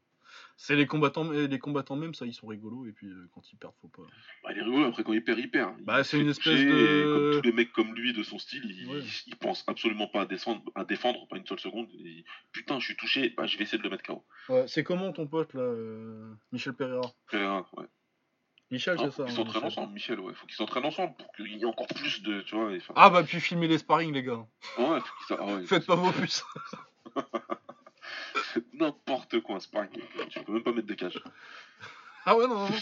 C'est les combattants, les combattants même, ça, ils sont rigolos. Et puis euh, quand ils perdent, faut pas. Bah, il est rigolo, après quand il perd, il perd. Il Bah, c'est une espèce de- Comme tous les mecs comme lui de son style, il, Ouais. il pense absolument pas à, descendre, à défendre, pas une seule seconde. Putain, je suis touché, bah, je vais essayer de le mettre KO. Ouais, c'est comment ton pote là, euh, Michel Pereira? Pereira, ouais. Michel, Ah, c'est faut ça. qu'ils hein, s'entraînent ensemble, Michel, ouais. Faut qu'ils s'entraînent ensemble pour qu'il y ait encore plus de. Tu vois, et- enfin, Ah bah puis filmer les sparring les gars. ouais, faut ah ouais, Faites pas vos puces. <laughs> n'importe quoi, sparring. Tu peux même pas mettre de cage. Ah ouais non non. non.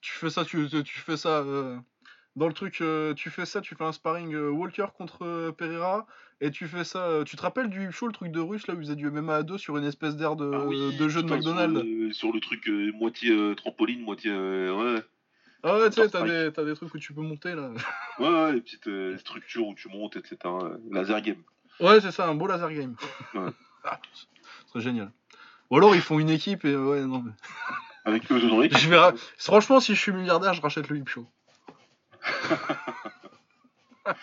tu fais ça, tu, tu fais ça euh, dans le truc, euh, tu fais ça, tu fais un sparring euh, Walker contre euh, Pereira et tu fais ça. tu te rappelles du show le truc de russe là où ils faisaient du MMA à deux sur une espèce d'air de, Ah oui, de jeu de McDonald's? Sur le, sur le truc moitié trampoline, moitié. ouais. Ah ouais tu sais t'as des, des trucs où tu peux monter là. <laughs> Ouais, ouais, les petites structures où tu montes, etc. Laser game. Ouais c'est ça un beau laser game. Ouais. <laughs> Ah, ce serait génial. Ou alors ils font une équipe et ouais non. mais- Avec eux. <laughs> Je vais ra- Franchement si je suis milliardaire je rachète le hip show. <laughs>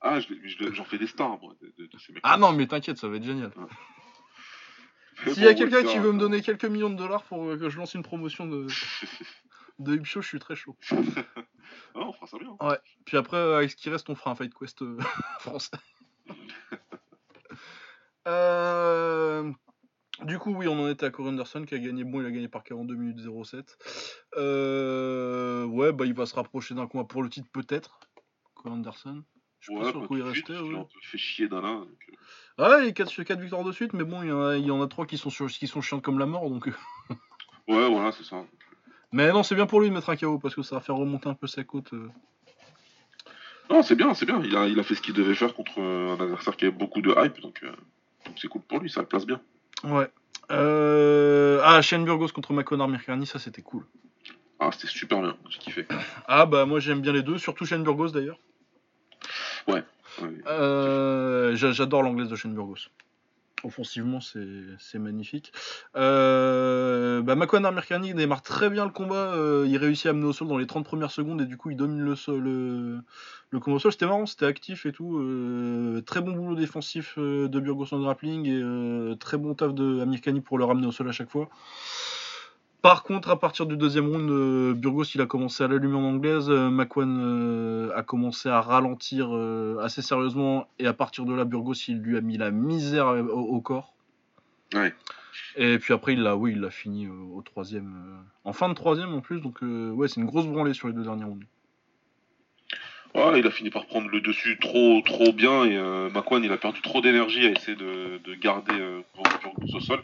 Ah, je je j'en fais des stars, moi, de, de- de ces mecs. Ah non, mais t'inquiète, ça va être génial. S'il y a quelqu'un qui veut me donner quelques millions de dollars pour euh, que je lance une promotion de, <laughs> de Hip Show, je suis très chaud. <laughs> Ah, on fera ça bien. Puis après, euh, avec ce qui reste, on fera un Fight Quest euh, français. Euh, Du coup, oui, on en était à Corey Anderson qui a gagné. Bon, il a gagné par 42 minutes 07. Euh, Ouais, bah il va se rapprocher d'un combat pour le titre, peut-être. Corey Anderson. Je suis pas Ouais, sûr pas il tout de suite, restait. ouais. fait chier d'Alain. donc, euh, Ah, il y a 4, victoires de suite, mais bon, il y en a, il y en a 3 qui sont, sur, qui sont chiantes comme la mort. Donc... euh. Ouais, voilà, c'est ça. Mais non, c'est bien pour lui de mettre un KO parce que ça va faire remonter un peu sa cote. euh. Non, c'est bien, c'est bien. Il a, il a fait ce qu'il devait faire contre un adversaire qui avait beaucoup de hype, donc euh, donc c'est cool pour lui, ça le place bien. Ouais. Euh... Ah, Shane Burgos contre Makonar Mirkani, ça c'était cool. Ah, c'était super bien, j'ai kiffé. Ah bah moi j'aime bien les deux, surtout Shane Burgos d'ailleurs. Ouais. Euh, j'a- J'adore l'anglaise de Shane Burgos. Offensivement c'est magnifique. Euh... Bah, Mirkani démarre très bien le combat, euh, il réussit à amener au sol dans les 30 premières secondes et du coup il domine le, sol, le, le combat au sol. C'était marrant, c'était actif et tout. euh, Très bon boulot défensif euh, de Burgos en grappling et très bon taf de Amirkani pour le ramener au sol à chaque fois. Par contre, à partir du deuxième round, euh, Burgos il a commencé à l'allumer en anglaise, euh, Makwan euh, a commencé à ralentir assez sérieusement, et à partir de là, Burgos il lui a mis la misère au, au corps. Ouais. Et puis après, il l'a, oui, il l'a fini au troisième, en fin de troisième en plus, donc ouais, c'est une grosse branlée sur les deux derniers rounds. Ouais, il a fini par prendre le dessus trop, trop bien et euh, il a perdu trop d'énergie à essayer de, de garder euh, Burgos au sol.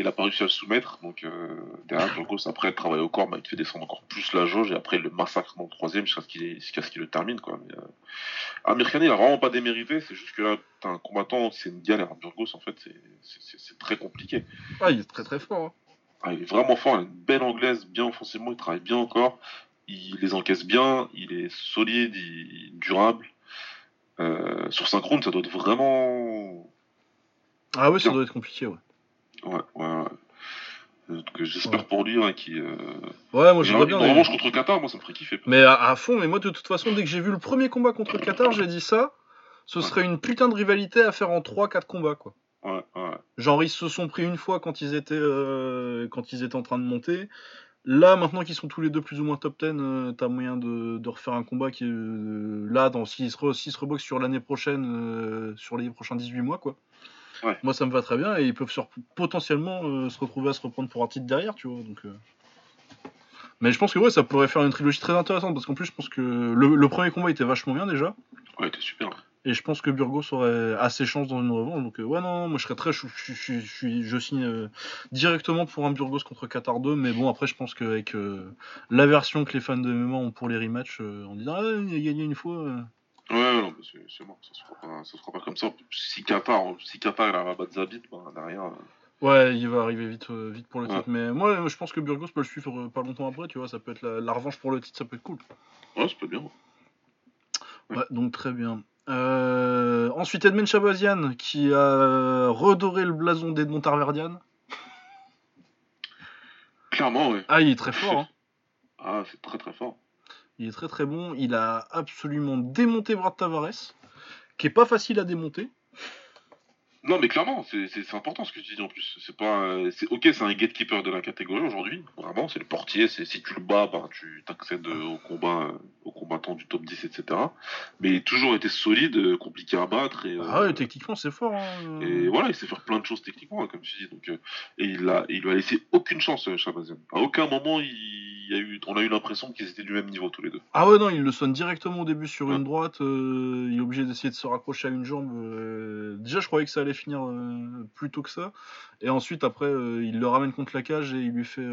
Il a pas réussi à le soumettre, donc euh, derrière Burgos après le travail au corps, bah, il te fait descendre encore plus la jauge et après il le massacre dans le troisième jusqu'à ce qu'il le termine quoi. Mais, euh... Il a vraiment pas démérité, c'est juste que là t'as un combattant, c'est une galère. Burgos en fait c'est- très compliqué. Ah, il est très très fort. hein. Ah, il est vraiment fort, il a une belle anglaise, bien offensivement, il travaille bien encore, il les encaisse bien, il est solide, il est durable. Euh, sur synchrone, ça doit être vraiment. Ah ouais, ça doit être compliqué, ouais. Ouais, ouais, ouais. Donc j'espère Ouais. pour lui hein, qu'il. Euh... Ouais, moi j'aimerais bien. il revanche contre Qatar, moi ça me ferait kiffer. Mais à, à fond, mais moi de toute façon, dès que j'ai vu le premier combat contre le Qatar, j'ai dit ça. Ce serait une putain de rivalité à faire en 3-4 combats, quoi. Ouais, ouais. Genre, ils se sont pris une fois quand ils étaient, euh, quand ils étaient en train de monter. Là, maintenant qu'ils sont tous les deux plus ou moins top 10, euh, t'as moyen de, de refaire un combat qui euh, là, dans, s'ils se, re- se reboxent sur l'année prochaine, euh, sur les prochains 18 mois, quoi. Ouais. Moi, ça me va très bien et ils peuvent potentiellement euh, se retrouver à se reprendre pour un titre derrière, tu vois. Donc, euh. Mais je pense que ouais, ça pourrait faire une trilogie très intéressante parce qu'en plus, je pense que le, le premier combat était vachement bien déjà. Ouais, t'es super. Et je pense que Burgos aurait assez chance dans une revanche. Donc, euh, ouais, non, non, moi je serais très. Je, je, je, je, suis- je signe directement pour un Burgos contre Qatar 2. Mais bon, après, je pense qu'avec euh, l'aversion que les fans de MMA ont pour les rematchs, en disant Ah, il a gagné une fois. Ouais, non, mais c'est mort, ça se fera pas, ça se fera pas comme ça. Si Qatar, si Qatar il à battre Zabit, bah, derrière. euh, Ouais, il va arriver vite, euh, vite pour le Ouais. titre. Mais moi, je pense que Burgos peut le suivre euh, pas longtemps après. Tu vois, ça peut être la, la revanche pour le titre, ça peut être cool. Ouais, ça peut être bien. Ouais. Ouais, donc très bien. Euh, ensuite, Edmond Chabazian qui a redoré le blason d'Edmond Tarverdian. Clairement, ouais. Ah, il est très fort. hein. <laughs> Ah, c'est très très fort. Il est très très bon. Il a absolument démonté Brad Tavares, qui est pas facile à démonter. Non, mais clairement, c'est important ce que tu dis en plus. C'est pas, euh, c'est ok, c'est un gatekeeper de la catégorie aujourd'hui. Vraiment, c'est le portier. C'est si tu le bats, ben, tu t'accèdes euh, au combat, euh, aux combattants du top 10, etc. Mais il a toujours été solide, euh, compliqué à battre et. Ah ouais, techniquement c'est fort. hein. Et voilà, il sait faire plein de choses techniquement, hein, comme tu dis. Donc, et il a, il lui a laissé aucune chance, Chabazian. À aucun moment, il y a eu, on a eu l'impression qu'ils étaient du même niveau tous les deux. Ah ouais non, il le sonne directement au début sur Ouais. une droite. euh, il est obligé d'essayer de se raccrocher à une jambe. euh, déjà, je croyais que ça allait finir euh, plus tôt que ça. Et ensuite, après, il le ramène contre la cage et il lui fait.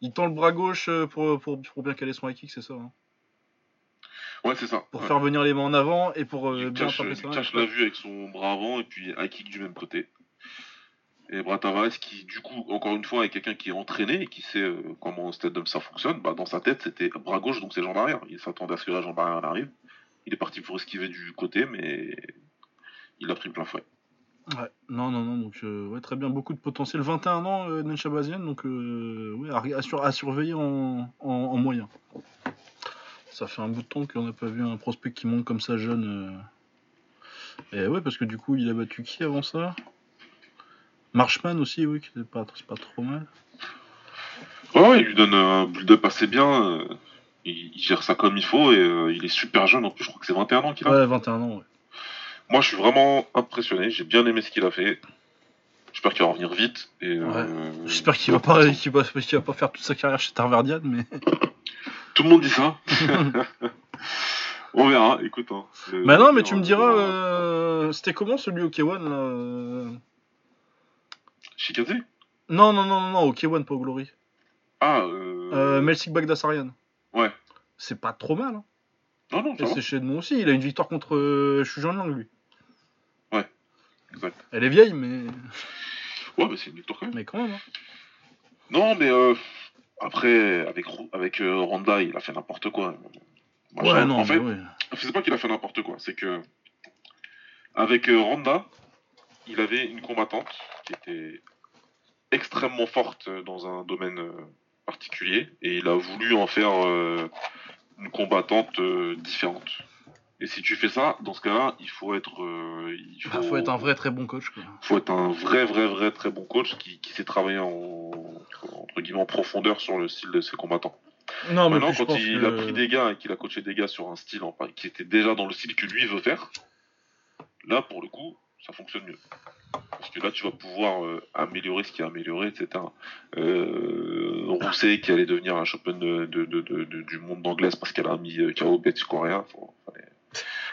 Il tend le bras gauche pour, pour, pour bien caler son high kick, c'est ça. hein. Ouais, c'est ça. Pour Ouais. faire venir les mains en avant et pour bien ça. cache la vue avec son bras avant et puis un kick du même côté. Et Brad Tavares qui, du coup, encore une fois, est quelqu'un qui est entraîné et qui sait euh, comment un stand-up ça fonctionne, bah, dans sa tête, c'était bras gauche, donc c'est jambe arrière. Il s'attendait à ce que la jambe arrière arrive. Il est parti pour esquiver du côté, mais il a pris plein fouet. Ouais, non, non, non, donc euh, très bien, beaucoup de potentiel. 21 ans, euh, donc euh, à surveiller en, en- en moyen. Ça fait un bout de temps qu'on n'a pas vu un prospect qui monte comme ça jeune. euh. Et ouais, parce que du coup, il a battu qui avant ça? Marshman aussi, oui, qui était pas, c'est pas trop mal. Ouais, il lui donne un build-up assez bien. euh, il, il gère ça comme il faut et euh, il est super jeune en plus. Je crois que c'est 21 ans qu'il a. Ouais, 21 ans, ouais. Moi, je suis vraiment impressionné. J'ai bien aimé ce qu'il a fait. J'espère qu'il va revenir vite. Et, euh, J'espère qu'il va, pas, qu'il va, qu'il va pas faire toute sa carrière chez Tarverdian, mais. <laughs> Tout le monde dit ça. <laughs> On verra, écoute. Hein, c'est- Bah non, mais tu me diras, euh, c'était comment celui au K1 là Shikaze Non, non, non, non, non, au K1, pas au Glory. Ah, euh... Euh, Melsik Bagdasarian. Ouais. C'est pas trop mal. Hein. Non, non, Et c'est chez Edmond aussi, il a une victoire contre euh, Shujan Lang, lui. Ouais, exact. Elle est vieille, mais, Ouais, mais c'est une victoire quand même. mais quand même. hein. Non, mais euh, après, avec, avec euh, Ronda, il a fait n'importe quoi. Ouais, non, en fait, ouais. c'est pas qu'il a fait n'importe quoi, c'est que avec euh, Ronda, il avait une combattante qui était extrêmement forte euh, dans un domaine euh, particulier et il a voulu en faire euh, une combattante euh, différente. Et si tu fais ça, dans ce cas-là, il faut être, euh, il Bah, faut être un vrai très bon coach. Quoi. faut être un vrai, vrai, vrai très bon coach qui, qui sait travailler en, entre guillemets en profondeur sur le style de ses combattants. Non, Maintenant, quand il que- a pris des gars et qu'il a coaché des gars sur un style en- qui était déjà dans le style que lui veut faire, là, pour le coup, ça fonctionne mieux. Parce que là, tu vas pouvoir euh, améliorer ce qui est amélioré, etc. Euh, Rousset qui allait devenir un champion de, du monde d'anglaise parce qu'elle a mis euh, KO Betty coréen. Faut-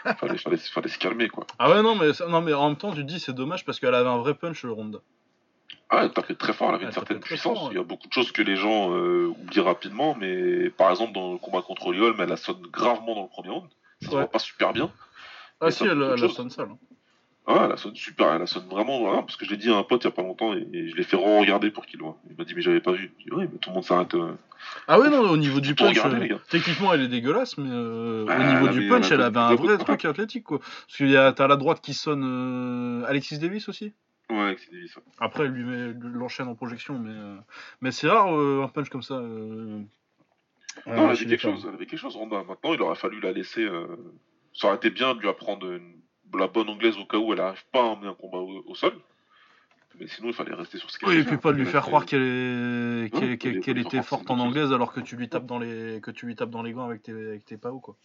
Fallait, fallait, fallait, fallait se calmer, quoi. Ah ouais, non mais, non, mais en même temps, tu te dis c'est dommage parce qu'elle avait un vrai punch, le Ronda. Ah, elle tapait très fort, elle avait Elle une certaine puissance. fort, ouais. Il y a beaucoup de choses que les gens euh, oublient rapidement, mais par exemple, dans le combat contre Liolm, elle la sonne gravement dans le premier round. Ça se Ouais. voit pas super bien. Ah si, elle, elle la sonne sale. Ah, elle sonne super, elle sonne vraiment, parce que je l'ai dit à un pote il y a pas longtemps et, et je l'ai fait re-regarder pour qu'il le voit. Il m'a dit, mais j'avais pas vu. Je dis, oui, mais tout le monde s'arrête. euh. Ah ouais, non, au niveau du punch, regarder, euh, techniquement elle est dégueulasse, mais euh, Bah, au niveau elle du punch, elle elle avait un vrai truc athlétique quoi. Parce que t'as la droite qui sonne Alexis Davis aussi. Ouais, c'est Davis. ouais. Après, elle lui met l'enchaîne en projection, mais, mais c'est rare un punch comme ça. Non, elle avait quelque chose, elle avait quelque chose, Ronda. Maintenant, il aurait fallu la laisser. Ça aurait été bien de lui apprendre une- la bonne anglaise au cas où elle arrive pas à emmener un combat au, au sol. Mais sinon, il fallait rester sur ce qu'elle Oui, et puis pas lui Elle faire croire qu'elle est était forte, en anglaise alors que tu lui tapes dans les que tu lui tapes dans les gants avec tes avec tes pao quoi.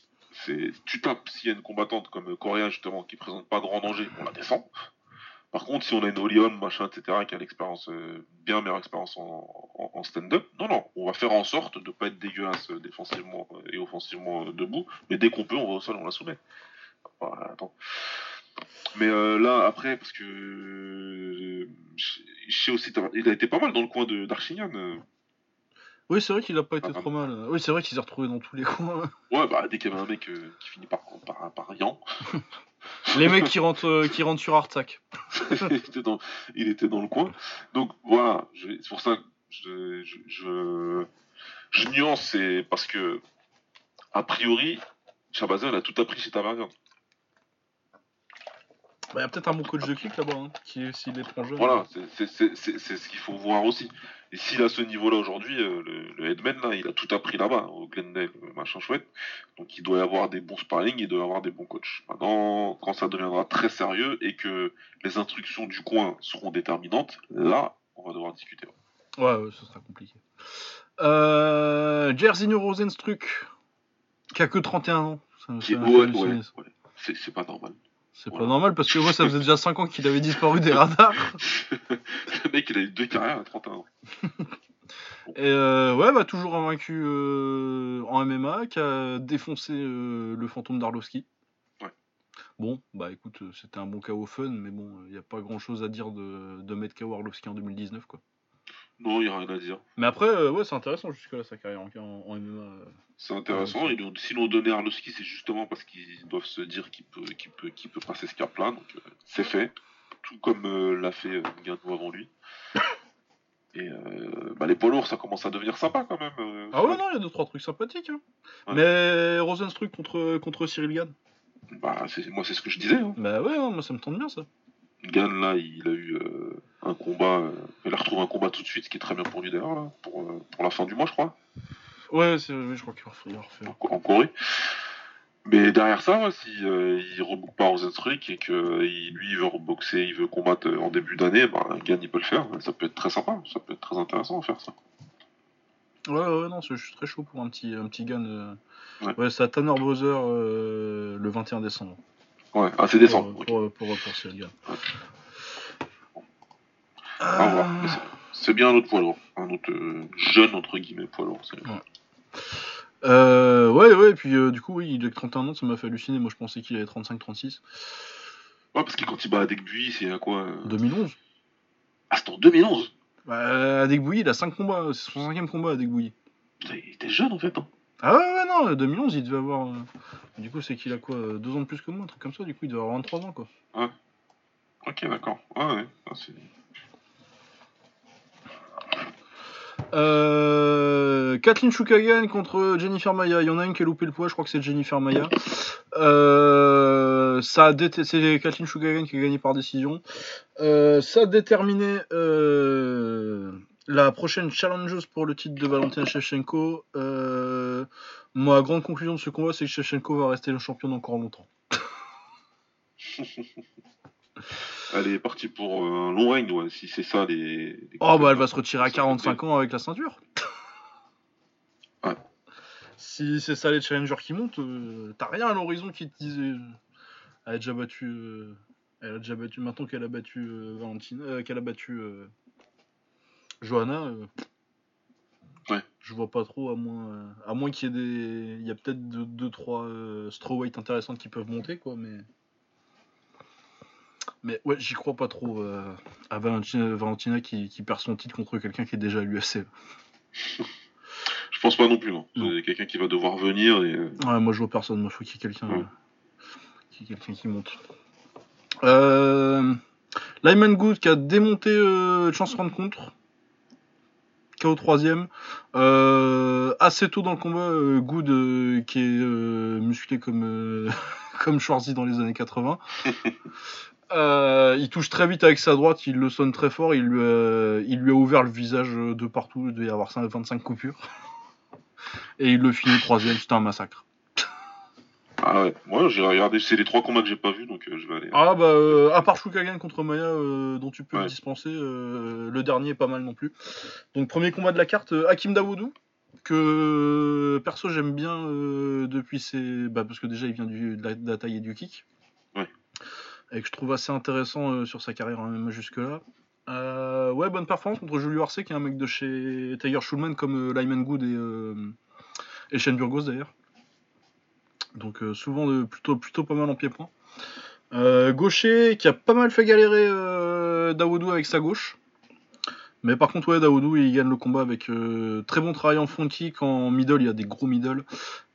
tu tapes s'il y a une combattante comme Coréen justement qui présente pas grand danger, on la descend. Par contre, si on a une Olium, machin, etc., qui a l'expérience, euh, bien meilleure expérience en, en- en stand-up, non, non, on va faire en sorte de pas être dégueulasse euh, défensivement euh, et offensivement debout, mais dès qu'on peut, on va au sol, on la soumet. Bah, attends. Mais euh, là, après, parce que euh, je je sais aussi, il a été pas mal dans le coin de d'Archignan. euh. Oui, c'est vrai qu'il a pas été Ah, trop mal. Oui, c'est vrai qu'il s'est retrouvé dans tous les coins. <laughs> Ouais, bah dès qu'il y avait un mec euh, qui finit par, par, par Yan, <laughs> les mecs qui rentrent qui rentrent sur Artsac. <laughs> il, était dans, il était dans le coin. Donc voilà, c'est pour ça que je, je, je, je nuance, c'est parce que, a priori, Chabazel a tout appris chez Tavernier. Bah, y a peut-être un bon coach de kick là-bas, hein, qui est s'il est trop jeune. Voilà, c'est- ce qu'il faut voir aussi. Et s'il a ce niveau-là aujourd'hui, euh, le, le headman, là, il a tout appris là-bas, au Glendale, euh, machin chouette. Donc il doit y avoir des bons sparring, il doit y avoir des bons coachs. Maintenant, quand ça deviendra très sérieux et que les instructions du coin seront déterminantes, là, on va devoir discuter. Ouais, ouais, ça sera compliqué. Euh, Jerzy Rosenstruck, qui a que 31 ans. Ça, Qui ça ouais, ouais, ouais. C'est pas normal. C'est pas normal parce que moi ça faisait déjà 5 ans qu'il avait disparu des radars. <laughs> le mec, il a eu deux carrières à 31 ans. <laughs> Et euh, ouais, bah toujours invaincu euh, en MMA, qui a défoncé euh, le fantôme d'Arlovski. Ouais. Bon, bah écoute, euh, c'était un bon KO fun, mais bon, il n'y a pas grand chose à dire de, de mettre KO Arlovski en 2019, quoi. Non, il n'y a rien à dire. Mais après, euh, ouais, c'est intéressant jusque-là sa carrière en, en- MMA. euh. C'est intéressant. Ils ont- S'ils l'ont donné à Arlovski, c'est justement parce qu'ils doivent se dire qu'il peut, qu'il peut, qu'il peut passer ce cap-là. Donc, euh, c'est fait. Tout comme l'a fait Ngannou avant lui. <laughs> Et euh, bah, les poids lourds, ça commence à devenir sympa quand même. Ah ouais, non, il y a deux trois trucs sympathiques. Hein. Ouais. Mais Rosenstruck contre, contre Cyril Gann. Bah, c'est- moi, c'est ce que je disais. Hein. Bah ouais, moi ça me tente bien ça. Gann, là, il a eu euh, un combat. euh, il a retrouvé un combat tout de suite, ce qui est très bien pour lui d'ailleurs, là, pour, euh, pour la fin du mois, je crois. Ouais, c'est- je crois qu'il il refait. en, en Corée. Mais derrière ça, ouais, si euh, il rebook pas Rosenstruck et que il- lui il veut reboxer, il veut combattre en début d'année, bah Gann il peut le faire. Ça peut être très sympa, ça peut être très intéressant à faire ça. Ouais, ouais, non, je suis très chaud pour un petit, un petit euh. Ouais. Ouais, c'est à Tanner euh, le 21 décembre. Ouais, ah c'est décembre. Pour, ok. pour, pour, Gann. Ouais. Mais c'est- C'est bien un autre poids lourd, un autre euh, jeune entre guillemets poids lourd. c'est- Euh, ouais, ouais, et puis euh, du coup, oui, il a que 31 ans, ça m'a fait halluciner. Moi, je pensais qu'il avait 35-36. Ouais, parce que quand il bat à Degbui, c'est à quoi euh 2011 Ah, c'était en 2011 bah, Adek Bouilly, il a 5 combats. C'est son cinquième combat, Adek Bouilly. Putain, Il était jeune en fait. Hein. Ah ouais, ouais, non, 2011, il devait avoir. euh, Du coup, c'est qu'il a quoi 2 ans de plus que moi, un truc comme ça. Du coup, il devait avoir 23 ans, quoi. Ok, d'accord. Ouais, ouais. Ah, c'est- Euh, Kathleen Chukagan contre Jennifer Maya. Il y en a une qui a loupé le poids, je crois que c'est Jennifer Maya. Euh, ça a c'est Kathleen Chukagan qui a gagné par décision. Euh, ça a déterminé euh, la prochaine challengeuse pour le titre de Valentina Shevchenko. Euh, ma grande conclusion de ce combat, c'est que Shevchenko va rester le champion encore longtemps. <laughs> Elle est partie pour un long règne, ouais, si c'est ça les. les Oh bah elle va se retirer à 45 ans avec la ceinture. Ouais. Si c'est ça les challengers qui montent, euh, t'as rien à l'horizon qui te disait. euh, Elle a déjà battu. euh, elle a déjà battu. Maintenant qu'elle a battu Valentine, euh, qu'elle a battu Johanna. euh, Ouais. Je vois pas trop à moins, euh, à moins qu'il y ait des, il y a peut-être 2 deux, trois euh, strawweight intéressantes qui peuvent monter quoi, mais. Mais ouais, j'y crois pas trop euh, à Valentina, Valentina qui, qui perd son titre contre quelqu'un qui est déjà à l'UFC. Je pense pas non plus, non. Quelqu'un qui va devoir venir et. Ouais, moi je vois personne, moi il faut qu'il y ait quelqu'un Ouais. qui monte. Euh, Lyman Good qui a démonté euh, Chance Rencontre. KO 3 euh, Assez tôt dans le combat, euh, Good euh, qui est musclé comme, <laughs> comme Schwarzy dans les années 80. <laughs> Euh, il touche très vite avec sa droite, il le sonne très fort, il lui a, il lui a ouvert le visage de partout, il devait y avoir 5 25 coupures. <laughs> Et il le finit troisième, c'était un massacre. Ah ouais, moi j'ai regardé, c'est les trois combats que j'ai pas vus, donc euh, je vais aller. Ah bah, euh, à part Shukagan contre Maya, euh, dont tu peux Ouais. me dispenser, le dernier est pas mal non plus. Donc premier combat de la carte, Hakim Dawoudou, que perso j'aime bien depuis ses... Bah, parce que déjà il vient du, de, la, de la taille et du kick. Ouais. Et que je trouve assez intéressant sur sa carrière en MMA jusque-là. Ouais, bonne performance contre Julio Arce, qui est un mec de chez Tiger Schulman, comme Lyman Good et, et Shane Burgos d'ailleurs. Donc euh, souvent de, plutôt, plutôt pas mal en pied-point. Euh, gaucher qui a pas mal fait galérer euh, Daoudou avec sa gauche. Mais par contre, ouais, Daoudou il gagne le combat avec euh, très bon travail en front kick, en middle, il y a des gros middle,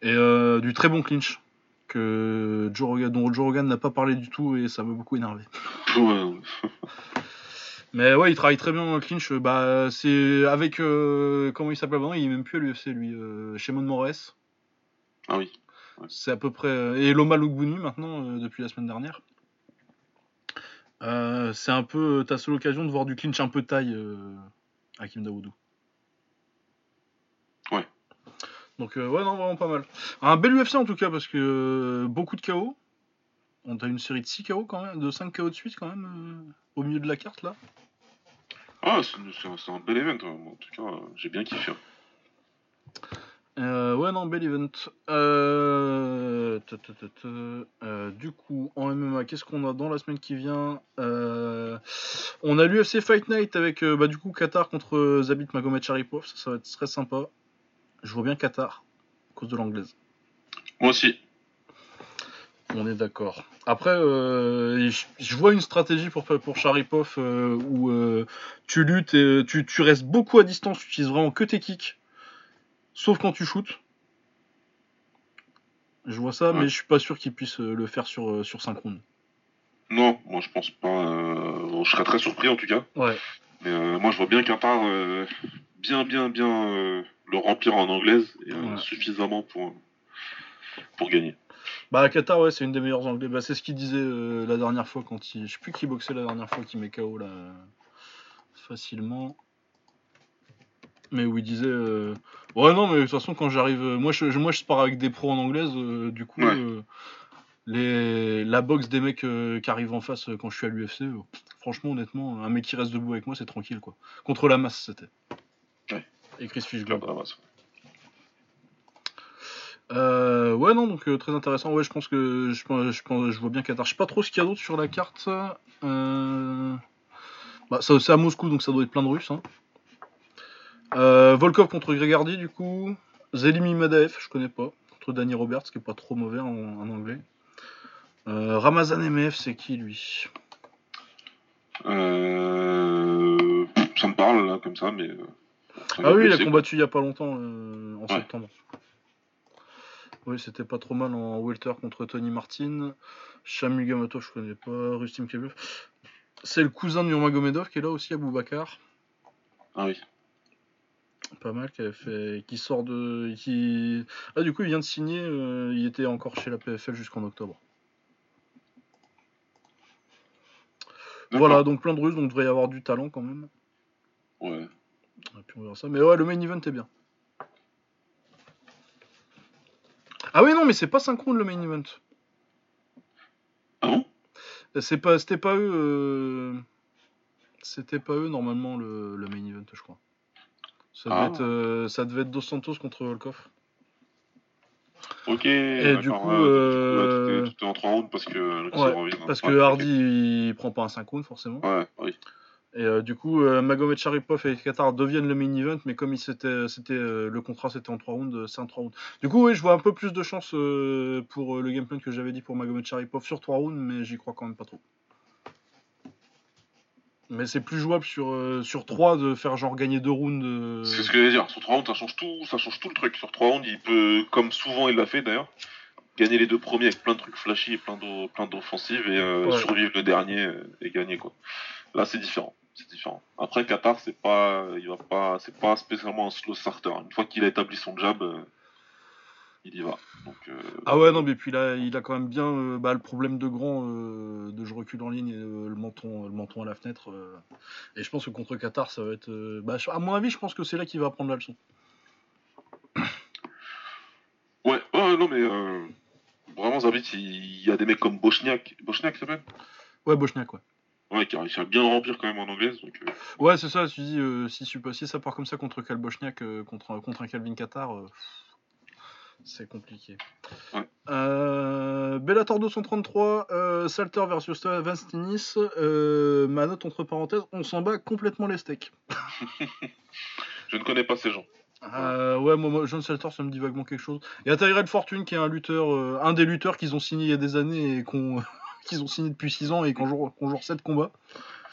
et euh, du très bon clinch que Joe Rogan, dont Joe Rogan n'a pas parlé du tout et ça m'a beaucoup énervé. Ouais, Mais ouais, il travaille très bien en clinch. Bah, c'est avec. euh, comment il s'appelle maintenant? Il est même plus à l'UFC, lui. Shimon Moraes. Ah oui. C'est à peu près. euh, Et Loma Lugbouni maintenant, euh, depuis la semaine dernière. Euh, c'est un peu ta seule occasion de voir du clinch un peu taille, euh, Hakim Daoudou. Ouais. Donc, ouais, non, vraiment pas mal. Un bel UFC en tout cas, parce que beaucoup de KO. On a une série de 6 KO quand même, de 5 KO de suite quand même, au milieu de la carte là. Ah, c'est un, bel event, hein. en tout cas, j'ai bien kiffé. Euh, ouais, non, bel event. Euh. Euh, du coup, en MMA, qu'est-ce qu'on a dans la semaine qui vient? Euh, On a l'UFC Fight Night avec euh, bah, du coup Qatar contre Zabit Magomed Sharipov. Ça, ça va être très sympa. Je vois bien Qatar à cause de l'anglaise. Moi aussi. On est d'accord. Après, euh, je, vois une stratégie pour, pour Sharipov où tu luttes et tu, tu restes beaucoup à distance, tu utilises vraiment que tes kicks, sauf quand tu shootes. Je vois ça, Ouais. mais je suis pas sûr qu'il puisse euh, le faire sur, euh, sur 5 rounds. Non, moi je pense pas. euh, Je serais très surpris en tout cas. Ouais. Mais euh, moi je vois bien Qatar euh, bien, bien, bien le remplir en anglaise et Ouais. suffisamment pour, pour gagner. Bah, Qatar, ouais, c'est une des meilleures anglais. Bah, c'est ce qu'il disait la dernière fois quand il. Je sais plus qui boxait la dernière fois qui met KO là. Facilement. Mais où il disait. euh, Ouais, non, mais de toute façon, quand j'arrive. euh, Moi je, moi, je pars avec des pros en anglaise, euh, du coup. Ouais. euh, les... La boxe des mecs qui arrivent en face quand je suis à l'UFC, franchement, honnêtement, un mec qui reste debout avec moi, c'est tranquille, quoi. Contre la masse, c'était. Ouais. Et Chris Fish. Euh, ouais, non, donc très intéressant. Ouais, je pense que je, pense- je, pense- je vois bien Qatar. Je sais pas trop ce qu'il y a d'autre sur la carte. Bah, c'est à Moscou, donc ça doit être plein de Russes. Hein. Euh, Volkov contre Gregardi, du coup. Zelimi Madaev, je connais pas. Contre Danny Roberts, qui est pas trop mauvais en, en anglais. Euh, Ramazan MF, c'est qui lui? Euh... Ça me parle là comme ça, mais. ça Ah oui, il a combattu il y a pas longtemps, euh, en Ouais. septembre. Oui, c'était pas trop mal en welter contre Tony Martin. Shamil Gamatov, je connais pas. Rustim Khabib. C'est le cousin de Nurmagomedov qui est là aussi, Aboubacar. quoi. Ah oui. Pas mal, qui, avait fait... qui sort de. Qui... Ah, du coup, il vient de signer. euh, il était encore chez la PFL jusqu'en octobre. Voilà, donc plein de Russes, donc devrait y avoir du talent quand même. Ouais. Et puis on verra ça. Mais ouais, le main event est bien. Ah oui, non, mais c'est pas synchrone le main event. Ah bon? C'est pas, c'était pas eux. euh, C'était pas eux normalement le, le main event, je crois. Ça devait, Ah. être, euh, ça devait être Dos Santos contre Volkov. Ok. Et du coup, euh, tout est- tout est en 3 rounds parce que. Ouais, revient, hein. Parce que. Hardy il prend pas un synchrone forcément. Ouais, oui. Et euh, du coup, euh, Magomed Sharipov et Qatar deviennent le main event, mais comme il c'était, euh, le contrat c'était en 3 rounds, euh, c'est un 3 rounds. Du coup, oui, je vois un peu plus de chance euh, pour euh, le game plan que j'avais dit pour Magomed Sharipov sur 3 rounds, mais j'y crois quand même pas trop. Mais c'est plus jouable sur, euh, sur 3 de faire genre gagner 2 rounds. euh, C'est ce que j'allais dire. Sur 3 rounds, ça change tout, ça change tout le truc. Sur 3 rounds, il peut, comme souvent il l'a fait d'ailleurs, gagner les deux premiers avec plein de trucs flashy et plein d'o- plein d'offensives et euh, Ouais. survivre le dernier et gagner quoi. Là, c'est différent. C'est différent. Après, Qatar, c'est pas, il va pas, c'est pas spécialement un slow starter. Une fois qu'il a établi son jab, il y va. Donc, euh, Ah ouais, non, mais puis là, il a quand même bien euh, bah, le problème de grand, euh, de je recule en ligne et le, menton, le menton à la fenêtre. et je pense que contre Qatar, ça va être. bah, à mon avis, je pense que c'est là qu'il va apprendre la leçon. <coughs> Ouais, ouais, non, mais vraiment, Zabit, il y a des mecs comme Bochniak. Bochniak, ça s'appelle Ouais, Bochniak, ouais. Ouais, qui a réussi à bien remplir quand même en anglaise. Donc, Ouais, c'est ça, tu dis, si, si, ça part comme ça contre Cal Bochniak, contre, un- contre un Calvin Qatar, c'est compliqué. Ouais. Euh, Bellator 233, euh, Salter versus Vance Tennis, euh, ma note entre parenthèses, on s'en bat complètement les steaks. <laughs> je ne connais pas ces gens. Euh, ouais, moi, moi, John Salter, ça me dit vaguement quelque chose. Il y a Tyrell Fortune qui est un lutteur, euh, un des lutteurs qu'ils ont signé il y a des années et qu'on <laughs> qu'ils ont signé depuis 6 ans et qu'on joue, qu'on joue 7 combats.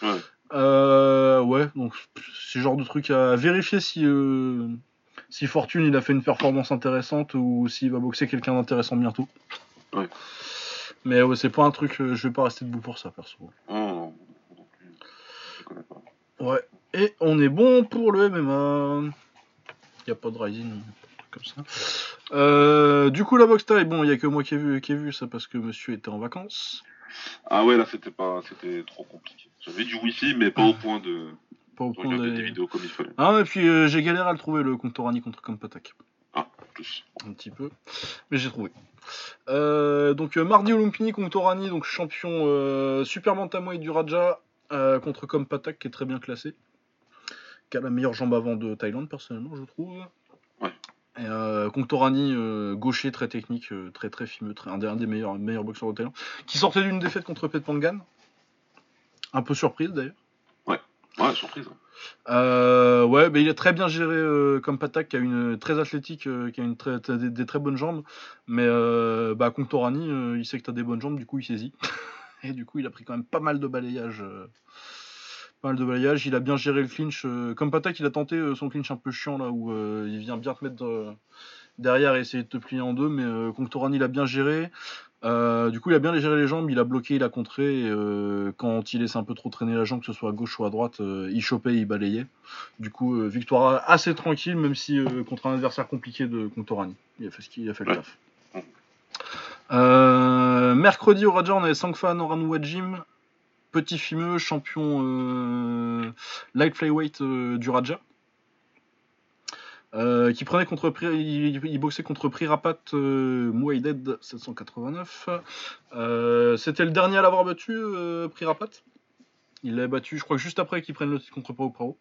Ouais. Euh, ouais, donc c'est genre de truc à vérifier si, si Fortune il a fait une performance intéressante ou s'il va boxer quelqu'un d'intéressant bientôt. Ouais. Mais ouais, c'est pas un truc, euh, je vais pas rester debout pour ça, perso. Oh, non, pas. Ouais, et on est bon pour le MMA. Il a pas de rising, comme ça. Euh, du coup, la boxe taille, bon, il y a que moi qui ai vu, qui ai vu ça parce que monsieur était en vacances. Ah ouais, là, c'était pas, c'était trop compliqué. J'avais du wifi, mais pas au point de, Des- vidéos comme il fallait. Ah, et puis euh, j'ai galéré à le trouver le Contorani contre Kompatak. Ah, plus. un petit peu, mais j'ai trouvé. Euh, donc euh, mardi Olympini Contorani, donc champion euh, super bantamweight du Raja contre Kompatak qui est très bien classé, qui a la meilleure jambe avant de Thaïlande personnellement je trouve. Ouais. Et Contorani, gaucher très technique, très très fimeux, très- un, des, un des meilleurs, meilleurs boxeurs de Thaïlande, qui sortait d'une défaite contre Pet Pangan. Un peu surprise d'ailleurs. Ouais, surprise. hein. Euh, ouais, mais il est très bien géré euh, comme Patak, qui a une très athlétique, euh, qui a une très, des, très bonnes jambes. Mais euh, bah, Contorani, euh, il sait que tu as des bonnes jambes, du coup il saisit. <laughs> Et du coup, il a pris quand même pas mal de balayage. euh, pas mal de balayage. Il a bien géré le clinch. comme Patak, il a tenté son clinch un peu chiant là, où il vient bien te mettre derrière et essayer de te plier en deux. Mais Contorani, il a bien géré. Euh, du coup, il a bien géré les jambes, il a bloqué, il a contré. Et, euh, quand il laissait un peu trop traîner la jambe, que ce soit à gauche ou à droite, euh, il chopait, il balayait. Du coup, victoire assez tranquille, même si contre un adversaire compliqué de Contorani. Il a fait ce qu'il a fait le taf. Mercredi au Raja, on avait Sangfa Noranwa Jim, petit fimeux champion light flyweight du Raja. Euh, qui prenait contre il, il boxait contre Prirapat euh, Muay Dead 789. Euh, C'était le dernier à l'avoir battu, euh, Prirapat. Il l'a battu, je crois juste après qu'il prenne le titre contre Pao Prao.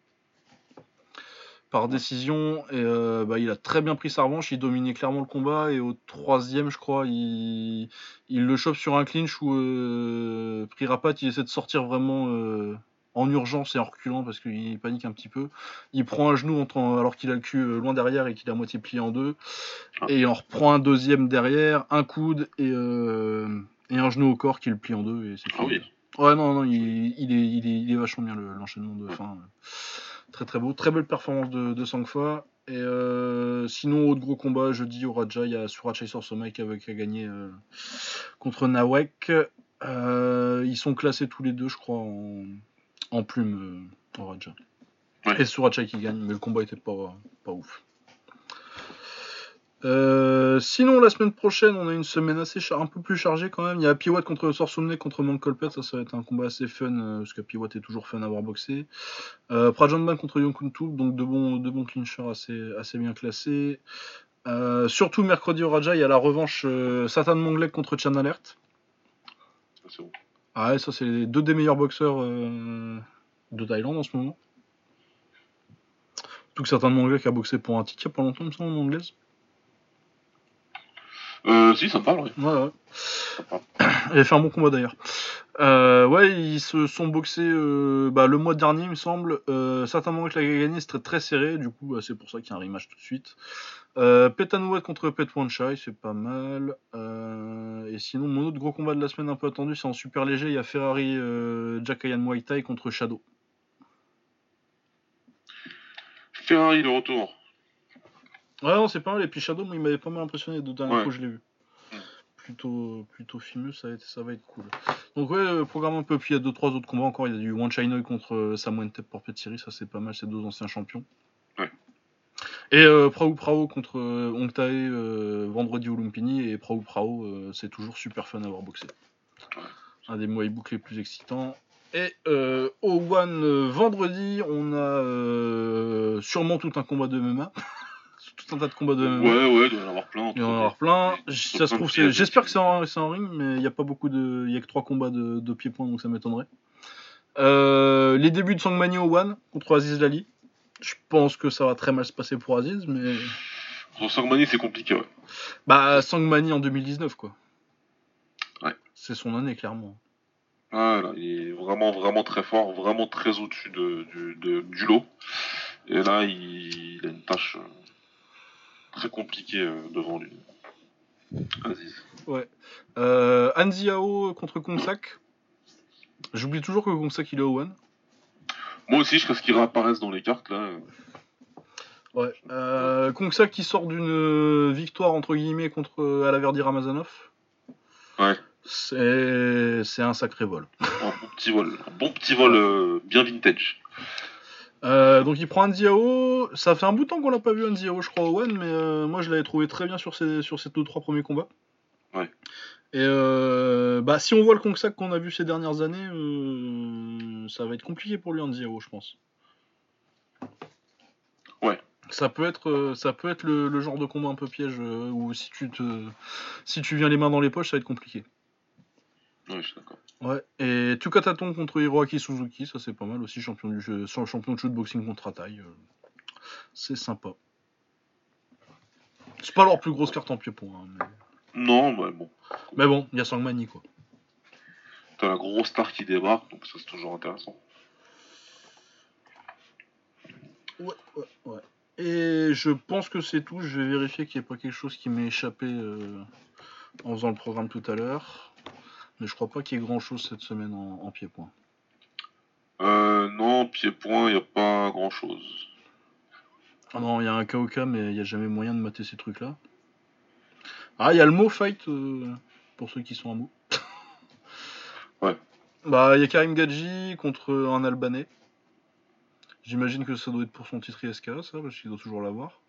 Par décision, et bah, il a très bien pris sa revanche, il dominait clairement le combat, et au troisième, je crois, il, il le chope sur un clinch où Prirapat il essaie de sortir vraiment en urgence et en reculant parce qu'il panique un petit peu. Il prend un genou alors qu'il a le cul euh, loin derrière et qu'il est à moitié plié en deux. Ah. Et il en reprend un deuxième derrière, un coude et, euh, et un genou au corps qui le plie en deux. Et c'est Ah oui. Ouais, non, non, il, il est, il, est, il est vachement bien le- l'enchaînement de fin. Très très beau. Très belle performance de, de Sangfa. Et euh, sinon, autre gros combat, jeudi au Raja, il y a Surachai Sorsomai qui a, qui a gagné euh, contre Nawek. Euh, ils sont classés tous les deux, je crois, en, en plume euh, au Raja. Ouais. Et Surachai qui gagne, mais le combat était pas, pas ouf. Euh, sinon, la semaine prochaine, on a une semaine assez char- un peu plus chargée quand même. Il y a Watt contre Sorsumne contre Monk Colpet. Ça, ça va être un combat assez fun euh, parce qu'Happy Watt est toujours fun à avoir boxé. Euh, Prajanban contre Yonkuntu, donc de bons, de bons clinchers assez, assez bien classés. Surtout mercredi au Raja, il y a la revanche Satan Monglek contre Chan Alert. Ça, c'est bon. Ah ouais, ça c'est les deux des meilleurs boxeurs euh, de Thaïlande en ce moment. Tout que Satan Monglek a boxé pour un a pas longtemps, en anglaise. Euh, si, ça me parle, oui. Ouais, ouais. Il <coughs> a fait un bon combat d'ailleurs. Euh, ouais, ils se sont boxés euh, bah, le mois dernier, il me semble. Euh, certainement que l'a gagné, c'était très serré. Du coup, bah, c'est pour ça qu'il y a un rematch tout de suite. Euh, Petanouet contre Pet Wanchai, c'est pas mal. Euh, et sinon, mon autre gros combat de la semaine un peu attendu, c'est en super léger. Il y a Ferrari euh, Jakayan Muay Thai contre Shadow. Ferrari, le retour. Ouais, non, c'est pas mal. Et puis Shadow, moi, il m'avait pas mal impressionné les deux dernières Ouais. fois que je l'ai vu. Plutôt, plutôt fimeux, ça va, être, ça va être cool. Donc, ouais, euh, programme un peu. Puis il y a deux, trois autres combats encore. Il y a du One China contre euh, Samoan Tep pour Petiri, ça c'est pas mal, c'est deux anciens champions. Ouais. Et euh, Prao Prao contre euh, Ongtae euh, vendredi au Lumpini. Et Prao Prao, c'est toujours super fun à avoir boxé. Ouais. Un des Muay Book les plus excitants. Et au One vendredi, on a sûrement tout un combat de MMA. <laughs> tout un tas de combats de. Ouais, ouais, il doit y en avoir plein. Il y en avoir plein. Ça se trouve, j'espère que c'est en, ring, mais il n'y a pas beaucoup de. Il y a que trois combats de, de pieds-points, donc ça m'étonnerait. Euh, les débuts de Sangmani au One contre Aziz Lali. Je pense que ça va très mal se passer pour Aziz, mais. Pour Sangmani, c'est compliqué, ouais. Bah, Sangmani en 2019, quoi. Ouais. C'est son année, clairement. Ah, là, il est vraiment, vraiment très fort, vraiment très au-dessus de, du, de- du lot. Et là, il, il a une tâche euh, très compliquée euh, devant lui. Aziz. Euh, Anziao contre Kongsak. J'oublie toujours que Kongsak il est au One. Moi aussi, jusqu'à ce qu'il réapparaisse dans les cartes, là. Ouais. Euh, Kongsak qui sort d'une euh, victoire entre guillemets contre euh, Alaverdi Ramazanov. Ouais. C'est c'est un sacré vol. Un bon petit vol. Un bon petit vol euh, bien vintage. Euh, donc il prend Anziao. Ça fait un bout de temps qu'on l'a pas vu Anziao, je crois, One, mais euh, moi je l'avais trouvé très bien sur ces sur ces deux trois premiers combats. Ouais. Et euh, bah si on voit le Kongsak qu'on a vu ces dernières années, ça va être compliqué pour lui Anziao, je pense. Ouais. Ça peut être, ça peut être le, le genre de combat un peu piège où si tu te, si tu viens les mains dans les poches, ça va être compliqué. Ouais, je suis d'accord. Ouais. Et Tukataton contre Hiroaki Suzuki, ça c'est pas mal aussi, champion du jeu, champion de shootboxing contre taille. c'est sympa. C'est pas leur plus grosse carte en pied-point, hein, mais... Non, bah bon. mais bon, il y a Sangmani quoi. T'as la grosse star qui débarque, donc ça c'est toujours intéressant. Ouais, ouais, ouais. Et je pense que c'est tout. Je vais vérifier qu'il n'y ait pas quelque chose qui m'est échappé euh, en faisant le programme tout à l'heure. Mais je crois pas qu'il y ait grand chose cette semaine en, en pied-point. Euh, non, pied-point, il a pas grand-chose. Ah non, il y a un KOK, mais il n'y a jamais moyen de mater ces trucs-là. Ah, il y a le mot fight euh, pour ceux qui sont à mot. <laughs> Ouais. Bah, il y a Karim Gadji contre un Albanais. J'imagine que ça doit être pour son titre ISK, ça, parce qu'il doit toujours l'avoir.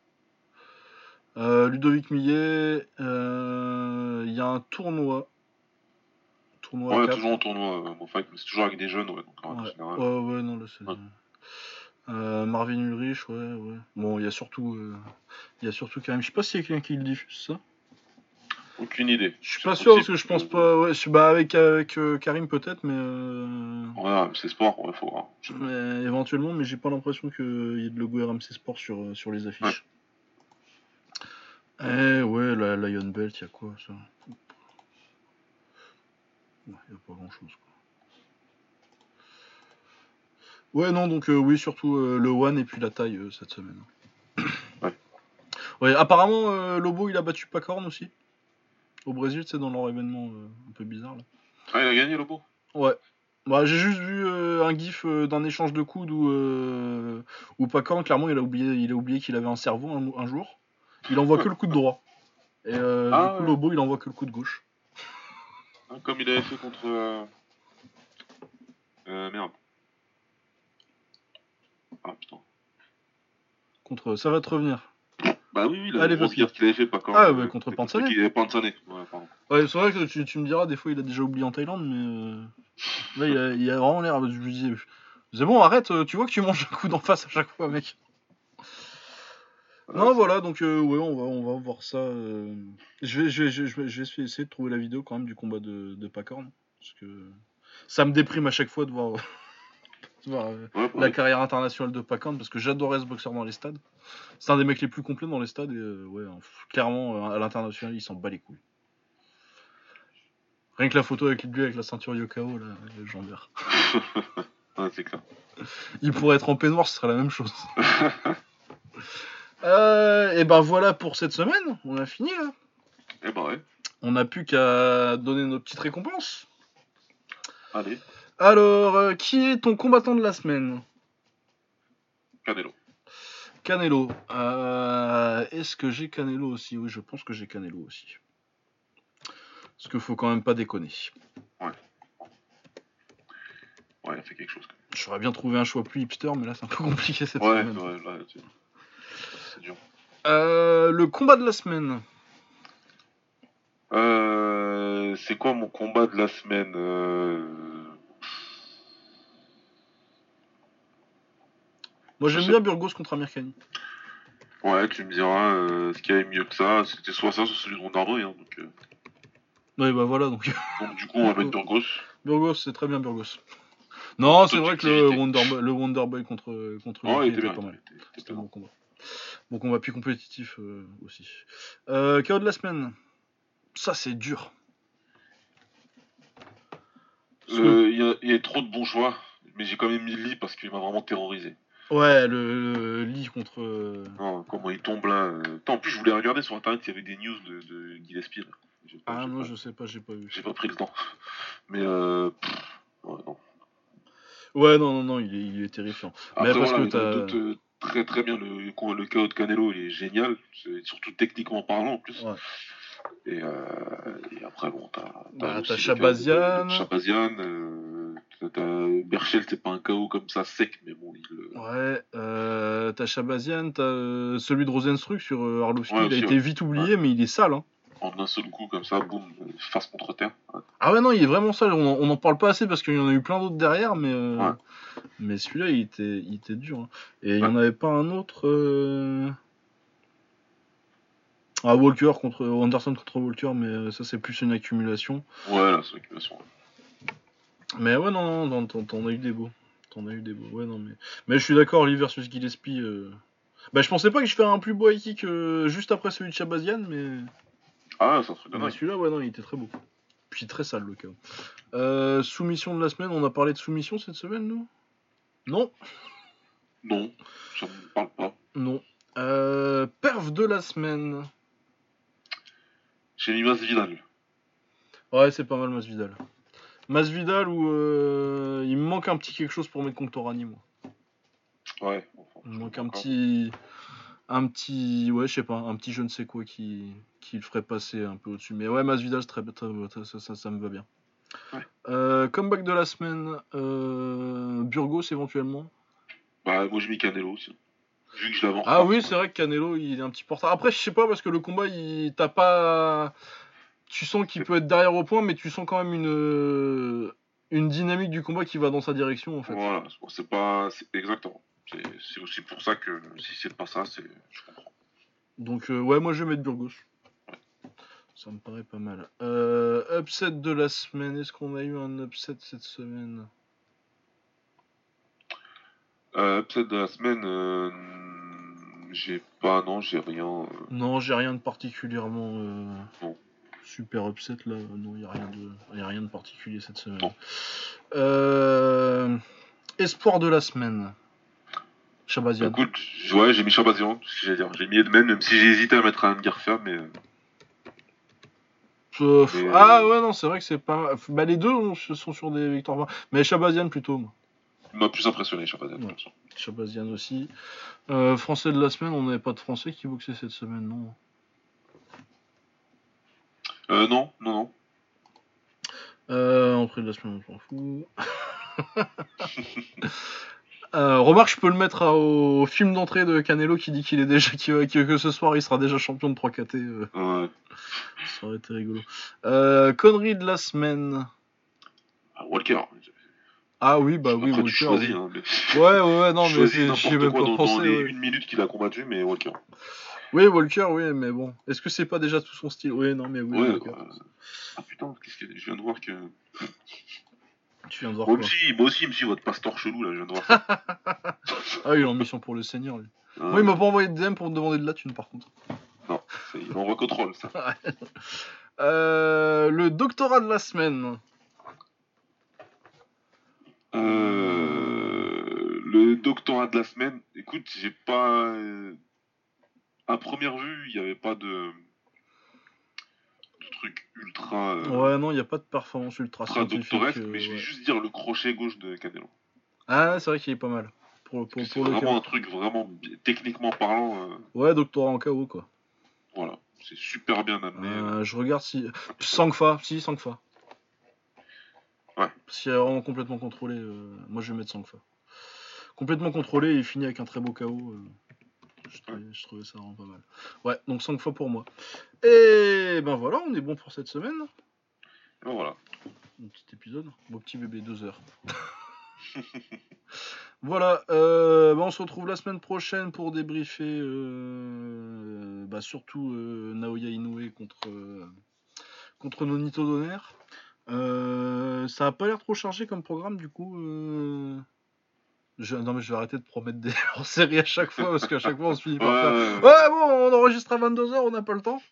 Euh, Ludovic Millet, euh, il y a un tournoi. Tournoi à Ouais, toujours en tournoi, enfin, c'est toujours avec des jeunes, ouais, donc en règle Ouais. générale. ouais, ouais, non, là c'est. Ouais. Euh, Marvin Ulrich, ouais, ouais. Bon, il y a surtout, euh, il y a surtout Karim. Je sais pas s'il y a quelqu'un qui le diffuse ça. Aucune idée. Je suis pas sûr parce que je pense pas. Ouais, je- bah avec avec euh, Karim peut-être, mais, Ouais, c'est sport, ouais, faut voir. mais éventuellement, mais j'ai pas l'impression qu'il y ait de logo RMC Sport sur sur les affiches. Eh ouais, la Lion Belt, il y a quoi ça? Il y a pas grand chose quoi. Ouais, non, donc euh, oui, surtout euh, le One et puis la taille euh, cette semaine. Ouais. <coughs> Ouais, apparemment, Lobo il a battu Pacorn aussi. Au Brésil, c'est dans leur événement un peu bizarre là. Ah, il a gagné, Lobo? Ouais. Bah, j'ai juste vu euh, un gif euh, d'un échange de coudes où, euh, où Pacorn, clairement, il a oublié qu'il avait un cerveau un, un jour. Il envoie que le coude droit. Et Ah, du coup. Lobo, il envoie que le coude gauche. Hein, Comme il avait fait contre. Euh... euh, merde. Ah putain. Contre, ça va te revenir. Bah oui, oui, la Allez, grosse vas-y. guerre qu'il avait fait, pas quand Ah, ouais, contre Pansané. Avait Pansané. Ouais, pardon. Ouais, c'est vrai que tu, tu me diras, des fois, il a déjà oublié en Thaïlande, mais euh, là, il a, il a vraiment l'air. Je lui dis, c'est bon, arrête, euh, tu vois que tu manges un coup d'en face à chaque fois, mec. Non, voilà, donc euh, ouais, on va, on va voir ça. euh, Je vais, je vais, je vais, je essayer de trouver la vidéo quand même du combat de, de Pacorn, parce que ça me déprime à chaque fois de voir, <laughs> de voir, euh, Ouais, la carrière internationale de Pacorn, parce que j'adorais ce boxeur dans les stades. C'est un des mecs les plus complets dans les stades, et euh, ouais, hein, clairement, euh, à l'international, il s'en bat les couilles. Rien que la photo avec lui avec la ceinture Yokao, là, légendaire. <laughs> Ouais, c'est clair. Il pourrait être en peignoir, ce serait la même chose. <laughs> Euh, et ben voilà pour cette semaine, on a fini là. Eh bah ouais. On n'a plus qu'à donner nos petites récompenses. Allez, Alors, euh, qui est ton combattant de la semaine? Canelo. Canelo. Euh, Est-ce que j'ai Canelo aussi? Oui, je pense que j'ai Canelo aussi. Parce qu'il faut quand même pas déconner. Ouais, il a fait quelque chose. J'aurais bien trouvé un choix plus hipster, mais là c'est un peu compliqué cette. Ouais, semaine. ouais, là, c'est c'est dur. Euh, le combat de la semaine. Euh, c'est quoi mon combat de la semaine euh... Moi j'aime bien Burgos contre Amirkani. Ouais, tu me diras ce qu'il y avait mieux que ça. C'était soit ça, soit celui de Rondarboy. Hein, donc, Oui, bah voilà, donc donc, du coup, on va mettre Burgos. Burgos, c'est très bien Burgos. Non, c'est vrai que le. Wonderboy, le Wonderboy contre, contre Oh, était pas mal. C'était un bon combat. Bon combat plus compétitif euh, aussi. Euh, KO de la semaine. Ça c'est dur. Euh, Il y, a- il y a trop de bons choix, mais j'ai quand même mis Lee parce qu'il m'a vraiment terrorisé. Ouais, le, le Lee contre. euh, Non, comment il tombe là. Attends, en plus, je voulais regarder sur internet s'il y avait des news de, de Gillespie. pas- Ah non, pas- je sais pas, j'ai pas vu. J'ai pas pris le temps. Mais euh, pff, ouais, non. Ouais, non, non, non, il est, il est terrifiant. Mais parce voilà, que t'as- très très bien. Le, le KO de Canelo, il est génial, surtout techniquement parlant en plus. Ouais. Et, euh, et après, bon, t'as. Bah, t'as de- Shabazian, euh, Berchel, c'est pas un KO comme ça sec, mais bon, il le. Ouais, euh, t'as Shabazian, t'as euh, celui de Rosenstruck sur euh, Arlovski, Ouais, il a été ouais. vite oublié, mais il est sale. Hein. En un seul coup, comme ça, boum, face contre terre. Ouais. Ah ouais, non, il est vraiment sale. On en, on en parle pas assez parce qu'il y en a eu plein d'autres derrière, mais, euh, Ouais. mais celui-là, il était, il était dur. hein. Et il y Ouais. en avait pas un autre. euh, Ah, Walker contre Anderson contre Walker, mais euh, ça, c'est plus une accumulation. Ouais, la circulation. Mais ouais, non, non, t'en- as eu des beaux. T'en as eu des beaux. Ouais, non, mais. Mais je suis d'accord, Lee versus Gillespie. euh, Bah, je pensais pas que je ferais un plus beau high kick euh, juste après celui de Shabazian, mais. Ah, c'est un truc de Mais dingue. celui-là, ouais, non, il était très beau. Puis très sale le cas. Euh, soumission de la semaine, on a parlé de soumission cette semaine, nous? Non Non, ça me parle pas. Non. Euh, perf de la semaine. J'ai mis Masvidal. Ouais, c'est pas mal, Masvidal. Masvidal, où euh, il me manque un petit quelque chose pour mettre Conctorani, moi. Ouais. enfin, Il me manque un pas petit. Un petit. Ouais, je sais pas, un petit je ne sais quoi qui, qui le ferait passer un peu au-dessus. Mais ouais, Masvidal, très, très, très- ça, ça, ça me va bien. Ouais. Euh, comeback de la semaine. euh, Burgos éventuellement? Bah, moi j'ai mis Canelo aussi. Vu que je l'avais en Ah oui, c'est vrai que Canelo, il est un petit retard. Après, je sais pas, parce que le combat, il t'as pas. Tu sens qu'il peut être derrière au point, mais tu sens quand même une. Une dynamique du combat qui va dans sa direction, en fait. Voilà, c'est pas. C'est exactement. C'est aussi pour ça que si c'est pas ça, c'est. Je comprends. Donc, euh, ouais, moi je vais mettre Burgos. Ça me paraît pas mal. Euh, upset de la semaine. Est-ce qu'on a eu un upset cette semaine? Euh, upset de la semaine, j'ai pas, non, j'ai rien. Non, j'ai rien de particulièrement super upset là. Non, il n'y a, rien de- y a rien de particulier cette semaine. Euh, espoir de la semaine. Shabazian. Écoute, ouais, j'ai mis Chabazian, ce que j'allais dire. J'ai mis Edmen, même si j'ai hésité à mettre un mais. euh, Euh, Mais- Ah ouais, non, c'est vrai que c'est pas. Bah, les deux on- sont sur des victoires. Mais Shabazian plutôt. moi. il m'a plus impressionné, Chabazian. Ouais. Shabazian aussi. Euh, français de la semaine, on n'avait pas de français qui boxait cette semaine, non? Euh, non, non, non. Euh, entrée de la semaine, on s'en fout. <laughs> <laughs> Euh, remarque, je peux le mettre à- au film d'entrée de Canelo qui dit qu'il est déjà va- que, que ce soir il sera déjà champion de 3 KT. euh, Euh, ça aurait été rigolo. Euh, connerie de la semaine. ah, Walker. Ah oui, bah oui, Walker. tu choisis, hein, mais... Ouais, ouais, ouais, non, <laughs> mais choisis c'est- j'y ai n'importe même quoi pas dans, pensé. dans les ouais. une minute qu'il a combattu, mais Walker. Oui, Walker, oui, mais bon. Est-ce que c'est pas déjà tout son style? Oui, non, mais oui. Ouais, Walker. euh, Ah putain, qu'est-ce que je viens de voir que. Tu viens de voir Moi aussi, moi aussi, suit votre pasteur chelou là, je viens de voir ça. <laughs> Ah, il est en mission pour le Seigneur, lui. Moi, il m'a pas envoyé de DM pour me demander de la thune, par contre. Non, il envoie contrôle ça. <laughs> Euh, le doctorat de la semaine. Euh, le doctorat de la semaine, écoute, j'ai pas. euh, À première vue, il n'y avait pas de. Truc ultra. euh, Ouais, non, il n'y a pas de performance ultra ultra doctoresque, euh, mais je vais ouais. juste dire le crochet gauche de Canelo. Ah, c'est vrai qu'il est pas mal. Pour, pour, C'est vraiment un truc vraiment techniquement parlant. euh, Ouais, doctorat en KO, quoi. voilà, c'est super bien amené. Euh, je regarde si. Sangfa, si, Sangfa. Ouais. Si elle est vraiment complètement contrôlé, euh, moi je vais mettre Sangfa. Complètement contrôlé et il finit avec un très beau KO. Je, trouvais, je trouvais ça vraiment pas mal. Ouais, donc Sangfa pour moi. Et ben voilà, on est bon pour cette semaine. Et voilà. Un petit épisode. Beau petit bébé, deux heures. <laughs> voilà, euh, bah, on se retrouve la semaine prochaine pour débriefer euh, bah, surtout euh, Naoya Inoue contre, contre Nonito Donner. Ça a pas l'air trop chargé comme programme du coup. Je- non mais je vais arrêter de promettre des <laughs> hors-séries à chaque fois parce qu'à chaque fois on se finit par Ouais, faire ouais, bon on enregistre à 22h, on n'a pas le temps.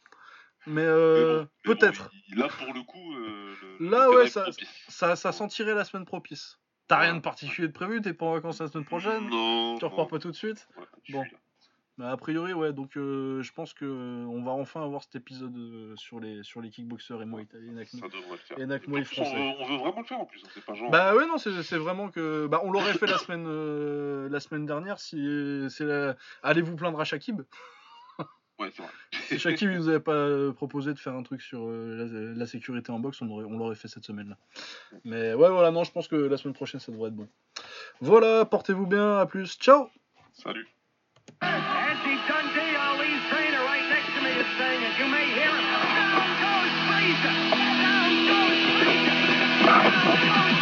Mais, euh, Mais bon, mais bon, peut-être. là, pour le coup, euh, le, Là, le ouais, ça-. Ça, ça sentirait la semaine propice. T'as rien de particulier de prévu, t'es pas en vacances la semaine prochaine, Non. tu repars pas tout de suite? Bon. suis là. Mais a priori, ouais, donc euh, je pense que euh, on va enfin avoir cet épisode euh, sur les sur les kickboxers et Thai et Nak- Ça devrait le faire. et Nak Muay En plus, on, français. veut, on veut vraiment le faire en plus, hein, c'est pas genre. Bah ouais, non, c'est vraiment que. Bah on l'aurait fait la semaine euh, la semaine dernière si c'est la... Allez vous plaindre à Shakib. Ouais, c'est vrai. <laughs> Si Shakib il nous avait pas proposé de faire un truc sur la, la sécurité en boxe, on aurait- on l'aurait fait cette semaine là. Mais ouais, voilà, non, je pense que la semaine prochaine ça devrait être bon. Voilà, portez-vous bien, à plus, ciao Salut. Andy Dundee, Ali's trainer, right next to me, is saying it. You may hear him. Down goes! Down goes! Down goes